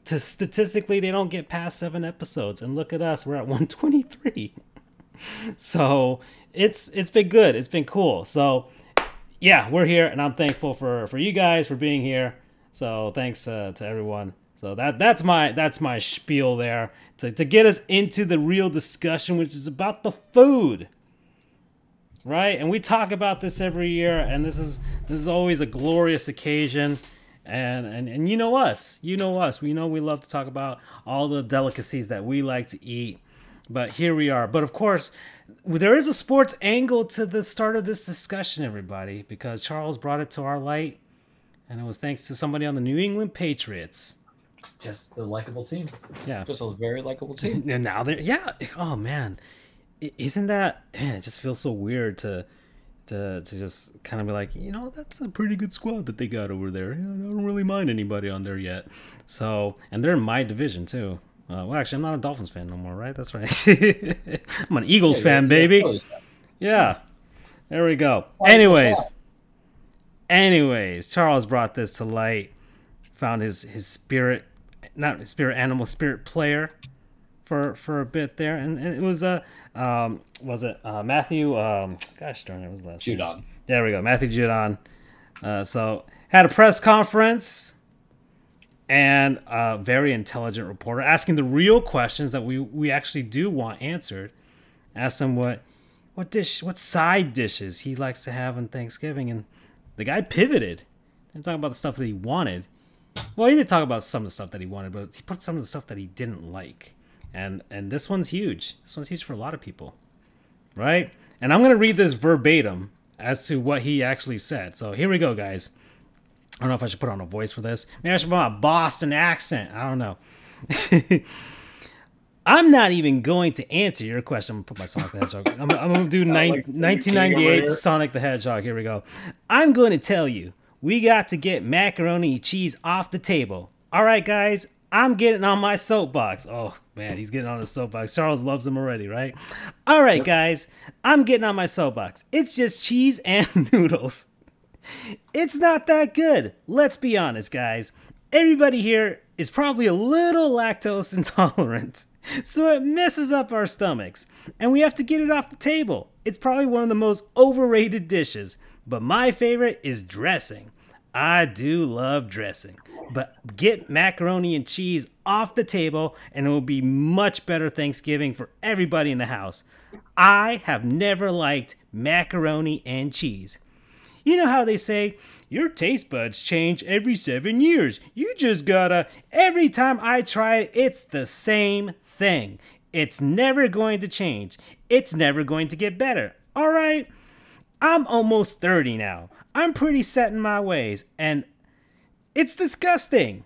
To statistically, they don't get past seven episodes. And look at us, we're at 123. so it's it's been good. It's been cool. So yeah, we're here, and I'm thankful for for you guys for being here. So thanks uh, to everyone. So that that's my that's my spiel there to to get us into the real discussion, which is about the food, right? And we talk about this every year, and this is this is always a glorious occasion. And, and and you know us, you know us. We know we love to talk about all the delicacies that we like to eat. But here we are. But of course, there is a sports angle to the start of this discussion, everybody, because Charles brought it to our light, and it was thanks to somebody on the New England Patriots. Just a likable team. Yeah. Just a very likable team. And now they're yeah. Oh man, isn't that man? It just feels so weird to to to just kind of be like, you know, that's a pretty good squad that they got over there. I don't really mind anybody on there yet. So and they're in my division too. Uh, well, actually, I'm not a Dolphins fan no more, right? That's right. I'm an Eagles Yeah, fan, you're- you're a baby. Yeah. There we go. Anyways, anyways, Charles brought this to light. Found his his spirit, not his spirit animal, spirit player, for for a bit there, and, and it was a uh, um was it uh, Matthew um gosh darn it was last name? Judon. There we go, Matthew Judon. Uh, so had a press conference and a very intelligent reporter asking the real questions that we we actually do want answered. Asked him what what dish what side dishes he likes to have on Thanksgiving, and the guy pivoted. Didn't talk about the stuff that he wanted. Well, he did talk about some of the stuff that he wanted, but he put some of the stuff that he didn't like. And and this one's huge. This one's huge for a lot of people. Right? And I'm gonna read this verbatim as to what he actually said. So here we go, guys. I don't know if I should put on a voice for this. Maybe I should put on a Boston accent. I don't know. I'm not even going to answer your question. I'm gonna put my Sonic the Hedgehog. I'm, I'm gonna do nine, like 1998. Sonic the Hedgehog. Here we go. I'm going to tell you, we got to get macaroni and cheese off the table. All right, guys, I'm getting on my soapbox. Oh man, he's getting on his soapbox. Charles loves him already, right? All right, guys, I'm getting on my soapbox. It's just cheese and noodles. It's not that good. Let's be honest, guys. Everybody here is probably a little lactose intolerant, so it messes up our stomachs, and we have to get it off the table. It's probably one of the most overrated dishes, but my favorite is dressing. I do love dressing, but get macaroni and cheese off the table, and it will be much better Thanksgiving for everybody in the house. I have never liked macaroni and cheese. You know how they say, your taste buds change every seven years. You just gotta. Every time I try it, it's the same thing. It's never going to change. It's never going to get better. Alright? I'm almost 30 now. I'm pretty set in my ways, and it's disgusting.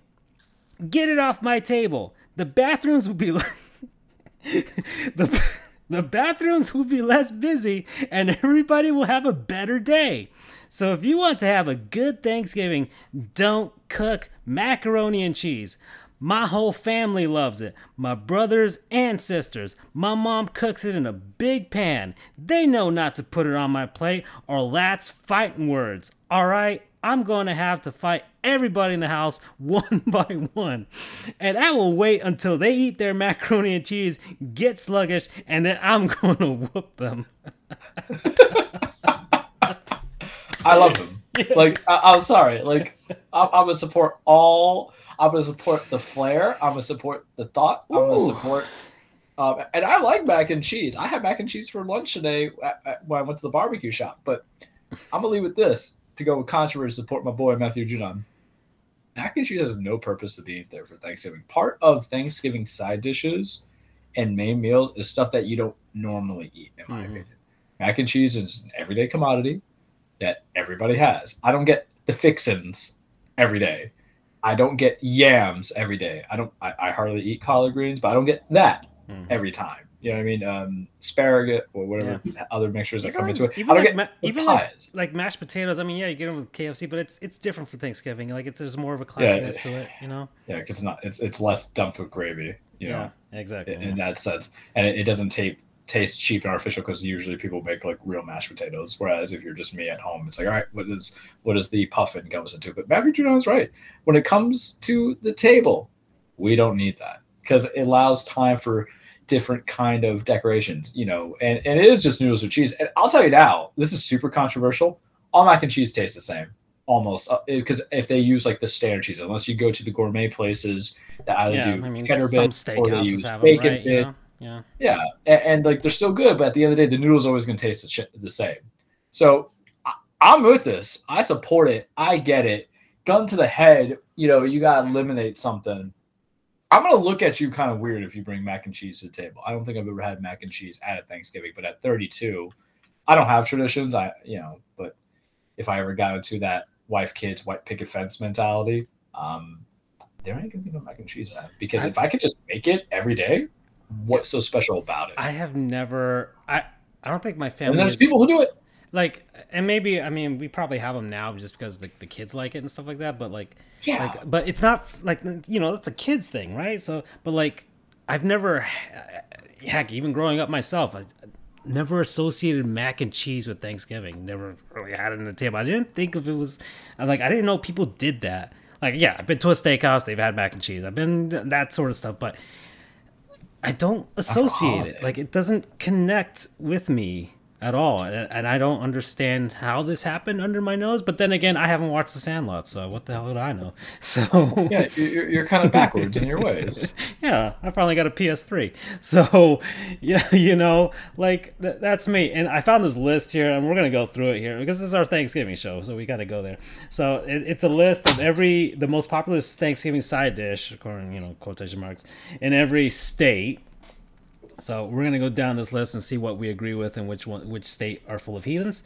Get it off my table. The bathrooms will be like. the, the bathrooms will be less busy, and everybody will have a better day. So if you want to have a good Thanksgiving, don't cook macaroni and cheese. My whole family loves it. My brothers and sisters. My mom cooks it in a big pan. They know not to put it on my plate, or that's fighting words. All right? I'm going to have to fight everybody in the house one by one. And I will wait until they eat their macaroni and cheese, get sluggish, and then I'm going to whoop them. I love them. Like I, I'm sorry. Like I, I'm gonna support all. I'm gonna support the flair. I'm gonna support the thought. I'm gonna support. Um, and I like mac and cheese. I had mac and cheese for lunch today when I went to the barbecue shop. But I'm gonna leave with this to go with controversy. Support my boy Matthew Judon. Mac and cheese has no purpose to being there for Thanksgiving. Part of Thanksgiving side dishes and main meals is stuff that you don't normally eat. In my Mhm. opinion, mac and cheese is an everyday commodity that everybody has. I don't get the fixins every day. I don't get yams every day. I don't. I, I hardly eat collard greens, but I don't get that Mhm. every time. You know what I mean? Um, asparagus or whatever other mixtures that come like- into it. I even don't like get ma- even like- pies. like mashed potatoes. I mean, yeah, you get them with KFC, but it's it's different for Thanksgiving. Like it's there's more of a Yeah. classiness to it, you know. yeah, 'cause it's not. It's it's less dumped with gravy. You know, yeah, exactly. in, in that sense, and it, it doesn't taste taste cheap and artificial because usually people make like real mashed potatoes. Whereas if you're just me at home, it's like, all right, what is what is the puffin comes into? But Matthew is right. When it comes to the table, we don't need that because it allows time for different kind of decorations. You know, and and it is just noodles with cheese. And I'll tell you now, this is super controversial. All mac and cheese tastes the same. Almost uh, because if they use like the standard cheese, unless you go to the gourmet places that either yeah, do I mean, cheddar some bits or they use bacon right? You know? Bits. Yeah. Yeah, and, and like they're still good, but at the end of the day, the noodles are always going to taste the, ch- the same. So I, I'm with this. I support it. I get it. Gun to the head. You know, you got to eliminate something. I'm gonna look at you kind of weird if you bring mac and cheese to the table. I don't think I've ever had mac and cheese at a Thanksgiving, but at 32, I don't have traditions. I, you know, but if I ever got into that wife, kids, white picket fence mentality, um, there ain't gonna be no mac and cheese at it. because I- if I could just make it every day, what's so special about it? I have never. I I don't think my family. and there's is, people who do it. like, and maybe I mean we probably have them now just because the, the kids like it and stuff like that. But like, Yeah, like, but it's not like you know that's a kids thing, right? So, but like, I've never, heck, even growing up myself, I never associated mac and cheese with Thanksgiving. Never really had it on the table. I didn't think of it was I like I didn't know people did that. Like, yeah, I've been to a steakhouse, they've had mac and cheese. I've been that sort of stuff, but I don't associate it. Like, it doesn't connect with me at all, and, and I don't understand how this happened under my nose. But then again, I haven't watched The Sandlot, so what the hell would I know? So yeah, you're, you're kind of backwards in your ways. yeah, I finally got a PS3. So, yeah, you know, like th- that's me. And I found this list here, and we're gonna go through it here because this is our Thanksgiving show, so we got to go there. So it, it's a list of every the most popular Thanksgiving side dish, according you know quotation marks, in every state. So we're gonna go down this list and see what we agree with and which one which state are full of heathens.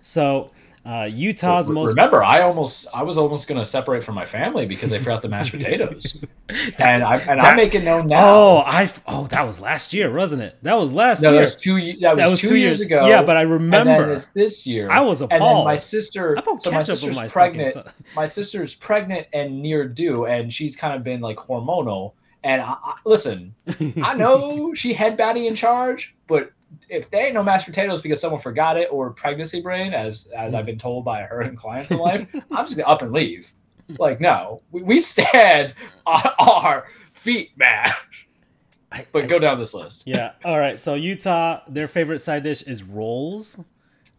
So Uh, Utah's Re- most Remember, I almost I was almost gonna separate from my family because they forgot the mashed potatoes, and I and that- I'm making known now. Oh, I oh that was last year, wasn't it? That was last no, that year. was two. That was, that was two, years, ago. Yeah, but I and then remember. it's this year. I was And then my sister, so my sister's my pregnant. my sister's pregnant and near due, and she's kind of been like hormonal. And I, I, listen, I know she had baddie in charge, but if they ain't no mashed potatoes because someone forgot it or pregnancy brain, as as I've been told by her and clients in life, I'm just gonna up and leave. Like, no, we, we stand on our feet, man. But I- go down this list. yeah. All right. So Utah, their favorite side dish is rolls,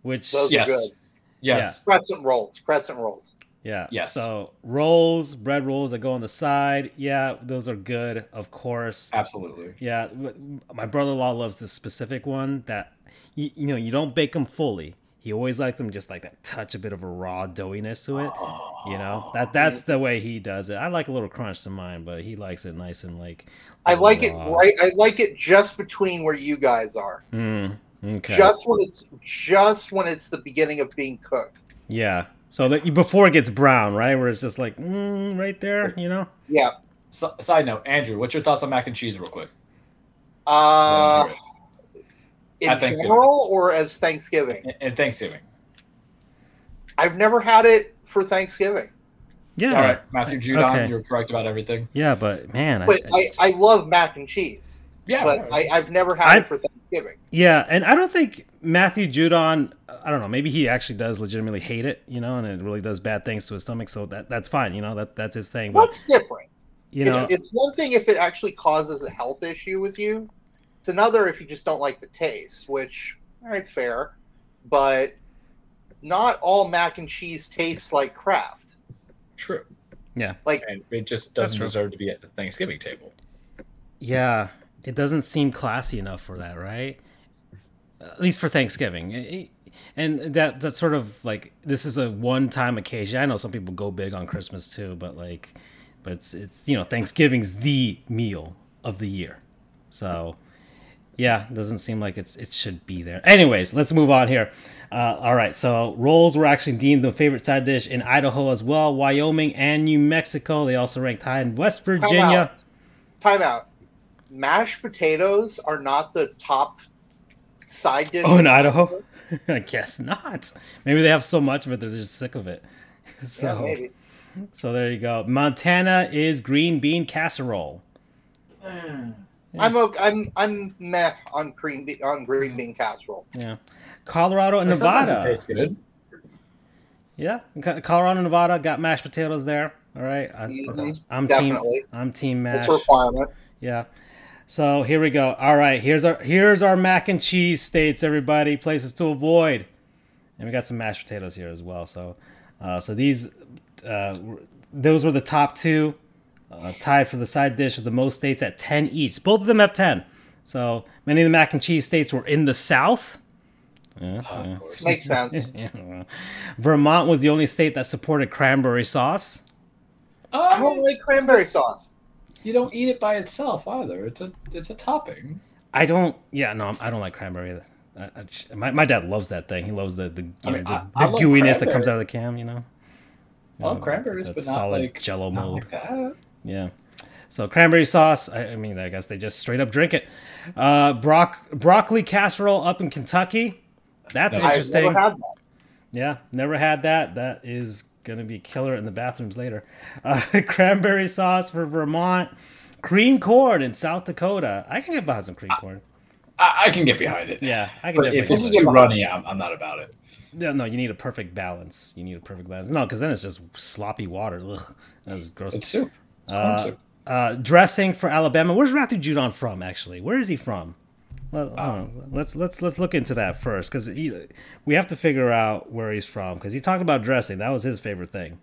which Those Yes. are good. Yes. Crescent rolls. Crescent rolls. Yeah. Yes. So rolls, bread rolls that go on the side. Yeah, those are good, of course. Absolutely. Yeah, my brother-in-law loves this specific one that you, you know you don't bake them fully. He always liked them just like that touch a bit of a raw doughiness to it. You know that that's the way he does it. I like a little crunch to mine, but he likes it nice and like. I like it right. I like it just between where you guys are. Mm, okay. Just when it's just when it's the beginning of being cooked. yeah. So that before it gets brown, right? Where it's just like mm, right there, you know. Yeah. So, side note, Andrew, what's your thoughts on mac and cheese, real quick? Uh, in general or as Thanksgiving. And- And Thanksgiving. I've never had it for Thanksgiving, Yeah. All right, Matthew Judon, Okay. you're correct about everything. Yeah, but man, but I, I love mac and cheese. Yeah, But I, I've never had I- it for Thanksgiving. Yeah, and I don't think Matthew Judon. I don't know. Maybe he actually does legitimately hate it, you know, and it really does bad things to his stomach. So that that's fine, you know. That that's his thing. But What's different? you know, it's, it's one thing if it actually causes a health issue with you. It's another if you just don't like the taste, which all right, fair, but not all mac and cheese tastes like Kraft. true. Yeah. Like And it just doesn't deserve to be at the Thanksgiving table. yeah, it doesn't seem classy enough for that, right? At least for Thanksgiving. And that that's sort of like this is a one-time occasion. I know some people go big on Christmas too, but like, but it's it's you know Thanksgiving's the meal of the year, so yeah, it doesn't seem like it's it should be there. Anyways, let's move on here. Uh, all right, so rolls were actually deemed the favorite side dish in Idaho as well, Wyoming and New Mexico. They also ranked high in West Virginia. time out. Mashed potatoes are not the top side dish. Oh, in Idaho? I guess not. Maybe they have so much of it they're just sick of it. Yeah, So, maybe. so there you go. Montana is green bean casserole. I'm okay, I'm I'm meh on green be- on green bean casserole. Yeah. Colorado and Nevada. It tastes good. Yeah, Colorado and Nevada got mashed potatoes there. All right, I, Mhm, I'm team. I'm team mash. It's a requirement. Yeah. So here we go. All right, here's our here's our mac and cheese states. Everybody, places to avoid, and we got some mashed potatoes here as well. So, uh, so these, uh, those were the top two, uh, tied for the side dish of the most states at ten each. Both of them have ten. So many of the mac and cheese states were in the South. Yeah, Uh, yeah. Of course. Makes sense. Yeah. Vermont was the only state that supported cranberry sauce. I don't Oh, like cranberry sauce. You don't eat it by itself either. It's a it's a topping. I don't. Yeah, no, I don't like cranberry. I, I, my, my dad loves that thing. He loves the the, I mean, know, the, the gooiness that comes out of the can. You know. I love cranberries, but not solid like Jello mode. like. Yeah. So cranberry sauce. I, I mean, I guess they just straight up drink it. Uh, brock broccoli casserole up in Kentucky. That's No, I've interesting. never had that. Yeah, never had that. That is gonna be killer in the bathrooms later. Uh, cranberry sauce for Vermont. Cream corn in South Dakota. I can get behind some cream corn. I, I can get behind it. Yeah, I can But if it's too runny, I'm, I'm not about it. Yeah, no, you need a perfect balance. You need a perfect balance. No, because then it's just sloppy water. Ugh, that's gross. It's soup. It's Uh, soup. uh, dressing for Alabama. Where's Matthew Judon from? Actually, where is he from? Well, I let's let's let's look into that first because we have to figure out where he's from because he talked about dressing. That was his favorite thing.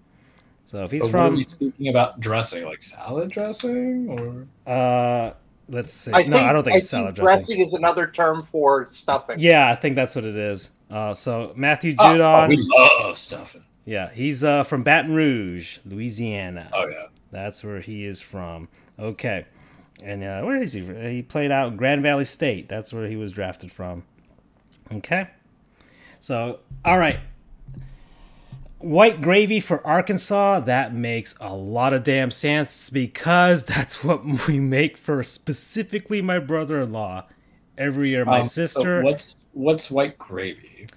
So if he's But are from, we speaking about dressing, like salad dressing, or uh, let's see. I no, think, I don't think I it's salad think dressing. dressing is another term for stuffing. Yeah, I think that's what it is. Uh, so Matthew oh, Judon, oh, we love stuffing. yeah, he's uh, from Baton Rouge, Louisiana. Oh yeah, That's where he is from. Okay. And uh, where is he? He played out Grand Valley State. That's where he was drafted from. Okay. So, all right. white gravy for Arkansas, that makes a lot of damn sense because that's what we make for specifically my brother in law every year. My Um, so sister, what's what's white gravy?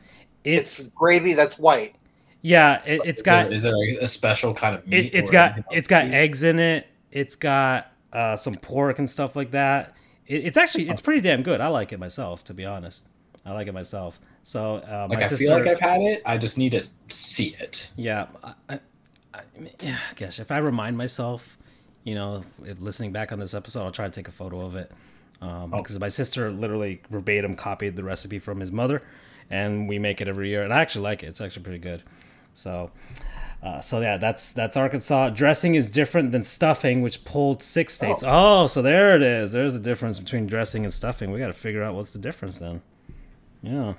It's, it's gravy that's white. yeah, it, it's got is there a, a special kind of meat? it, it's or got it's got eggs in it. It's got uh, some pork and stuff like that. It, it's actually it's pretty damn good. I like it myself, to be honest. I like it myself. So uh, my Like I feel like I've had it. I just need to see it. yeah, I, I, yeah, gosh, if I remind myself, you know, if listening back on this episode, I'll try to take a photo of it um, Oh. because my sister literally verbatim copied the recipe from his mother, and we make it every year, and I actually like it. It's actually pretty good. So, uh, so yeah, that's that's Arkansas. Dressing is different than stuffing, which pulled six states. Oh, so there it is. There's a difference between dressing and stuffing. We got to figure out what's the difference then. Yeah.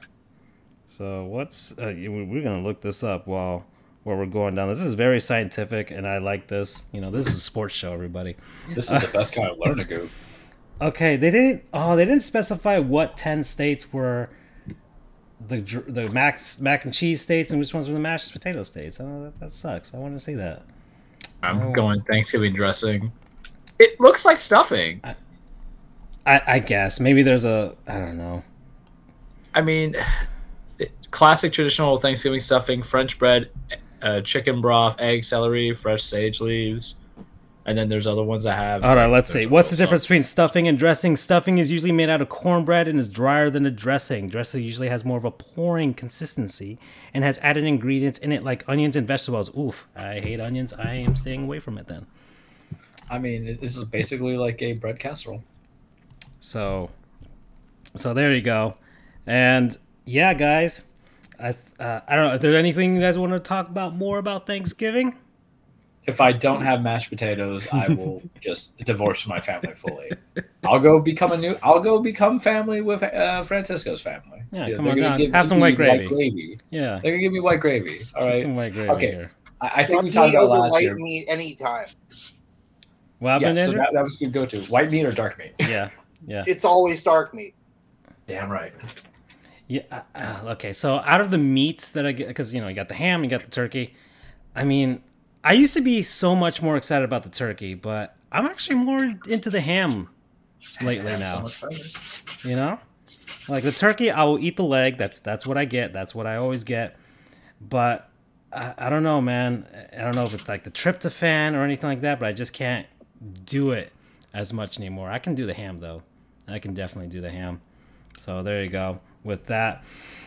So what's uh, we- we're gonna look this up while while we're going down. This is very scientific, and I like this. You know, this is a sports show, everybody. This is the best kind of learn to go. Okay, they didn't. Oh, they didn't specify what ten states were the the mac mac and cheese states and which ones were the mashed potato states. Oh, that, that sucks. I want to see that. I'm Oh. going Thanksgiving dressing. It looks like stuffing. I, I guess maybe there's a I don't know. I mean, classic traditional Thanksgiving stuffing: French bread, uh, chicken broth, egg, celery, fresh sage leaves, and then there's other ones that have. All right, let's see. What's the difference between stuffing and dressing? Stuffing is usually made out of cornbread and is drier than a dressing. Dressing usually has more of a pouring consistency and has added ingredients in it like onions and vegetables. Oof, I hate onions. I am staying away from it then. I mean, this is basically like a bread casserole. So, so there you go. And yeah, guys, I uh, I don't know. Is there anything you guys want to talk about more about Thanksgiving? If I don't have mashed potatoes, I will just divorce my family fully. I'll go become a new. I'll go become family with uh, Francisco's family. Yeah, come on down. give Have some white gravy. gravy. Yeah, They're gonna give me white gravy. All right. some white gravy Okay. here. I, I think Dark we talked about over last white year. meat anytime. What Yeah, happened, so that, that was good go to. White meat or dark meat? yeah, yeah. It's always dark meat. Damn right. Yeah. uh, uh, okay. So out of the meats that I get, because you know you got the ham, you got the turkey. I mean, I used to be so much more excited about the turkey, but I'm actually more into the ham lately Yeah, now. so. You know, like the turkey, I will eat the leg. That's that's what I get. That's what I always get. But I, I don't know, man. I don't know if it's like the tryptophan or anything like that, but I just can't do it as much anymore. I can do the ham though. I can definitely do the ham. So there you go with that.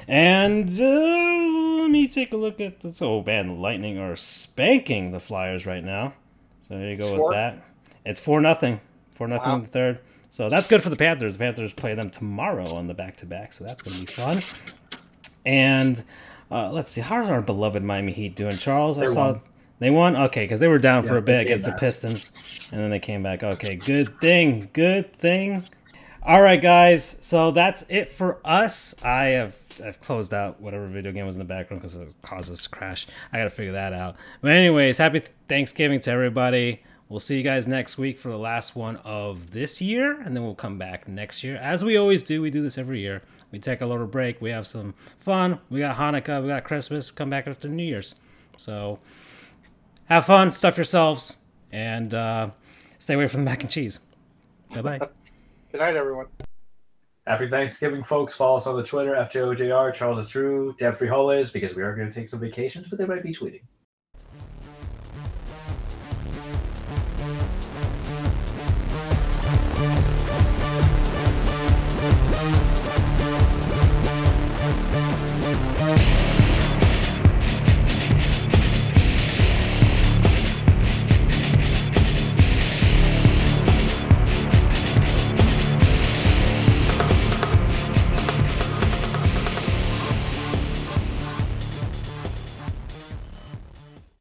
And uh, let me take a look at this. Oh man, Lightning are spanking the Flyers right now. So there you go with that. It's four nothing. Four nothing Wow. in the third. So that's good for the Panthers. The Panthers play them tomorrow on the back to back, so that's gonna be fun. And uh, let's see, how's our beloved Miami Heat doing, Charles? I saw won. they won. Okay, because they were down for a bit they against the. Pistons, and then they came back. Okay, good thing, good thing. All right, guys. So that's it for us. I have I've closed out whatever video game was in the background because it caused us to crash. I got to figure that out. But anyways, happy Thanksgiving to everybody. We'll see you guys next week for the last one of this year, and then we'll come back next year as we always do. We do this every year. We take a little break. We have some fun. We got Hanukkah. We got Christmas. Come back after New Year's. So have fun, stuff yourselves, and uh, stay away from the mac and cheese. Bye bye. Good night, everyone. Happy Thanksgiving, folks. Follow us on the Twitter, FJOJR, Charles is True, Deb Frijoles, because we are going to take some vacations, but they might be tweeting.